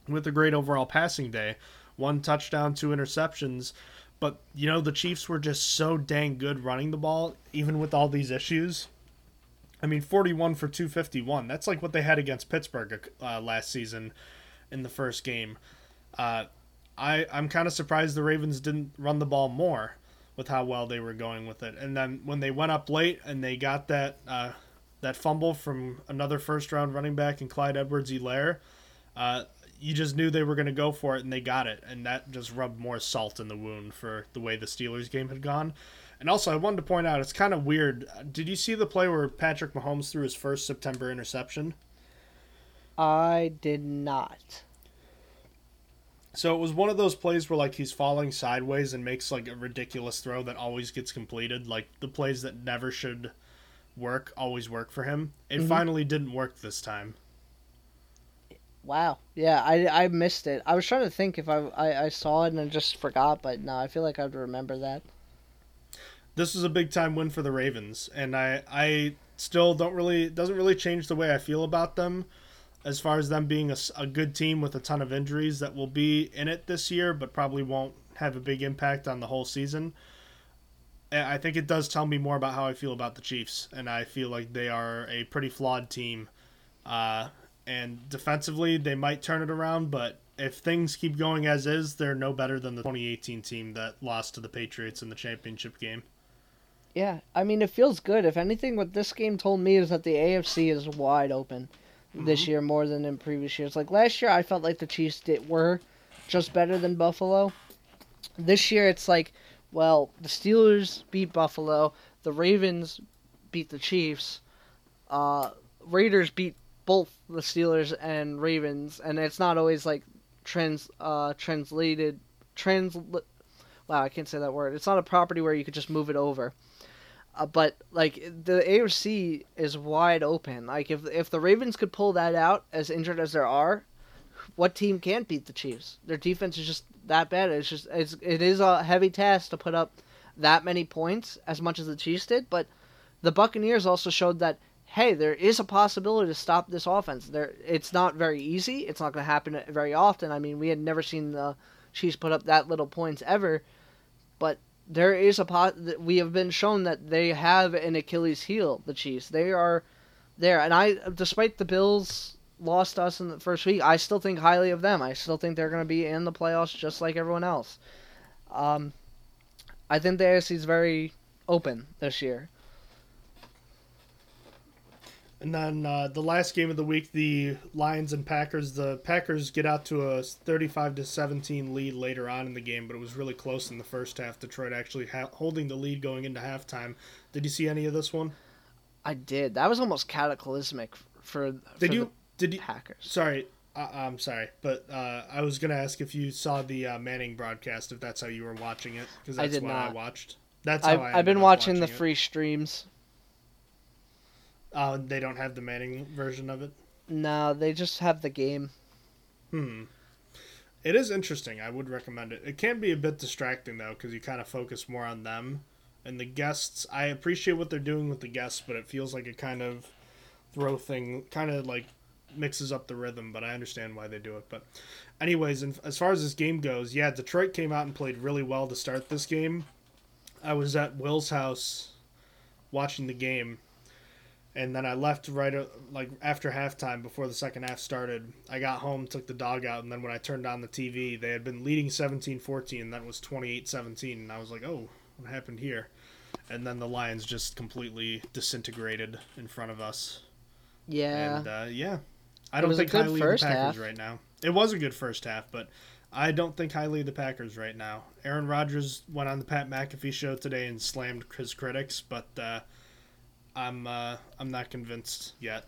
with a great overall passing day. One touchdown, two interceptions. But you know the Chiefs were just so dang good running the ball, even with all these issues. I mean, 41 for 251. That's like what they had against Pittsburgh uh, last season in the first game. Uh, I I'm kind of surprised the Ravens didn't run the ball more with how well they were going with it. And then when they went up late and they got that uh, that fumble from another first round running back and Clyde Edwards-Helaire, uh, you just knew they were going to go for it and they got it. And that just rubbed more salt in the wound for the way the Steelers game had gone. And also, I wanted to point out it's kind of weird. Did you see the play where Patrick Mahomes threw his first September interception? I did not. So it was one of those plays where like he's falling sideways and makes like a ridiculous throw that always gets completed. Like the plays that never should work always work for him. It Mhm. finally didn't work this time. Wow. Yeah, I, I missed it. I was trying to think if I, I, I saw it and I just forgot, but no, I feel like I would remember that. This is a big time win for the Ravens, and I I still don't really doesn't really change the way I feel about them as far as them being a good team with a ton of injuries that will be in it this year, but probably won't have a big impact on the whole season. I I think it does tell me more about how I feel about the Chiefs, and I feel like they are a pretty flawed team. Uh, and defensively, they might turn it around, but if things keep going as is, they're no better than the 2018 team that lost to the Patriots in the championship game. Yeah, I mean, it feels good. If anything, what this game told me is that the AFC is wide open this year more than in previous years. Like last year, I felt like the Chiefs did were just better than Buffalo. This year, it's like, well, the Steelers beat Buffalo, the Ravens beat the Chiefs, uh, Raiders beat both the Steelers and Ravens, and it's not always like trans uh translated trans. Wow, I can't say that word. It's not a property where you could just move it over. Uh, but like the AFC is wide open. Like if if the Ravens could pull that out, as injured as there are, what team can't beat the Chiefs? Their defense is just that bad. It's just it's it is a heavy task to put up that many points as much as the Chiefs did. But the Buccaneers also showed that hey, there is a possibility to stop this offense. There, it's not very easy. It's not going to happen very often. I mean, we had never seen the Chiefs put up that little points ever, but there is a pot. We have been shown that they have an Achilles heel. The Chiefs, they are there, and I, despite the Bills lost us in the first week, I still think highly of them. I still think they're going to be in the playoffs just like everyone else. Um, I think the AFC is very open this year. And then uh, the last game of the week, the Lions and Packers. The Packers get out to a 35 to 17 lead later on in the game, but it was really close in the first half. Detroit actually ha- holding the lead going into halftime. Did you see any of this one? I did. That was almost cataclysmic for. Did for you? Did you? Packers. Sorry, uh, I'm sorry, but uh, I was gonna ask if you saw the uh, Manning broadcast, if that's how you were watching it, because I that's did what I not. watched. That's how I've, I I've been up watching the it. free streams. Uh, they don't have the Manning version of it. No, they just have the game. Hmm. It is interesting. I would recommend it. It can be a bit distracting though, because you kind of focus more on them and the guests. I appreciate what they're doing with the guests, but it feels like a kind of throw thing, kind of like mixes up the rhythm. But I understand why they do it. But, anyways, and as far as this game goes, yeah, Detroit came out and played really well to start this game. I was at Will's house watching the game and then I left right uh, like after halftime before the second half started. I got home, took the dog out, and then when I turned on the TV, they had been leading 17-14 and that was 28-17 and I was like, "Oh, what happened here?" And then the Lions just completely disintegrated in front of us. Yeah. And uh, yeah. I don't think highly of the Packers half. right now. It was a good first half, but I don't think highly of the Packers right now. Aaron Rodgers went on the Pat McAfee show today and slammed his critics, but uh, I'm uh, I'm not convinced yet.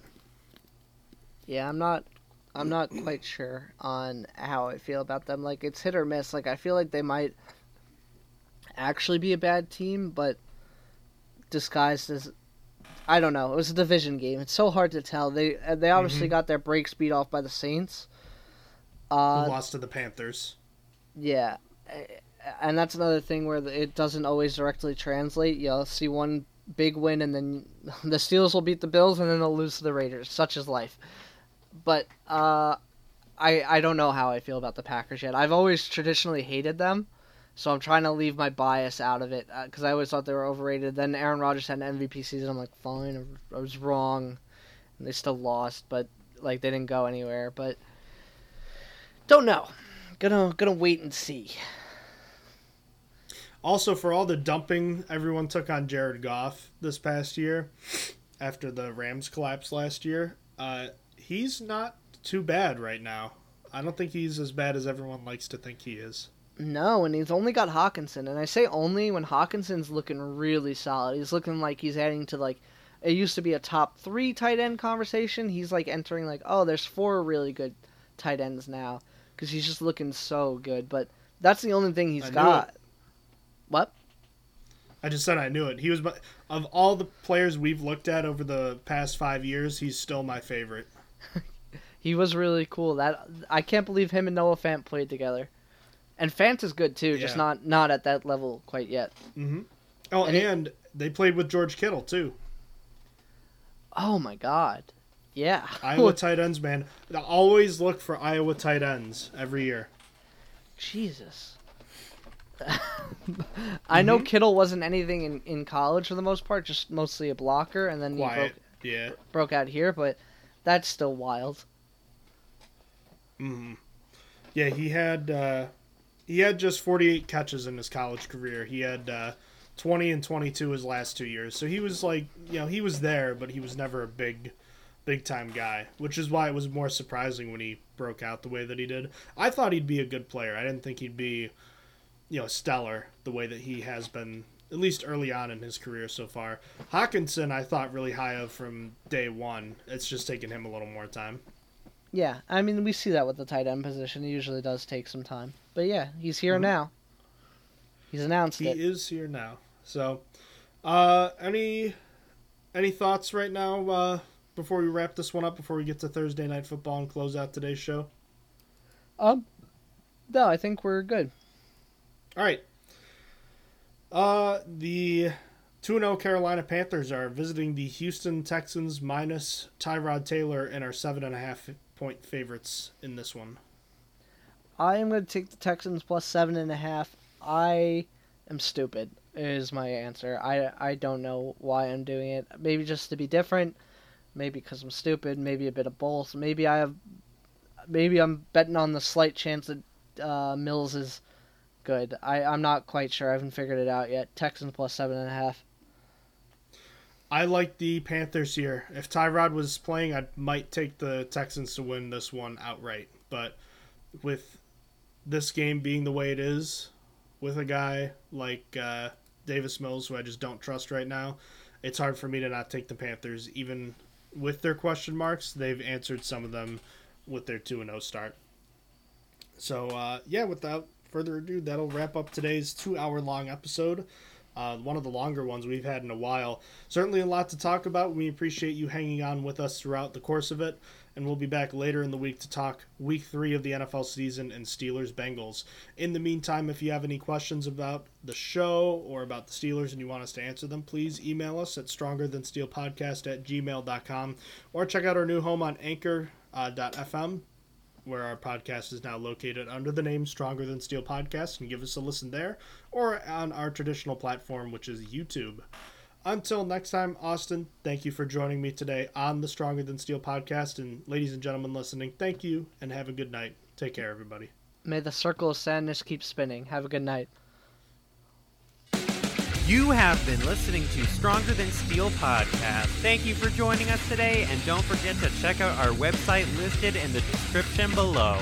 Yeah, I'm not I'm not quite sure on how I feel about them. Like it's hit or miss. Like I feel like they might actually be a bad team, but disguised as I don't know. It was a division game. It's so hard to tell. They uh, they obviously Mhm. got their breaks beat off by the Saints. Who Uh, lost to the Panthers? yeah, and that's another thing where it doesn't always directly translate. You'll see one big win, and then the Steelers will beat the Bills, and then they'll lose to the Raiders. Such is life. But uh, I I don't know how I feel about the Packers yet. I've always traditionally hated them, So I'm trying to leave my bias out of it because I always thought they were overrated. Then Aaron Rodgers had an MVP season. I'm like, fine, I was wrong, and they still lost, but like they didn't go anywhere. But don't know. Gonna gonna wait and see. Also, for all the dumping everyone took on Jared Goff this past year, after the Rams collapse last year, uh, he's not too bad right now. I don't think he's as bad as everyone likes to think he is. No, and he's only got Hockenson, and I say only when Hockenson's looking really solid. He's looking like he's adding to like it used to be a top three tight end conversation. He's like entering like oh, there's four really good tight ends now because he's just looking so good. But that's the only thing he's got. it. What? I just said I knew it. He was my, of all the players we've looked at over the past five years, he's still my favorite. He was really cool. That I can't believe him and Noah Fant played together. And Fant is good too, just not not at that level quite yet. hmm Oh, And and, he- they played with George Kittle too. Oh my god. Yeah. Iowa tight ends, man. I Always look for Iowa tight ends every year. Jesus. I know Mhm. Kittle wasn't anything in, in college for the most part, just mostly a blocker, and then he broke. Yeah. broke out here, but that's still wild. hmm Yeah, he had uh, he had just 48 catches in his college career. He had uh, 20 and 22 his last two years. So he was like, you know, he was there, but he was never a big, big time guy. Which is why it was more surprising when he broke out the way that he did. I thought he'd be a good player. I didn't think he'd be, you know, stellar the way that he has been. At least early on in his career so far. Hockenson, I thought really high of from day one. It's just taken him a little more time. Yeah, I mean we see that with the tight end position. It usually does take some time, but yeah, he's here Mhm. now. He's announced He it. is here now. So, uh, any any thoughts right now uh, before we wrap this one up? Before we get to Thursday night football and close out today's show. Um, no, I think we're good. All right. Uh, the 2 0 Carolina Panthers are visiting the Houston Texans minus Tyrod Taylor and are seven and a half point favorites in this one. I am going to take the Texans plus seven and a half. I am stupid. Is my answer. I I don't know why I'm doing it. Maybe just to be different. Maybe because I'm stupid. Maybe a bit of both. Maybe I have. Maybe I'm betting on the slight chance that uh, Mills is good. I I'm not quite sure. I haven't figured it out yet. Texans plus seven and a half. I like the Panthers here. If Tyrod was playing, I might take the Texans to win this one outright. But with this game being the way it is, with a guy like uh, Davis Mills, who I just don't trust right now, it's hard for me to not take the Panthers. Even with their question marks, they've answered some of them with their 2 0 start. So, uh, yeah, without further ado, that'll wrap up today's two hour long episode. Uh, one of the longer ones we've had in a while. Certainly a lot to talk about. We appreciate you hanging on with us throughout the course of it. And we'll be back later in the week to talk week three of the NFL season and Steelers Bengals. In the meantime, if you have any questions about the show or about the Steelers and you want us to answer them, please email us at strongerthansteelpodcast at gmail.com or check out our new home on anchor.fm where our podcast is now located under the name Stronger Than Steel Podcast, and give us a listen there, or on our traditional platform, which is YouTube. Until next time, Austin, thank you for joining me today on the Stronger Than Steel podcast. And ladies and gentlemen listening, thank you and have a good night. Take care, everybody. May the circle of sadness keep spinning. Have a good night. You have been listening to Stronger Than Steel podcast. Thank you for joining us today, and don't forget to check out our website listed in the description below.